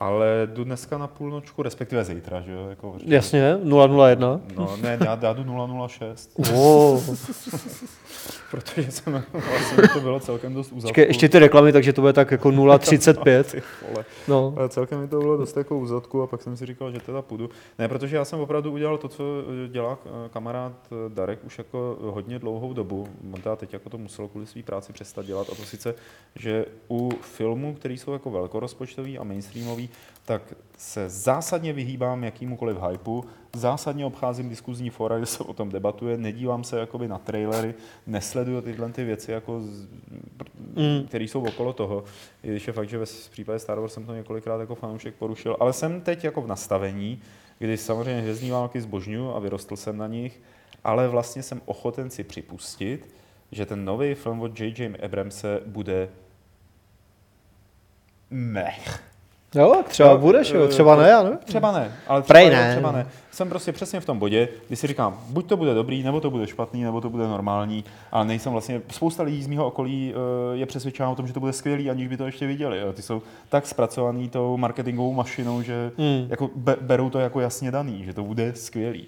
Speaker 3: Ale jdu dneska na půlnočku, respektive zítra, že jo? Jako,
Speaker 4: Jasně, 001.
Speaker 3: No, ne, já, já jdu 006,
Speaker 4: Oh. (laughs)
Speaker 3: protože jsem vlastně to bylo celkem dost uzavku.
Speaker 4: Počkej, ještě ty reklamy, takže to bude tak jako 035. (laughs)
Speaker 3: Ty vole.
Speaker 4: No.
Speaker 3: Ale celkem mi to bylo dost jako u zadku a pak jsem si říkal, že teda půjdu. Ne, protože já jsem opravdu udělal to, co eh, dělá eh, kamarád eh, Darek už jako hodně dlouhou dobu. On teda teď jako to musel kvůli své práci přestat dělat a to sice, že u filmů, které jsou jako velkorozpočtový a mainstreamový, tak se zásadně vyhýbám jakýmukoliv hypeu, zásadně obcházím diskuzní fora, kde se o tom debatuje, nedívám se jakoby na trailery, nesleduju tyhle ty věci, jako z,
Speaker 4: Mm.
Speaker 3: které jsou okolo toho. I když je fakt, že ve případě Star Wars jsem to několikrát jako fanoušek porušil, ale jsem teď jako v nastavení, kdy samozřejmě hvězdní války zbožňuju a vyrostl jsem na nich, ale vlastně jsem ochoten si připustit, že ten nový film od J.J. Abramse bude mech.
Speaker 4: Jo, tak třeba budeš, jo, třeba ne, já nevím.
Speaker 3: Třeba ne, ale třeba,
Speaker 4: Prej
Speaker 3: jo,
Speaker 4: ne.
Speaker 3: třeba ne. Jsem prostě přesně v tom bodě, kdy si říkám, buď to bude dobrý, nebo to bude špatný, nebo to bude normální, a nejsem vlastně, spousta lidí z mého okolí eh, je přesvědčena o tom, že to bude skvělý, aniž by to ještě viděli. Jo. Ty jsou tak zpracovaný tou marketingovou mašinou, že
Speaker 4: Hmm.
Speaker 3: jako be, berou to jako jasně daný, že to bude skvělý.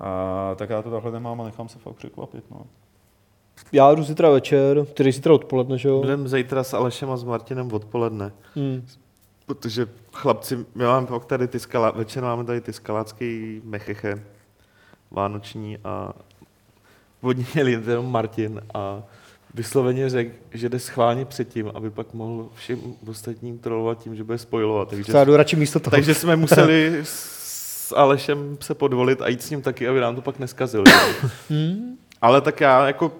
Speaker 3: A tak já to takhle nemám a nechám se fakt překvapit. No.
Speaker 4: Já jdu zítra večer, který zítra odpoledne, že jo?
Speaker 2: Budeme zítra s Alešem a s Martinem odpoledne.
Speaker 4: Hmm.
Speaker 2: Protože chlapci, my máme pak tady ty skala, večer máme tady ty skalácký mecheche vánoční a vodní měli jenom Martin a vysloveně řekl, že jde schválně předtím, aby pak mohl všem ostatním trolovat tím, že bude spojovat. Takže,
Speaker 4: radši místo toho.
Speaker 2: takže jsme (laughs) museli s Alešem se podvolit a jít s ním taky, aby nám to pak neskazil.
Speaker 4: Hmm.
Speaker 2: ale tak já jako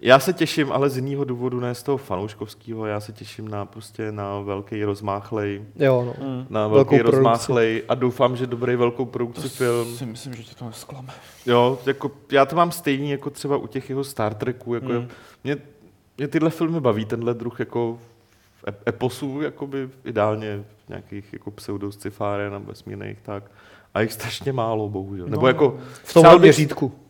Speaker 2: já se těším, ale z jiného důvodu, ne z toho fanouškovského, já se těším na prostě na velký rozmáchlej,
Speaker 4: Jo, no.
Speaker 2: na
Speaker 4: Velkou
Speaker 2: velký
Speaker 4: produkci.
Speaker 2: rozmáchlej a doufám, že dobrý velkou produkci film.
Speaker 3: Si myslím, že tě to nesklame.
Speaker 2: Jo, jako, já to mám stejný jako třeba u těch jeho Star Treků. Jako
Speaker 3: Mm.
Speaker 2: mě, mě, tyhle filmy baví, tenhle druh jako ep- eposů, jakoby ideálně nějakých jako pseudo sci-fi nebo vesmírných tak. A jich strašně málo, bohužel. Nebo
Speaker 3: No.
Speaker 2: jako
Speaker 4: V tomhle
Speaker 2: bych
Speaker 4: měřítku.
Speaker 2: v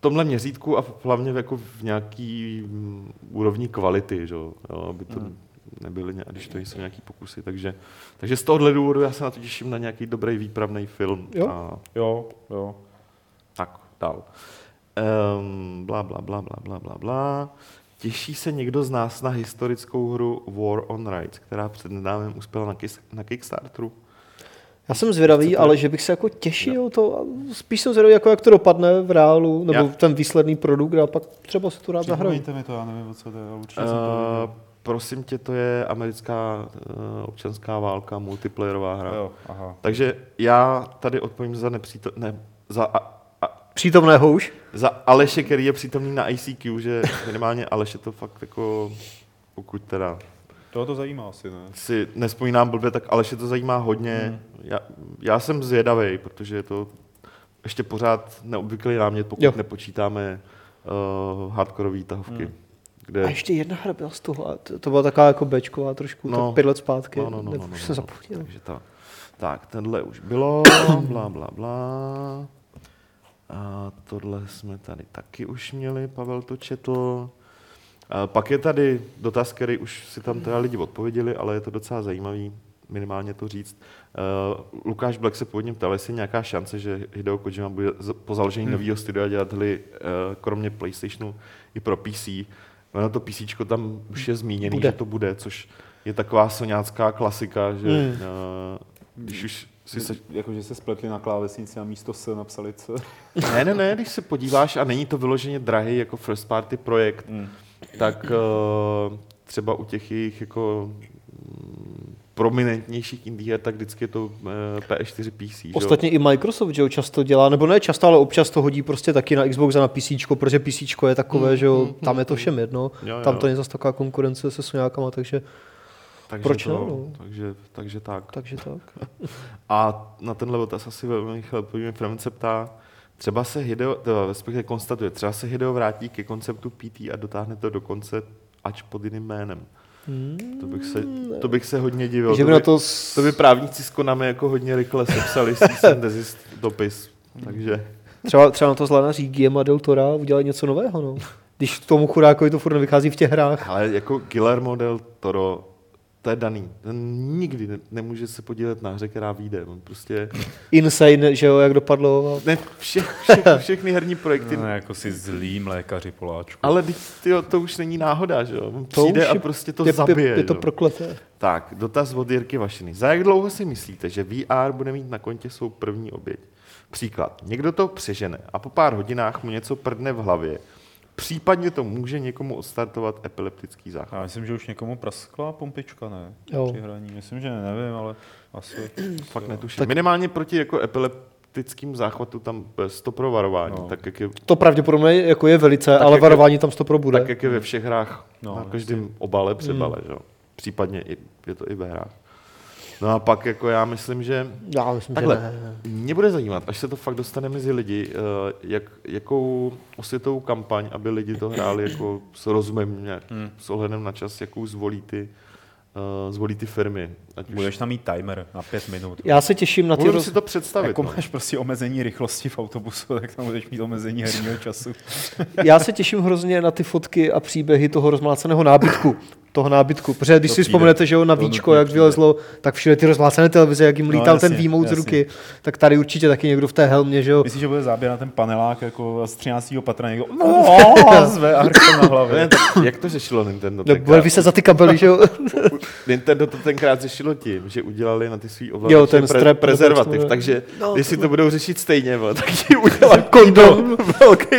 Speaker 2: tomhle měřítku a hlavně jako v nějaký mm, úrovni kvality, že? jo, aby to
Speaker 3: Mm.
Speaker 2: nebyly, když to jsou nějaký pokusy. Takže, takže z tohohle důvodu já se na to těším na nějaký dobrý výpravný film.
Speaker 4: Jo.
Speaker 2: A
Speaker 3: Jo, jo.
Speaker 2: tak, dál. Um, bla, bla, bla, bla, bla, bla, bla. Těší se někdo z nás na historickou hru War on Rights, která před nedávnem uspěla na, kis, na Kickstarteru?
Speaker 4: Já jsem zvědavý, ale že bych se jako těšil, to, a spíš jsem zvědavý, jako jak to dopadne v reálu, nebo
Speaker 2: Já-
Speaker 4: ten výsledný produkt a pak třeba se tu rád zahraju.
Speaker 3: Mi to, já nevím, o co to je, ale určitě jsem to
Speaker 2: Uh, prosím tě, to je americká uh, občanská válka, multiplayerová hra.
Speaker 3: Jo, aha.
Speaker 2: Takže já tady odpovím za nepřítel... Ne, za, a, a,
Speaker 4: Přítomného už?
Speaker 2: za Aleše, který je přítomný na ICQ, že minimálně Aleš je to fakt jako, pokud teda
Speaker 3: Toho to zajímá asi, ne?
Speaker 2: si nespomínám blbě, tak Aleš je to zajímá hodně.
Speaker 3: Hmm.
Speaker 2: Já, já jsem zvědavý, protože je to ještě pořád neobvyklý námět, pokud
Speaker 4: Jo.
Speaker 2: nepočítáme uh, hardkorový tahovky.
Speaker 3: Hmm.
Speaker 2: Kde,
Speaker 4: A ještě jedna hra byla z toho, a to, to byla taková jako bečková trošku, no, tak pět let zpátky,
Speaker 2: No, no, no,
Speaker 4: ne,
Speaker 2: no, no,
Speaker 4: už
Speaker 2: no,
Speaker 4: jsem
Speaker 2: no.
Speaker 4: zapomněl.
Speaker 2: Takže ta, tak, tenhle už bylo, (coughs) bla, bla, bla. A tohle jsme tady taky už měli, Pavel to četl. A pak je tady dotaz, který už si tam teda lidi odpověděli, ale je to docela zajímavý, minimálně to říct. Uh, Lukáš Black se původně ptal, jestli je nějaká šance, že Hideo Kojima bude po založení
Speaker 3: Hmm.
Speaker 2: nového studia dělat hry uh, kromě PlayStationu i pro PC. No to PC tam už je zmíněný,
Speaker 4: Bude.
Speaker 2: že to bude, což je taková soňácká klasika, že
Speaker 4: Hmm.
Speaker 2: uh, když už si se...
Speaker 3: Jakože se spletli na klávesnici a místo S napsali C.
Speaker 2: Ne, ne, ne, když se podíváš a není to vyloženě drahý jako first party projekt,
Speaker 3: Mm.
Speaker 2: Tak uh, třeba u těch jejich jako mm, prominentnějších indie her, tak vždycky je to uh, PS4 PC. že jo?
Speaker 4: Ostatně i Microsoft, že jo, často dělá, nebo ne často, ale občas to hodí prostě taky na Xbox a na PC, protože PC je takové, že jo, tam je to všem jedno,
Speaker 2: Mm, Jo, jo.
Speaker 4: tam to není zase taková konkurence se Soňákama, takže,
Speaker 2: takže
Speaker 4: proč
Speaker 2: to,
Speaker 4: ne, no?
Speaker 2: Takže, takže tak.
Speaker 4: takže tak. (laughs)
Speaker 2: A na tenhle otaz asi velmi rychle odpovíme. Fremen se ptá, třeba se Hideo, respektive konstatuje, třeba se Hideo vrátí ke konceptu PT a dotáhne to do konce, ač pod jiným jménem. To bych se, to bych se hodně divil.
Speaker 4: že
Speaker 2: to
Speaker 4: by
Speaker 2: by,
Speaker 4: na to, s...
Speaker 2: to by právníci s Konami jako hodně rychle sepsali desist dopis. Takže
Speaker 4: třeba, třeba na to zlana Guillermo del Tora udělat něco nového, no. Když tomu chudákovi to furt nevychází v těch hrách.
Speaker 2: Ale jako Guillermo del Toro, to je daný. Ten nikdy ne, nemůže se podílet na hře, která vyjde. On prostě...
Speaker 4: Insane, že jo, jak dopadlo.
Speaker 2: Ne, vše, vše, všechny herní projekty.
Speaker 3: No, jako si zlým lékaři Poláčku.
Speaker 2: Ale tyjo, to už není náhoda, že jo? On
Speaker 4: To
Speaker 2: přijde a
Speaker 4: je-
Speaker 2: prostě to
Speaker 4: je,
Speaker 2: zabije.
Speaker 4: je, je to prokleté.
Speaker 2: Tak, dotaz od Jirky Vašiny. Za jak dlouho si myslíte, že VR bude mít na kontě svou první oběť? Příklad. Někdo to přežene a po pár hodinách mu něco prdne v hlavě. Případně to může někomu odstartovat epileptický záchvat.
Speaker 3: Já myslím, že už někomu praskla pumpička, ne?
Speaker 4: Jo.
Speaker 3: Při hraní. Myslím, že ne, nevím, ale asi. (clears throat)
Speaker 2: Fakt netuším.
Speaker 4: Tak-
Speaker 2: Minimálně proti jako epileptickým záchvatu tam stop pro varování.
Speaker 3: No.
Speaker 2: Tak, jak je,
Speaker 4: To pravděpodobně jako je velice,
Speaker 2: Tak
Speaker 4: ale
Speaker 2: jak je-
Speaker 4: varování tam stopro bude.
Speaker 2: tak, jak je ve všech hrách.
Speaker 3: No,
Speaker 2: na každém obale, přebale. Že? jo. Případně i, je to i ve hrách. No a pak jako já myslím, že
Speaker 4: Já myslím,
Speaker 2: Takhle.
Speaker 4: že ne.
Speaker 2: Mě bude zajímat, až se to fakt dostane mezi lidi, eh, jak, jakou osvětovou kampaň, aby lidi to hráli jako s rozumem, nějak,
Speaker 3: Hmm.
Speaker 2: s ohledem na čas, jakou zvolí ty uh, zvolí ty firmy. Ať už...
Speaker 3: Budeš tam mít timer na pět minut.
Speaker 4: Já se těším na ty
Speaker 2: Můžu
Speaker 4: roz...
Speaker 2: si to představit.
Speaker 3: Jako
Speaker 2: no.
Speaker 3: máš prostě omezení rychlosti v autobusu, tak tam budeš mít omezení herního času.
Speaker 4: Já se těším hrozně na ty fotky a příběhy toho rozmláceného nábytku. Toho nábytku. Protože když
Speaker 3: To
Speaker 4: si
Speaker 3: přijde.
Speaker 4: vzpomenete, že jo, na
Speaker 3: To
Speaker 4: víčko, jak vylezlo, tak všude ty rozmlácené televize, jak jim
Speaker 3: No,
Speaker 4: lítal ten
Speaker 3: jasně,
Speaker 4: výmout z ruky, tak tady určitě taky někdo v té helmě, že jo.
Speaker 3: Myslíš, že bude záběr na ten panelák jako z 13. patra někdo no, (laughs) zve arko na hlavě.
Speaker 2: jak to řešilo Nintendo?
Speaker 4: No, bude
Speaker 2: tenkrát?
Speaker 4: vyset za ty kabely, že jo. (laughs)
Speaker 2: Nintendo to tenkrát řešilo tím, že udělali na ty svý
Speaker 4: Jo,
Speaker 2: ovladače
Speaker 4: ten
Speaker 2: pre- prezervativ, takže
Speaker 4: no,
Speaker 2: když si
Speaker 4: to-
Speaker 2: budou řešit stejně, tak ti udělá (laughs)
Speaker 4: Kondom.
Speaker 2: velký,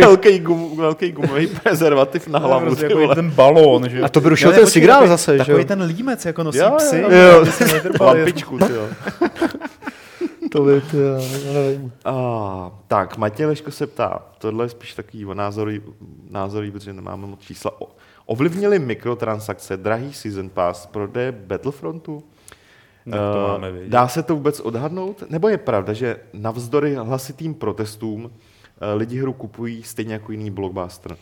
Speaker 2: velký, gum, velký gumový prezervativ na hlavu.
Speaker 3: Prostě jako ten balón, že?
Speaker 4: A to by rušil
Speaker 3: Ne,
Speaker 4: ten signál zase, že
Speaker 3: Takový ten límec, jako nosí
Speaker 2: Jo,
Speaker 3: psy.
Speaker 2: jo.
Speaker 4: Jo.
Speaker 2: Lampičku, ty jo. (laughs)
Speaker 4: To by, to, já nevím.
Speaker 2: A, tak, Matěj Leško se ptá, tohle je spíš takový názorový, názorový protože nemáme moc čísla. O, ovlivnili mikrotransakce drahý Season Pass prodeje Battlefrontu?
Speaker 3: Tak to
Speaker 2: Eh,
Speaker 3: máme vědět.
Speaker 2: Dá se to vůbec odhadnout? Nebo je pravda, že navzdory hlasitým protestům eh, lidi hru kupují stejně jako jiný blockbuster?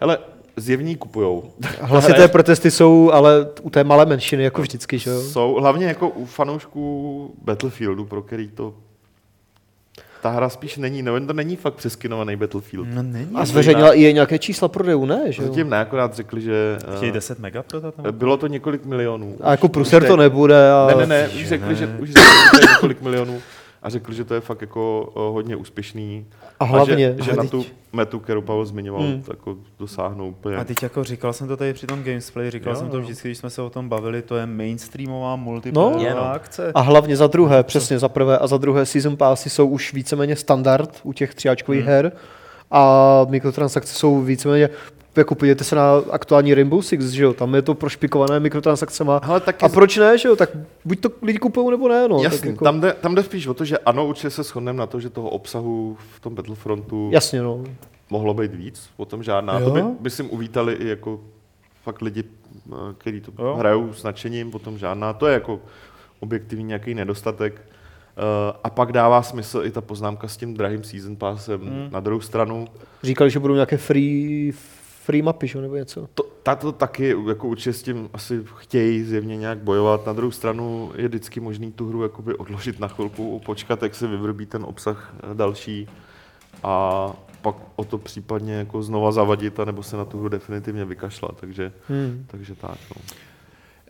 Speaker 2: Ale zjevně ji kupujou. (laughs)
Speaker 4: Hlasité protesty jsou ale u té malé menšiny, jako vždycky, že jo.
Speaker 2: Jsou hlavně jako u fanoušků Battlefieldu, pro který to ta hra spíš není, no to není fakt přeskinovaný Battlefield.
Speaker 3: No není.
Speaker 4: A zveřejnila i je nějaké čísla prodejů, ne? Že jo?
Speaker 2: Zatím ne, akorát řekli, že eh,
Speaker 3: Chtějí 10 mega prodat?
Speaker 2: bylo to několik milionů.
Speaker 4: A jako pruser to nebude. A...
Speaker 2: Ne, ne, ne, už řekli, že, už řekli, že několik milionů a řekli, že to je fakt jako o, hodně úspěšný.
Speaker 4: A hlavně,
Speaker 2: že, že
Speaker 4: ale
Speaker 2: na
Speaker 4: teď-
Speaker 2: tu metu, kterou Pavel zmiňoval,
Speaker 4: Hmm.
Speaker 2: tak jako dosáhnou úplně.
Speaker 3: A teď jako říkal jsem to tady při tom Gamesplay, říkal
Speaker 2: Jo,
Speaker 3: jsem to
Speaker 2: jo.
Speaker 3: vždycky, když jsme se o tom bavili, to je mainstreamová multiplayerová
Speaker 2: Je, no.
Speaker 3: akce.
Speaker 4: A hlavně za druhé, přesně za prvé a za druhé season passy jsou už víceméně standard u těch tříáčkových
Speaker 2: Hmm.
Speaker 4: her a mikrotransakce jsou víceméně jako podívejte se na aktuální Rainbow Six, že jo, tam je to prošpikované mikrotransakcema.
Speaker 2: Ale taky
Speaker 4: A proč ne, že jo, tak buď to lidi kupují nebo ne, no.
Speaker 2: Jasně,
Speaker 4: tak jako,
Speaker 2: tam, jde, tam jde spíš o to, že ano, určitě se shodneme na to, že toho obsahu v tom Battlefrontu
Speaker 4: Jasně, no.
Speaker 2: mohlo být víc, o tom žádná.
Speaker 4: Jo.
Speaker 2: To by, myslím, uvítali i jako fakt lidi, eh, kteří to
Speaker 3: Jo.
Speaker 2: jo. hrajou s nadšením, potom žádná. To je jako objektivní nějaký nedostatek. Uh, a pak dává smysl i ta poznámka s tím drahým season passem. Hmm. Na druhou stranu,
Speaker 4: Říkali, že budou nějaké free, free mapy, že jo, nebo něco.
Speaker 2: to, tato taky jako určitě s tím asi chtějí zjevně nějak bojovat. Na druhou stranu je vždycky možný tu hru jakoby odložit na chvilku, počkat, jak se vyvrbí ten obsah eh, další a pak o to případně jako znova zavadit, anebo se na tu hru definitivně vykašlat. Takže,
Speaker 4: Hmm.
Speaker 2: takže tak. No.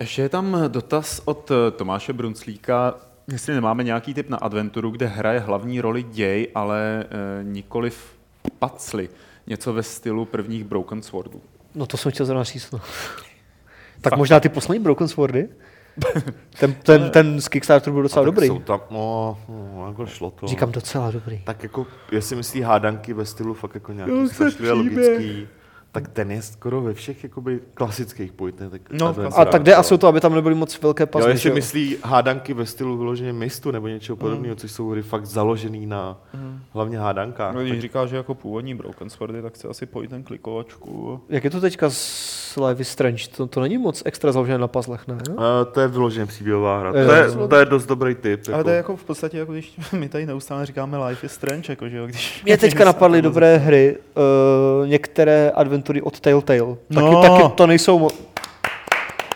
Speaker 3: Ještě je tam dotaz od eh, Tomáše Brunclíka, jestli nemáme nějaký typ na adventuru, kde hraje hlavní roli děj, ale e, nikoliv pacly. Něco ve stylu prvních Broken Swordů.
Speaker 4: No to jsem chtěl zrovna říct, no. (laughs) Tak možná ty poslední Broken Swordy? (laughs) Ten, ten, ten z Kickstarteru byl docela
Speaker 2: A tak
Speaker 4: dobrý.
Speaker 2: Jsou tam, no, no, jako šlo to.
Speaker 4: Říkám docela dobrý.
Speaker 2: Tak jako, jestli myslí hádanky ve stylu fakt jako nějaký
Speaker 4: se
Speaker 2: strašlivě logický, tak ten je skoro ve všech jakoby klasických pojitech. Tak
Speaker 3: No,
Speaker 2: advent
Speaker 4: A tak jde asi o to, aby tam nebyly moc velké
Speaker 2: Jo,
Speaker 4: pasy.
Speaker 2: jestli myslí hádanky ve stylu vyloženě mistu nebo něčeho podobného, což jsou hry fakt založený na hlavně hádankách.
Speaker 3: No, když
Speaker 2: tak
Speaker 3: říká, že jako původní Broken Swordy, tak chce asi pojít ten klikovačku.
Speaker 4: Jak je to teďka s Life is Strange? To, to není moc extra založené na puzzlech, ne?
Speaker 2: Uh, to je vyloženě příběhová hra.
Speaker 4: Jo,
Speaker 2: To je,
Speaker 4: jo.
Speaker 2: to je dost dobrý tip.
Speaker 3: Ale to je jako v podstatě, jako když (laughs) my tady neustále říkáme Life is Strange, jako, že jo, když...
Speaker 4: Mě teďka napadly dobré hry, uh, některé adventury od Telltale. Taky,
Speaker 3: No.
Speaker 4: taky to nejsou mo-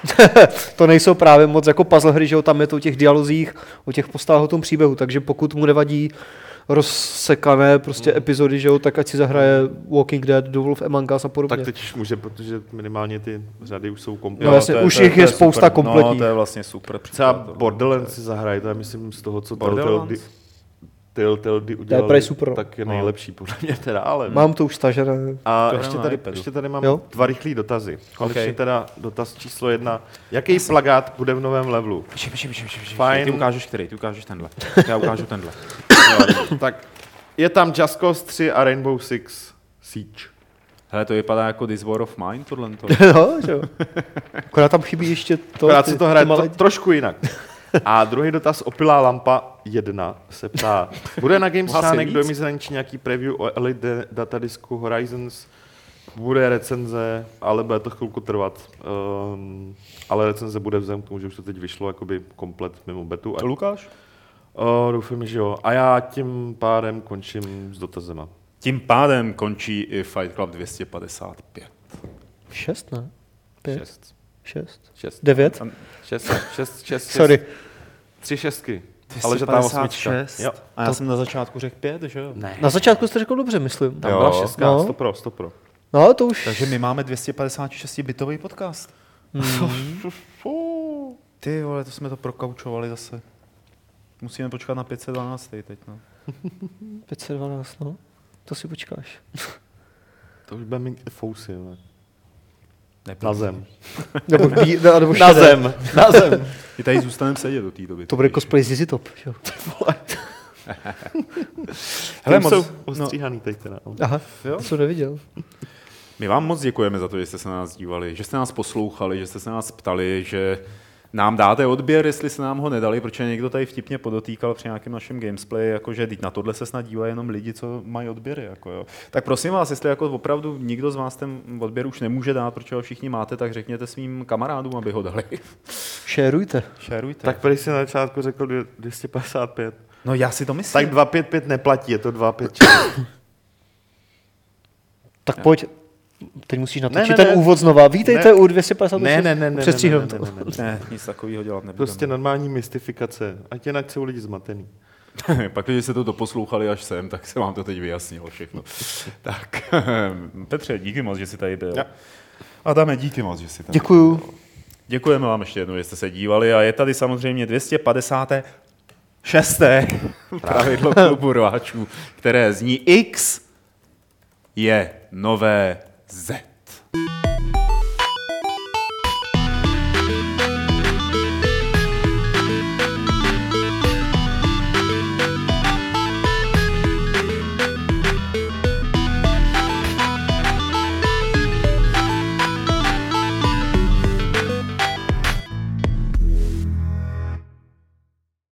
Speaker 4: (laughs) to nejsou právě moc jako puzzle hry, že jo, tam je to o těch dialozích, o těch postavách, o tom příběhu, takže pokud mu nevadí rozsekané prostě epizody, že jo, tak ať si zahraje Walking Dead, The Wolf Among Us a podobně.
Speaker 2: Tak teď už může, protože minimálně ty řady už jsou
Speaker 4: No
Speaker 2: kompletní.
Speaker 4: jasně, už jich je spousta
Speaker 3: super.
Speaker 4: kompletních.
Speaker 3: No, to je vlastně super
Speaker 2: Třeba. Borderlands si zahraje, to je myslím z toho, co
Speaker 3: Borderlands?
Speaker 2: Telltale kdy udělali,
Speaker 4: prej super.
Speaker 2: tak je
Speaker 3: No.
Speaker 2: nejlepší podle mě teda, ale...
Speaker 4: Mám to už stažené.
Speaker 2: A
Speaker 3: To
Speaker 2: ještě tady,
Speaker 3: iPadu.
Speaker 2: ještě tady mám
Speaker 4: Jo?
Speaker 2: dva rychlé dotazy. Konečně
Speaker 3: Okay.
Speaker 2: teda dotaz číslo jedna. Jaký plagát bude v novém levelu?
Speaker 3: Počkej, počkej, počkej, počkej,
Speaker 2: Fajn.
Speaker 3: Ty ukážeš který, ty ukážeš tenhle. Já ukážu tenhle.
Speaker 2: Jo, tak je tam Just Cause 3 a Rainbow Six Siege.
Speaker 3: Hele, to vypadá jako This War of Mine, tohle to. (laughs)
Speaker 4: no, že jo. Akorát tam chybí ještě to.
Speaker 2: Akorát
Speaker 4: ty-
Speaker 2: se to hraje
Speaker 4: malé-
Speaker 2: to, trošku jinak. A druhý dotaz, opilá lampa 1 se ptá, bude na článek (laughs)
Speaker 3: víc.
Speaker 2: do zahraničí nějaký preview o Elite datadisku Horizons, bude recenze, ale bude to chvilku trvat. Um, ale recenze bude vzhledem k tomu, že už to teď vyšlo jakoby komplet mimo betu. A,
Speaker 3: Lukáš?
Speaker 2: uh, doufám, že jo. A já tím pádem končím s dotazema.
Speaker 3: Tím pádem končí i Fight Club 255.
Speaker 4: Šest, ne? Pět?
Speaker 2: Šest.
Speaker 4: Šest,
Speaker 2: Šest.
Speaker 4: devět.
Speaker 2: Šest, šest, šest, šest,
Speaker 4: Sorry.
Speaker 2: Tři šestky. Ale že tam osmička.
Speaker 3: 256.
Speaker 2: Jo.
Speaker 3: A já jsem na začátku řekl pět, že jo?
Speaker 2: Ne.
Speaker 4: Na začátku jste řekl dobře, myslím.
Speaker 2: Tam
Speaker 3: Jo.
Speaker 2: byla šestka,
Speaker 4: No.
Speaker 2: sto pro, sto pro.
Speaker 4: No, to už.
Speaker 3: Takže my máme 256-bitový podcast. (laughs) Ty vole, to jsme to prokaučovali zase. Musíme počkat na 512 teď, no. (laughs)
Speaker 4: 512, no. To si počkáš.
Speaker 2: To už bude mít fousy, ale.
Speaker 3: Neprobím.
Speaker 2: Na zem. (laughs)
Speaker 4: Nebo, bí, ne, nebo
Speaker 2: Na zem. (laughs) Na zem.
Speaker 3: My tady zůstaneme sedět do té doby.
Speaker 4: To bude cosplay z Top. jo. (laughs)
Speaker 2: Hele,
Speaker 3: moc-
Speaker 2: jsou
Speaker 3: no.
Speaker 2: ostříhaný teď teda. no.
Speaker 4: Aha,
Speaker 3: Jo?
Speaker 4: to jsem neviděl.
Speaker 3: My vám moc děkujeme za to, že jste se na nás dívali, že jste nás poslouchali, že jste se nás ptali, že nám dáte odběr, jestli se nám ho nedali, protože někdo tady vtipně podotýkal při nějakém našem gamesplay, jako že teď na tohle se snad dívají jenom lidi, co mají odběry. Jako jo. Tak prosím vás, jestli jako opravdu nikdo z vás ten odběr už nemůže dát, protože ho všichni máte, tak řekněte svým kamarádům, aby ho dali.
Speaker 4: Šérujte.
Speaker 3: Šerujte.
Speaker 2: Tak když jsi na začátku řekl dvě- 255.
Speaker 3: no já si to myslím.
Speaker 2: Tak 255 neplatí, je to 256.
Speaker 4: Tak pojď. Teď musíš natočit
Speaker 2: ne,
Speaker 4: ten
Speaker 2: ne.
Speaker 4: úvod znova. Vítejte
Speaker 2: Ne.
Speaker 4: u 250.
Speaker 2: Ne, ne, ne, ne,
Speaker 4: Přestříhneme
Speaker 2: ne, ne,
Speaker 4: to.
Speaker 2: ne, ne, ne.
Speaker 3: ne, nic takového dělat nebudeme.
Speaker 2: Prostě normální mystifikace. Ať jinak jsou lidi zmatený. (laughs)
Speaker 3: Pak, když jste to doposlouchali až sem, tak se vám to teď vyjasnilo všechno. (laughs) tak, (laughs) Petře, díky moc, že jsi tady byl.
Speaker 2: Ja.
Speaker 3: Adame, díky moc, že jsi tady
Speaker 4: Děkuju.
Speaker 3: byl. Děkujeme vám ještě jednou, že jste se dívali a je tady samozřejmě 256. pravidlo klubu rváčů, které zní X je nové Z.